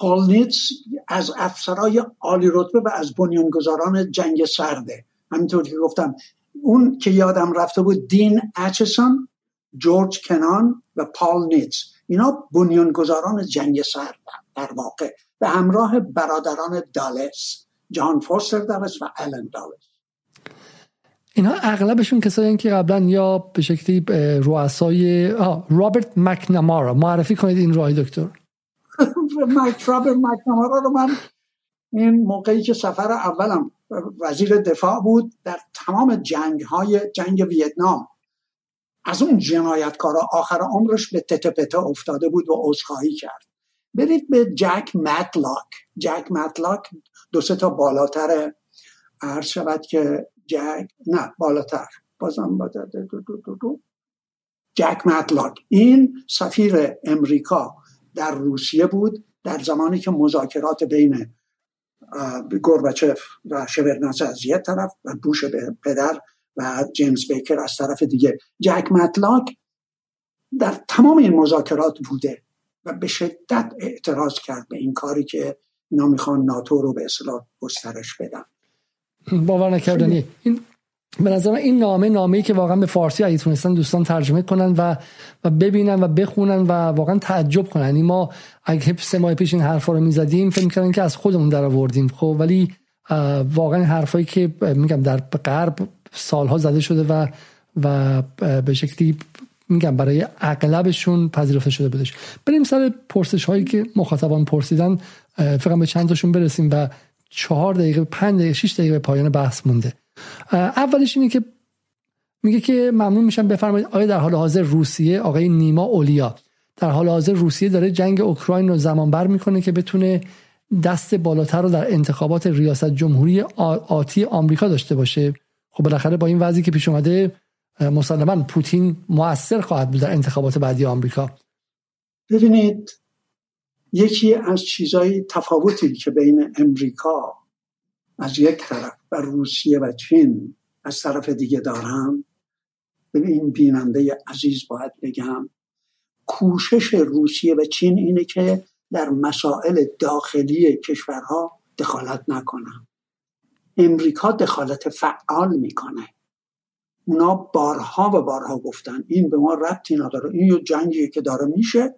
پول نیتس از افسرهای عالی رتبه و از بنیانگذاران جنگ سرده. همینطور که گفتم اون که یادم رفته بود دین اچسون جورج کنان و پال نیتس. اینا بنیانگذاران جنگ سرد در واقع. به همراه برادران دالس جان فورستر دالس و الن دالس. اینها اغلبشون کسایی که قبلا یا به شکلی رؤسای رابرت مکنامارا. معرفی کنید این راه دکتر. رابرت مکنامارا رو من این موقعی که سفر اولم وزیر دفاع بود در تمام جنگ های جنگ ویتنام از اون جنایتکارا آخر عمرش به تته افتاده بود و عذرخواهی کرد. برید به جک متلاک. جک متلاک دو سه تا بالاتر عرض شود که جک نه بالاتر. بازم با دو دو دو جک متلاک این سفیر امریکا در روسیه بود در زمانی که مذاکرات بین گورباچف و شورناس از یک طرف و بوش پدر و جیمز بیکر از طرف دیگه. جک متلاک در تمام این مذاکرات بوده و به شدت اعتراض کرد به این کاری که اینا می‌خوان ناتو رو به اصلاح گسترش بدن. باور نکردنی. این به نظر این نامه نامه‌ای که واقعا به فارسی اگه تونستن دوستان ترجمه کنن و و ببینن و بخونن و واقعا تعجب کنن. یعنی ما اگه سه ماه پیش این حرفا رو می‌زدیم فکر می‌کردن که از خودمون در آوردیم. خب ولی واقعا حرفایی که میگم در غرب سالها زده شده و و به شکلی میگم برای اغلبشون پذیرفته شده بودش. بریم سر پرسش هایی که مخاطبان پرسیدن. فقط به چند تاشون برسیم و چهار دقیقه پنج دقیقه شیش دقیقه پایان بحث مونده. اولش اینه که میگه که ممنون میشم بفرمایید آیا در حال حاضر روسیه آقای نیما اولیا؟ در حال حاضر روسیه داره جنگ اوکراین رو زمان بر می‌کنه که بتونه دست بالاتر رو در انتخابات ریاست جمهوری آتی آمریکا داشته باشه. خب بالاخره با این وضعی که پیش اومده مسلما پوتین موثر خواهد بود در انتخابات بعدی آمریکا. ببینید یکی از چیزهای تفاوتی که بین امریکا از یک طرف و روسیه و چین از طرف دیگه دارم به این بیننده عزیز باید بگم کوشش روسیه و چین اینه که در مسائل داخلی کشورها دخالت نکنن. امریکا دخالت فعال می‌کنه. اونا بارها و بارها گفتن این به ما ربطی نداره این یه جنگیه که داره میشه.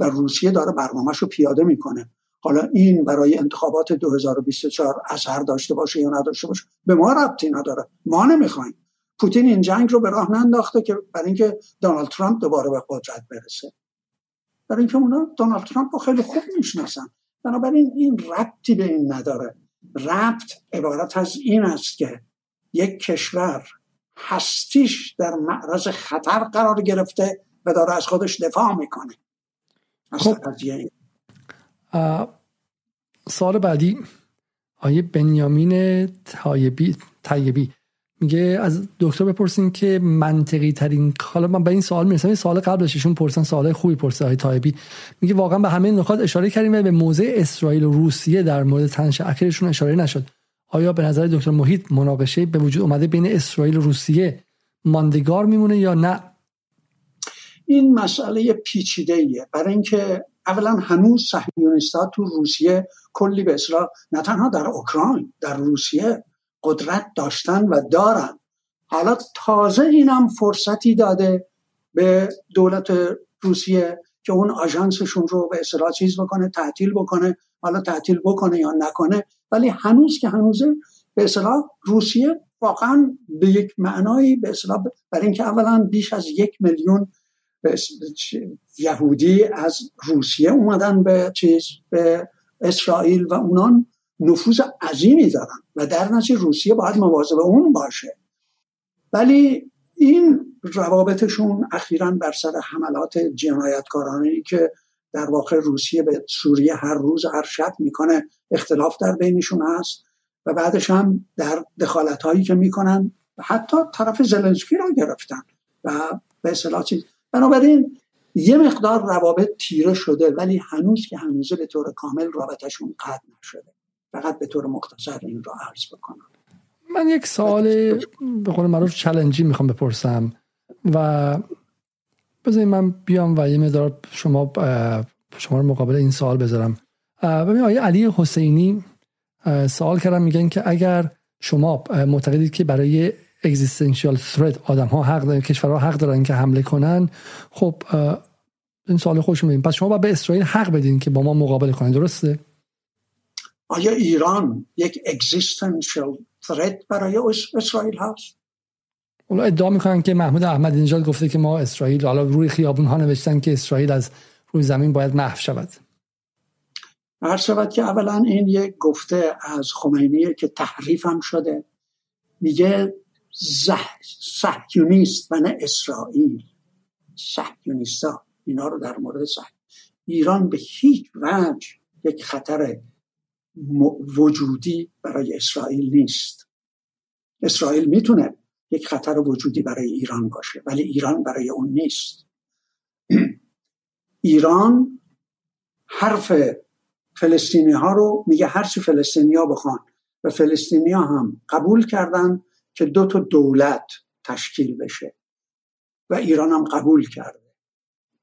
و روسیه داره برنامهش رو پیاده می‌کنه. حالا این برای انتخابات 2024 اثر داشته باشه یا نداشته باشه به ما ربطی نداره. ما نمی‌خوایم. پوتین این جنگ رو به راه ننداخته که برای اینکه دونالد ترامپ دوباره به قدرت برسه. برای اینکه اونا دونالد ترامپ رو خیلی خوب می‌شناسن. بنابراین این ربطی به این نداره. ربط عبارت از این است که یک کشور هستیش در معرض خطر قرار گرفته و داره از خودش دفاع می‌کنه. خب. سال بعدی. آیه بنیامین تایبی, تایبی میگه از دکتر بپرسین که منطقی ترین حالا من به این سوال می‌رسم این سوال قبلش ایشون پرسن سوال خوبی پرسه های تایبی میگه واقعا به همه نکات اشاره کردیم و به موضع اسرائیل و روسیه در مورد تنش اخیرشون اشاره نشد. آیا به نظر دکتر محیط مناقشه به وجود اومده بین اسرائیل و روسیه ماندگار میمونه یا نه؟ این مسئله پیچیده ایه برای اینکه اولا هنوز صهیونیست‌ها تو روسیه کلی به اصلاح نه تنها در اوکراین در روسیه قدرت داشتن و دارن. حالا تازه اینم فرصتی داده به دولت روسیه که اون آژانسشون رو به اصطلاح چیز بکنه تعطیل بکنه حالا تعطیل بکنه یا نکنه. ولی هنوز که هنوزه به اصطلاح روسیه واقعا به یک معنایی به اصطلاح برای اینکه اولا بیش از یک میلیون یهودی از روسیه اومدن به چیز به اسرائیل و اونان نفوذ عظیمی دارن و در نتیجه روسیه باید مواظب اون باشه. ولی این روابطشون اخیرا بر سر حملات جنایتکارانه که در واقع روسیه به سوریه هر روز هر شب می‌کنه اختلاف در بینشون هست. و بعدش هم در دخالت هایی که می‌کنن حتی طرف زلنسکی را گرفتن. و به اصطلاح بنابراین یه مقدار روابط تیره شده ولی هنوز که هنوزه به طور کامل رابطشون قطع نشده. فقط به طور مختصر این را عرض بکنم. من یک سوال به قول معروف چلنجی می‌خوام بپرسم و بذارید من بیام و یه مقدار شما شما رو مقابل این سوال بذارم. ببین آیه علی حسینی سوال کردم میگن که اگر شما معتقدید که برای اگزیستنشیال ثرت آدم ها حق دارن کشورها حق دارن که حمله کنن. خب این سوال خوشم پس شما باید به اسرائیل حق بدین که با ما مقابله کنید درسته؟ آیا ایران یک اگزیستنشل ثرت برای اسرائیل هست؟ اونا ادعا می‌کنن که محمود احمد نژاد گفته که ما اسرائیل حالا روی خیابون ها نوشتن که اسرائیل از روی زمین باید محو شود. هر شود که اولا این یک گفته از خمینیه که تحریف هم شده. میگه صهیونیست و نه اسرائیل. صهیونیستا اینا رو در مورد صح ایران به هیچ وجه یک خطر وجودی برای اسرائیل نیست. اسرائیل می‌تونه یک خطر وجودی برای ایران باشه ولی ایران برای اون نیست. ایران حرف فلسطینی ها رو میگه هرچی فلسطینی ها بخوان. و فلسطینی ها هم قبول کردن که دو تا دولت تشکیل بشه و ایران هم قبول کرده.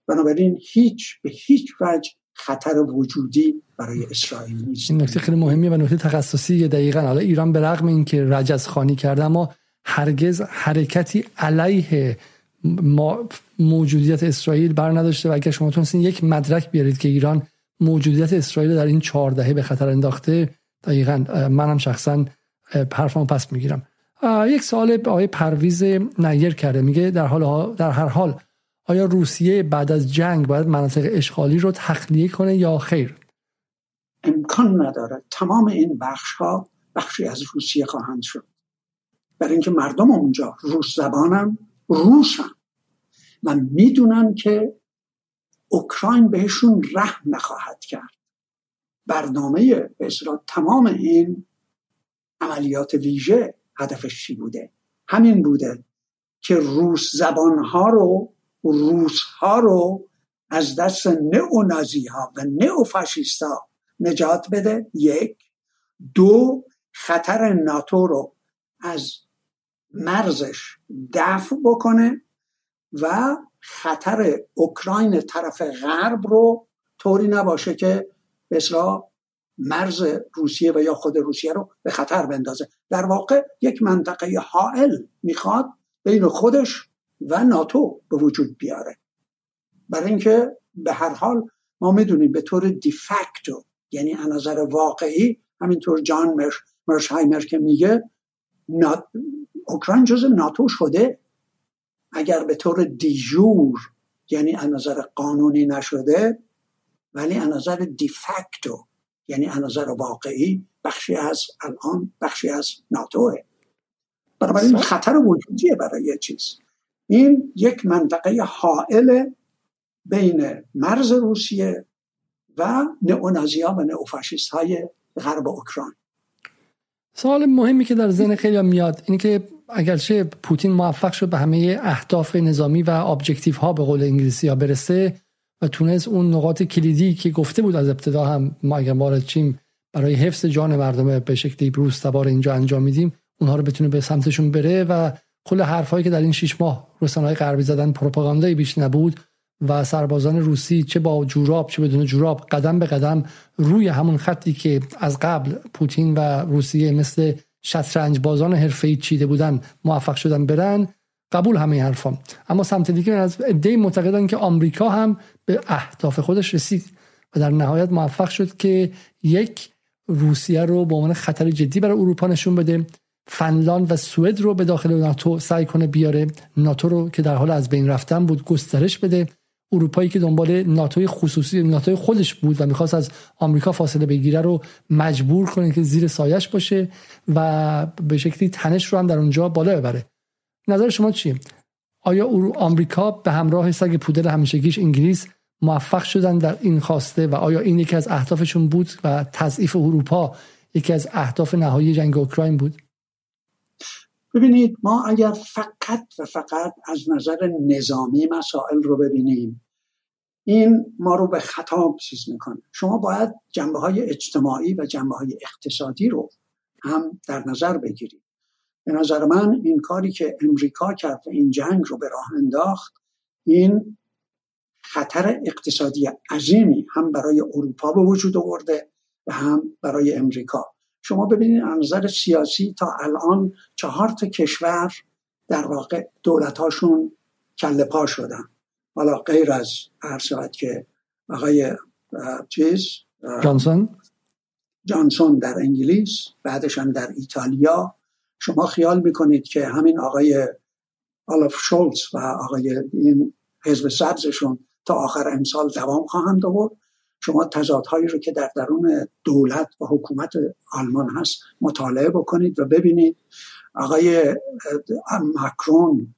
بنابراین هیچ به هیچ وجه خطر وجودی برای اسرائیل نیست. این نکته خیلی مهمی و نکته تخصصی دقیقا. حالا ایران به رغم اینکه رجز خانی کرده اما هرگز حرکتی علیه ما موجودیت اسرائیل بر نداشته و اگر شما تونستین یک مدرک بیارید که ایران موجودیت اسرائیل در این چهار دهه به خطر انداخته دقیقا منم شخصا حرفمو پس می‌گیرم. یک سال آقای پرویز نیر کرده. میگه در حال در هر حال آیا روسیه بعد از جنگ باید مناطق اشغالی رو تخلیه کنه یا خیر؟ امکان نداره تمام این بخش ها بخشی از روسیه خواهند شد. برای اینکه مردم اونجا روس زبانن روسن. و می‌دونن که اوکراین بهشون رحم نخواهد کرد. برنامه به تمام این عملیات ویژه هدفش چی بوده؟ همین بوده که روس زبانها رو روس ها رو از دست نئونازی ها و نئوفاشیست ها نجات بده. یک. دو خطر ناتو رو از مرزش دفع بکنه و خطر اوکراین طرف غرب رو طوری نباشه که بسرا مرز روسیه و یا خود روسیه رو به خطر بندازه. در واقع یک منطقه حائل می‌خواد بین خودش و ناتو به وجود بیاره. برای اینکه به هر حال ما می‌دونیم به طور دیفکتو یعنی از نظر واقعی همینطور جان مرش مرشهایمر که میگه اوکراین جز ناتو شده. اگر به طور دیجور یعنی از نظر قانونی نشده ولی از نظر دیفکتو یعنی نظر واقعی بخشی از الان بخشی از ناتوه. بنابراین خطر وجودیه برای یه چیز. این یک منطقه حائل بین مرز روسیه و نئونازیا و نئوفاشیست های غرب اوکراین. سوال مهمی که در ذهن خیلی میاد اینه که اگرچه پوتین موفق شد به همه اهداف نظامی و objective ها به قول انگلیسی ها برسه و تونست اون نقاط کلیدی که گفته بود از ابتدا هم ما اگر وارد شیم برای حفظ جان مردم به شکلی رأفت‌بار اینجا انجام میدیم اونها رو بتونه به سمتشون بره و کل حرفایی که در این شش ماه های غربی زدن پروپاگاندایی بیش نبود و سربازان روسی چه با جوراب چه بدون جوراب قدم به قدم روی همون خطی که از قبل پوتین و روسیه مثل شطرنج بازان حرفه‌ای چیده بودن موفق شدن برن قبول همه حرفام. اما سمت دیگه از عده معتقدن که آمریکا هم به اهداف خودش رسید و در نهایت موفق شد که یک روسیه رو به عنوان خطر جدی برای اروپا نشون بده فنلاند و سوئد رو به داخل ناتو سعی کنه بیاره. ناتو رو که در حال از بین رفتن بود گسترش بده. اروپایی که دنبال ناتوی خصوصی ناتوی خودش بود و می‌خواست از آمریکا فاصله بگیره رو مجبور کنه که زیر سایش باشه و به شکلی تنش رو هم در اونجا بالا ببره. نظر شما چیه؟ آیا آمریکا به همراه سگ پودر همیشگیش انگلیس موفق شدن در این خواسته و آیا این یکی از اهدافشون بود و تضعیف اروپا یکی از اهداف نهایی جنگ اوکراین بود؟ ببینید ما اگر فقط و فقط از نظر نظامی مسائل رو ببینیم این ما رو به خطا چیز می‌کنه. شما باید جنبه های اجتماعی و جنبه های اقتصادی رو هم در نظر بگیرید. به نظر من این کاری که امریکا کرد و این جنگ رو به راه انداخت این خطر اقتصادی عظیمی هم برای اروپا به وجود آورده و هم برای امریکا. شما ببینید از نظر سیاسی تا الان چهار تا کشور در واقع دولتاشون کله پا شدن. حالا غیر از هر شود که آقای چیز جانسون؟ جانسون در انگلیس بعدش هم در ایتالیا شما خیال می‌کنید که همین آقای آلف شولز و آقای این حزب سبزشون تا آخر امسال دوام خواهند آورد؟ شما تضادهایی رو که در درون دولت و حکومت آلمان هست مطالعه بکنید و ببینید. آقای مکرون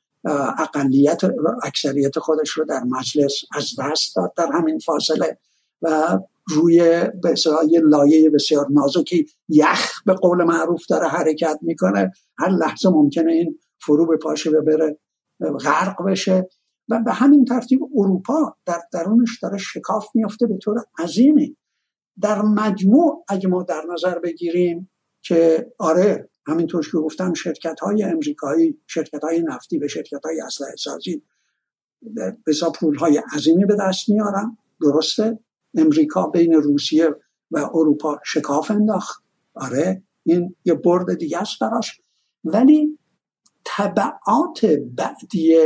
اقلیت اکثریت خودش رو در مجلس از دست داد در همین فاصله و روی به یه لایه بسیار نازکی یخ به قول معروف داره حرکت می‌کنه. هر لحظه ممکنه این فرو به پاشه و بره غرق بشه. و به همین ترتیب اروپا در درونش داره شکاف میفته به طور عظیمی. در مجموع اگه ما در نظر بگیریم که آره همینطور که گفتم شرکت های امریکایی شرکت های نفتی به شرکت های اسلحه سازی بسا پول های عظیمی به دست میارن. درسته؟ امریکا بین روسیه و اروپا شکاف انداخت. آره این یه برد دیگه است براش. ولی طبعات بعدی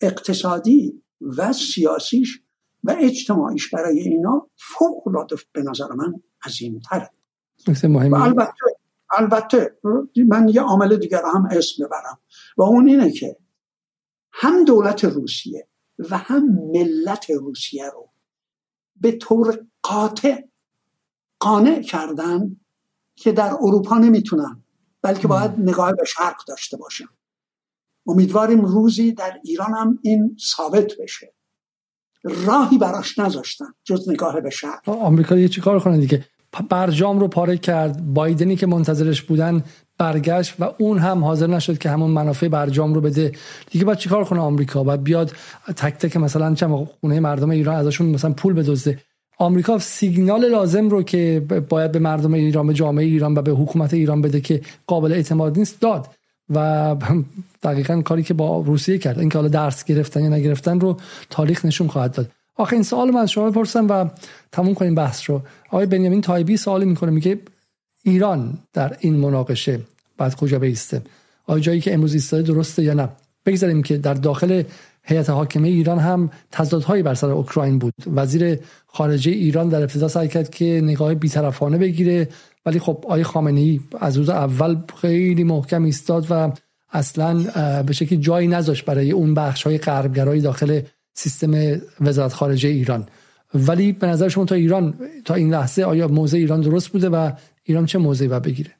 اقتصادی و سیاسیش و اجتماعیش برای اینا فوق العاده به نظر من عظیم تره البته البته من یه عامل دیگر هم اسم ببرم و اون اینه که هم دولت روسیه و هم ملت روسیه رو به طور قاطع قانع کردن که در اروپا نمی‌تونن بلکه باید نگاه به شرق داشته باشن. امیدواریم روزی در ایران هم این ثابت بشه. راهی براش نذاشتن جز نگاه به شرق. آمریکا یه چیکار کنه دیگه؟ برجام رو پاره کرد. بایدنی که منتظرش بودن برگشت و اون هم حاضر نشد که همون منافع برجام رو بده. دیگه باید چیکار کنه آمریکا؟ باید بیاد تک تک مثلا چند خونه مردم ایران ازشون مثلا پول بدزده. آمریکا سیگنال لازم رو که باید به مردم ایران به جامعه ایران و به حکومت ایران بده که قابل اعتماد نیست داد. و دقیقا کاری که با روسیه کرد. اینکه حالا درس گرفتن یا نگرفتن رو تاریخ نشون خواهد داد. آخه این سوال من از شما بپرسم و تموم کنیم بحث رو. آقای بنیامین تایبی سوالی می‌کنه میگه ایران در این مناقشه بعد کجا بیسته؟ آیا جایی که امروز ایستاده درسته یا نه؟ بگذاریم که در داخل هیئت حاکمه ایران هم تضادهایی بر سر اوکراین بود. وزیر خارجه ایران در ابتدا سعی کرد که نگاه بیطرفانه بگیره ولی خب آقای خامنه ای از روز اول خیلی محکم ایستاد و اصلا به شکلی جایی نذاشت برای اون بخش های غربگرایی داخل سیستم وزارت خارجه ایران. ولی به نظر شما تا ایران تا این لحظه آیا موضع ایران درست بوده و ایران چه موضعی باید بگیره؟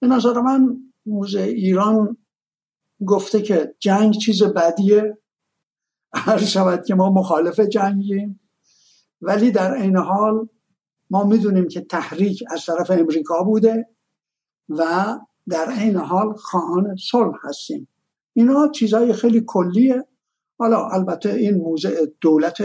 به نظر من موضع ایران گفته که جنگ چیز بدیه. هر شود که ما مخالف جنگیم. ولی در این حال ما می‌دونیم که تحریک از طرف امریکا بوده و در این حال خواهان صلح هستیم. اینا چیزهای خیلی کلیه. حالا البته این موضع دولت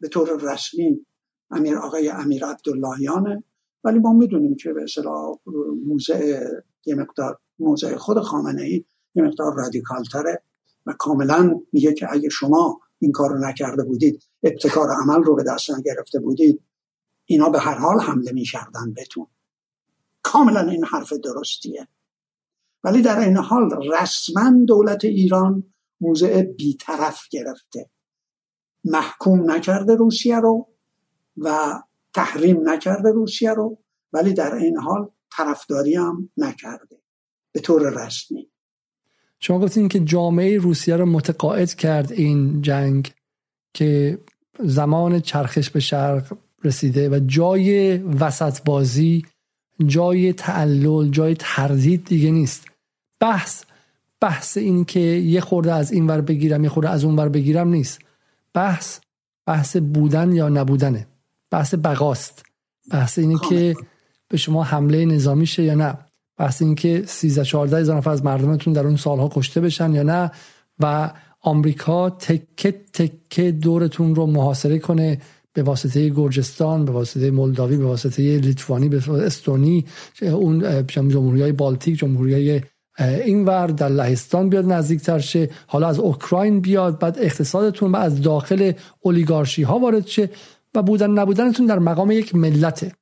به طور رسمی امیر آقای امیر عبداللهیانه. ولی ما می‌دونیم که به اصطلاح موضع یه مقدار موضع خود خامنه ای یه مقدار رادیکال تره و کاملا میگه که اگه شما این کار رو نکرده بودید ابتکار عمل رو به دست نگرفته بودید اینا به هر حال حمله می‌کردن بهتون. کاملا این حرف درستیه. ولی در این حال رسما دولت ایران موضع بیطرف گرفته. محکوم نکرده روسیه رو و تحریم نکرده روسیه رو ولی در این حال طرفداری هم نکرده. به طور رسمی. شما گفتین که جامعه روسیه رو متقاعد کرد این جنگ که زمان چرخش به شرق رسیده و جای وسط بازی جای تعلل جای تردید دیگه نیست. بحث بحث این که یه خورده از این ور بگیرم یه خورده از اون ور بگیرم نیست. بحث بحث بودن یا نبودنه. بحث بقاست. بحث اینه که به شما حمله نظامی شه یا نه. بحث این که 13 14 هزار نفر از مردمتون در اون سالها کشته بشن یا نه و آمریکا تکه تکه دورتون رو محاصره کنه به واسطه گرجستان به واسطه مولداوی به واسطه لیتوانی به واسطه استونی اون جمهوری های بالتیک جمهوری های این ور در لهستان بیاد نزدیکتر شه. حالا از اوکراین بیاد بعد اقتصادتون و از داخل اولیگارشی ها وارد شه. و بودن نبودنتون در مقام یک ملته.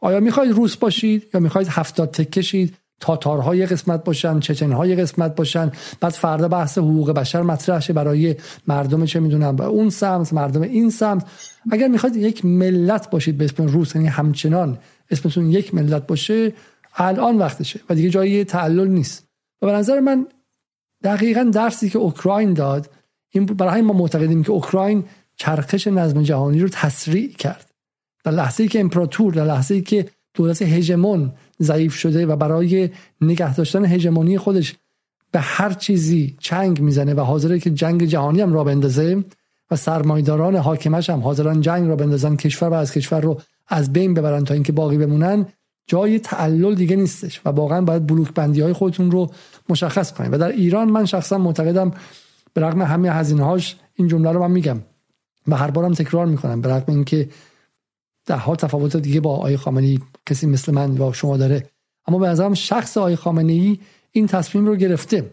آیا می‌خواید روس باشید یا می‌خواید هفتاد تکه شید تاتارهای قسمت باشن چچنهای قسمت باشن. بعد فردا بحث حقوق بشر مطرح شه برای مردم چه می‌دونم اون سمت مردم این سمت. اگر می‌خواید یک ملت باشید به اسم روس یعنی همچنان اسمتون یک ملت باشه الان وقتشه و دیگه جایی تعلل نیست. و به نظر من دقیقا درسی که اوکراین داد این برای ما معتقدیم که اوکراین چرخش نظم جهانی رو تسریع کرد. در لحظه ای که امپراتور در لحظه ای که دولت هژمون ضعیف شده و برای نگه داشتن هژمونی خودش به هر چیزی چنگ می‌زنه و حاضره که جنگ جهانی هم را بندازه و سرمایداران حاکمش هم حاضرن جنگ را بندازن کشور و از کشور رو از بین ببرن تا اینکه باقی بمونن جای تعلل دیگه نیستش و واقعا باید بلوک بندی های خودتون رو مشخص کنید. و در ایران من شخصا معتقدم به رغم همه هزینه هاش این جمله رو من میگم. و هر بارم تکرار می‌کنم. به رغم اینکه ده ها تفاوت دیگه با آقای خامنه‌ای کسی مثل من و شما داره. اما به نظرم شخص آقای خامنه‌ای این تصمیم رو گرفته.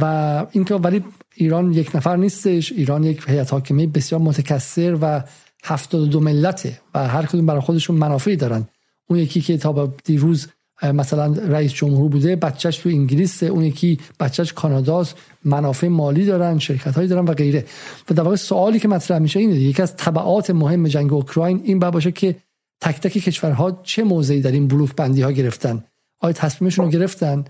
و اینکه ولی ایران یک نفر نیستش. ایران یک هیئت حاکمه بسیار متکثر و 72 ملته و هر کدوم برای خودشون منافعی دارن. اون یکی که تا دیروز مثلا رئیس جمهور بوده بچهش تو انگلیس اون یکی بچهش کاناداست منافع مالی دارن شرکت هایی دارن و غیره. و در واقع سوالی که مطرح میشه اینه یکی از تبعات مهم جنگ اوکراین این باشه که تک تک کشورها چه موضعی در این بلوک بندی ها گرفتن. آیا تصمیمشون رو گرفتن؟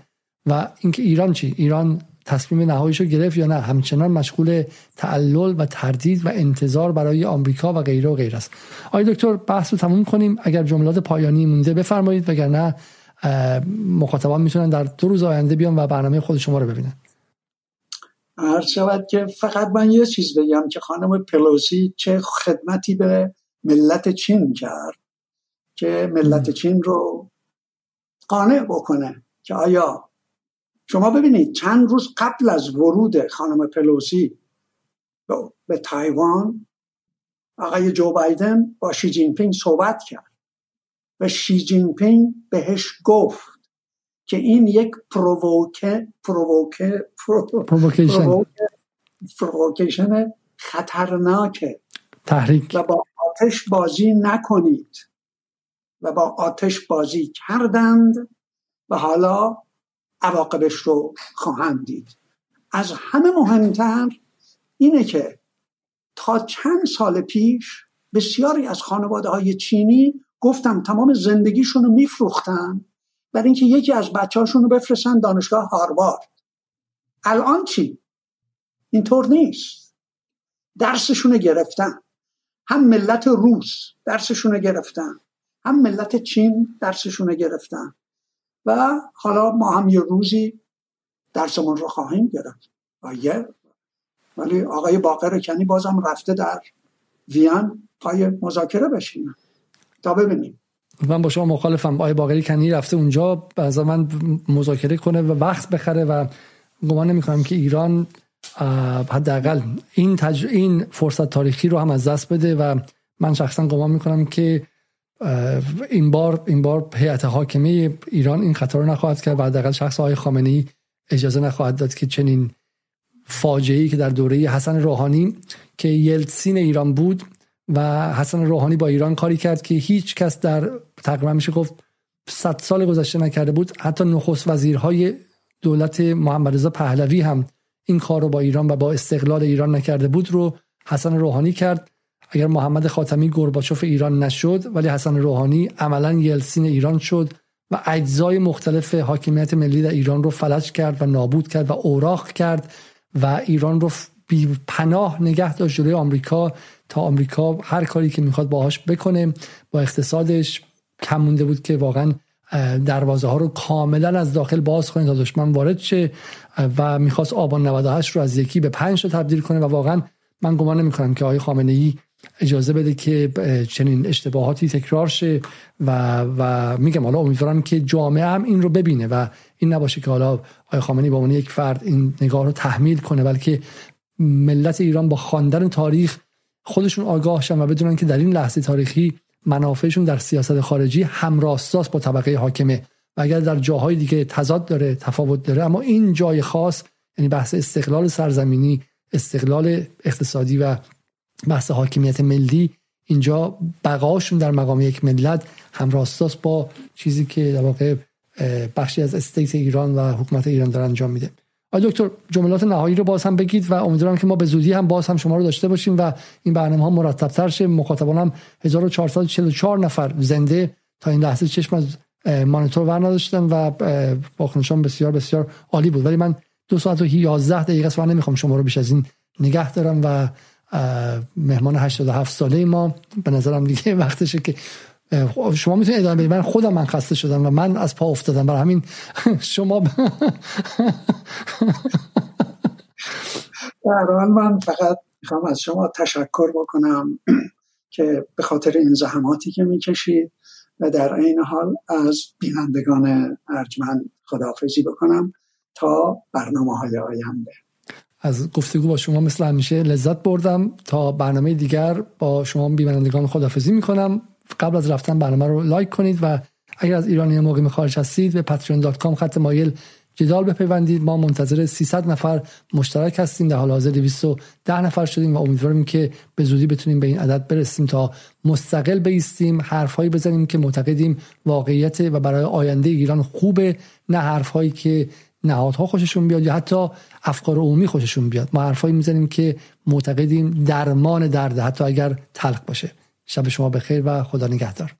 و اینکه ایران چی؟ ایران تصمیم نهاییش رو گرفت یا نه؟ همچنان مشغول تعلل و تردید و انتظار برای آمریکا و غیره و غیر است. آقای دکتر بحث رو تموم کنیم. اگر جملات پایانی مونده بفرمایید وگرنه مخاطبان می‌تونن در دو روز آینده بیان و برنامه خود شما رو ببینن. عرض شود که فقط من یه چیز بگم که خانم پلوسی چه خدمتی به ملت چین کرد که ملت چین رو قانع بکنه که آیا شما ببینید چند روز قبل از ورود خانم پلوسی به تایوان آقای جو بایدن با شی جین پینگ صحبت کرد. و شی جین پینگ بهش گفت که این یک پرووکه پرووکه پرووکیشن خطرناکه تحریک. و با آتش بازی نکنید. و با آتش بازی کردند و حالا عواقبش رو خواهند دید. از همه مهمتر اینه که تا چند سال پیش بسیاری از خانواده های چینی گفتم تمام زندگیشون رو میفروختن برای اینکه یکی از بچه رو بفرستن دانشگاه هاروارد. الان چی؟ اینطور نیست. درسشون گرفتن. هم ملت روس درسشون گرفتن. هم ملت چین درسشون گرفتن. و حالا ما هم یه روزی درسمون رو خواهیم گرفت. و یه ولی آقای باقر کنی بازم رفته در ویان پای مذاکره بشینه. تا ببینیم. من با شما مخالفم. آقای باقری کنی رفته اونجا. از من مذاکره کنه و وقت بخره و گمان نمی که ایران حداقل این تج... این فرصت تاریخی رو هم از دست بده و من شخصا گمان می‌کنم که این بار این بار هیئت حاکمه ایران این خطر رو نخواهد کرد و حداقل شخص های خامنه ای اجازه نخواهد داد که چنین فاجعه که در دوره حسن روحانی که یلتسین ایران بود و حسن روحانی با ایران کاری کرد که هیچ کس در تقریبا میشه گفت صد سال گذشته نکرده بود. حتی نخست وزیرهای دولت محمد رضا پهلوی هم این کار رو با ایران و با استقلال ایران نکرده بود رو حسن روحانی کرد. اگر محمد خاتمی گرباچوف ایران نشد ولی حسن روحانی عملا یلسین ایران شد و اجزای مختلف حاکمیت ملی در ایران رو فلج کرد و نابود کرد و اوراق کرد و ایران رو بی پناه نگه داشت جلوی آمریکا تا آمریکا هر کاری که می‌خواد باهاش بکنه با اقتصادش کم مونده بود که واقعا دروازه ها رو کاملا از داخل باز کنه تا دشمن وارد شه و می‌خواست آبان 98 رو از یکی به پنج رو تبدیل کنه و واقعا من گمان نمی کنم که آقای خامنه ای اجازه بده که چنین اشتباهاتی تکرار شه و و میگم حالا امیدوارم که جامعه هم این رو ببینه و این نباشه که حالا آقای خامنه‌ای با عنوان یک فرد این نگاه رو تحمیل کنه بلکه ملت ایران با خواندن تاریخ خودشون آگاه شن و بدونن که در این لحظه تاریخی منافعشون در سیاست خارجی همراستاست با طبقه حاکمه. و اگر در جاهای دیگه تضاد داره تفاوت داره اما این جای خاص یعنی بحث استقلال سرزمینی استقلال اقتصادی و بحث حاکمیت ملی اینجا بقاشون در مقام یک ملت همراستاست با چیزی که در واقع بخشی از استیت ایران و حکومت ایران داره انجام میده. آقای دکتر جملات نهایی رو باز هم بگید و امیدوارم که ما به زودی هم باز هم شما رو داشته باشیم و این برنامه ها مرتب تر شه مخاطبان هم 1444 نفر زنده تا این لحظه چشم از مانیتور ور نداشتن و واکنشان بسیار بسیار عالی بود. ولی من دو ساعت و 11 دقیقه و نمی‌خوام شما رو بیش از این نگه دارم و مهمان 87 ساله ما به نظرم دیگه وقتشه که شما می‌تونید ادامه بدید. من خودم من خسته شدم و من از پا افتادم. برای همین شما در من فقط می‌خوام از شما تشکر بکنم که به خاطر این زحماتی که می‌کشید و در این حال از بینندگان ارجمند خداحافظی بکنم تا برنامه های آینده. از گفتگو با شما مثل همیشه لذت بردم. تا برنامه دیگر با شما بینندگان خداحافظی می‌کنم. قبل از رفتن برنامه رو لایک کنید و اگر از ایرانی موقع خارج هستید به patreon.com خط مایل جدال بپیوندید. ما منتظر 300 نفر مشترک هستیم. در حال حاضر 210 نفر شدیم و امیدواریم که به زودی بتونیم به این عدد برسیم تا مستقل بیستیم. حرفهایی بزنیم که معتقدیم واقعیت و برای آینده ایران خوبه نه حرفهایی که نهادها خوششون بیاد یا حتی افکار عمومی خوششون بیاد. ما حرفایی می‌زنیم که معتقدیم درمان درده حتی اگر تلخ باشه. شب شما بخیر و خدا نگهدار.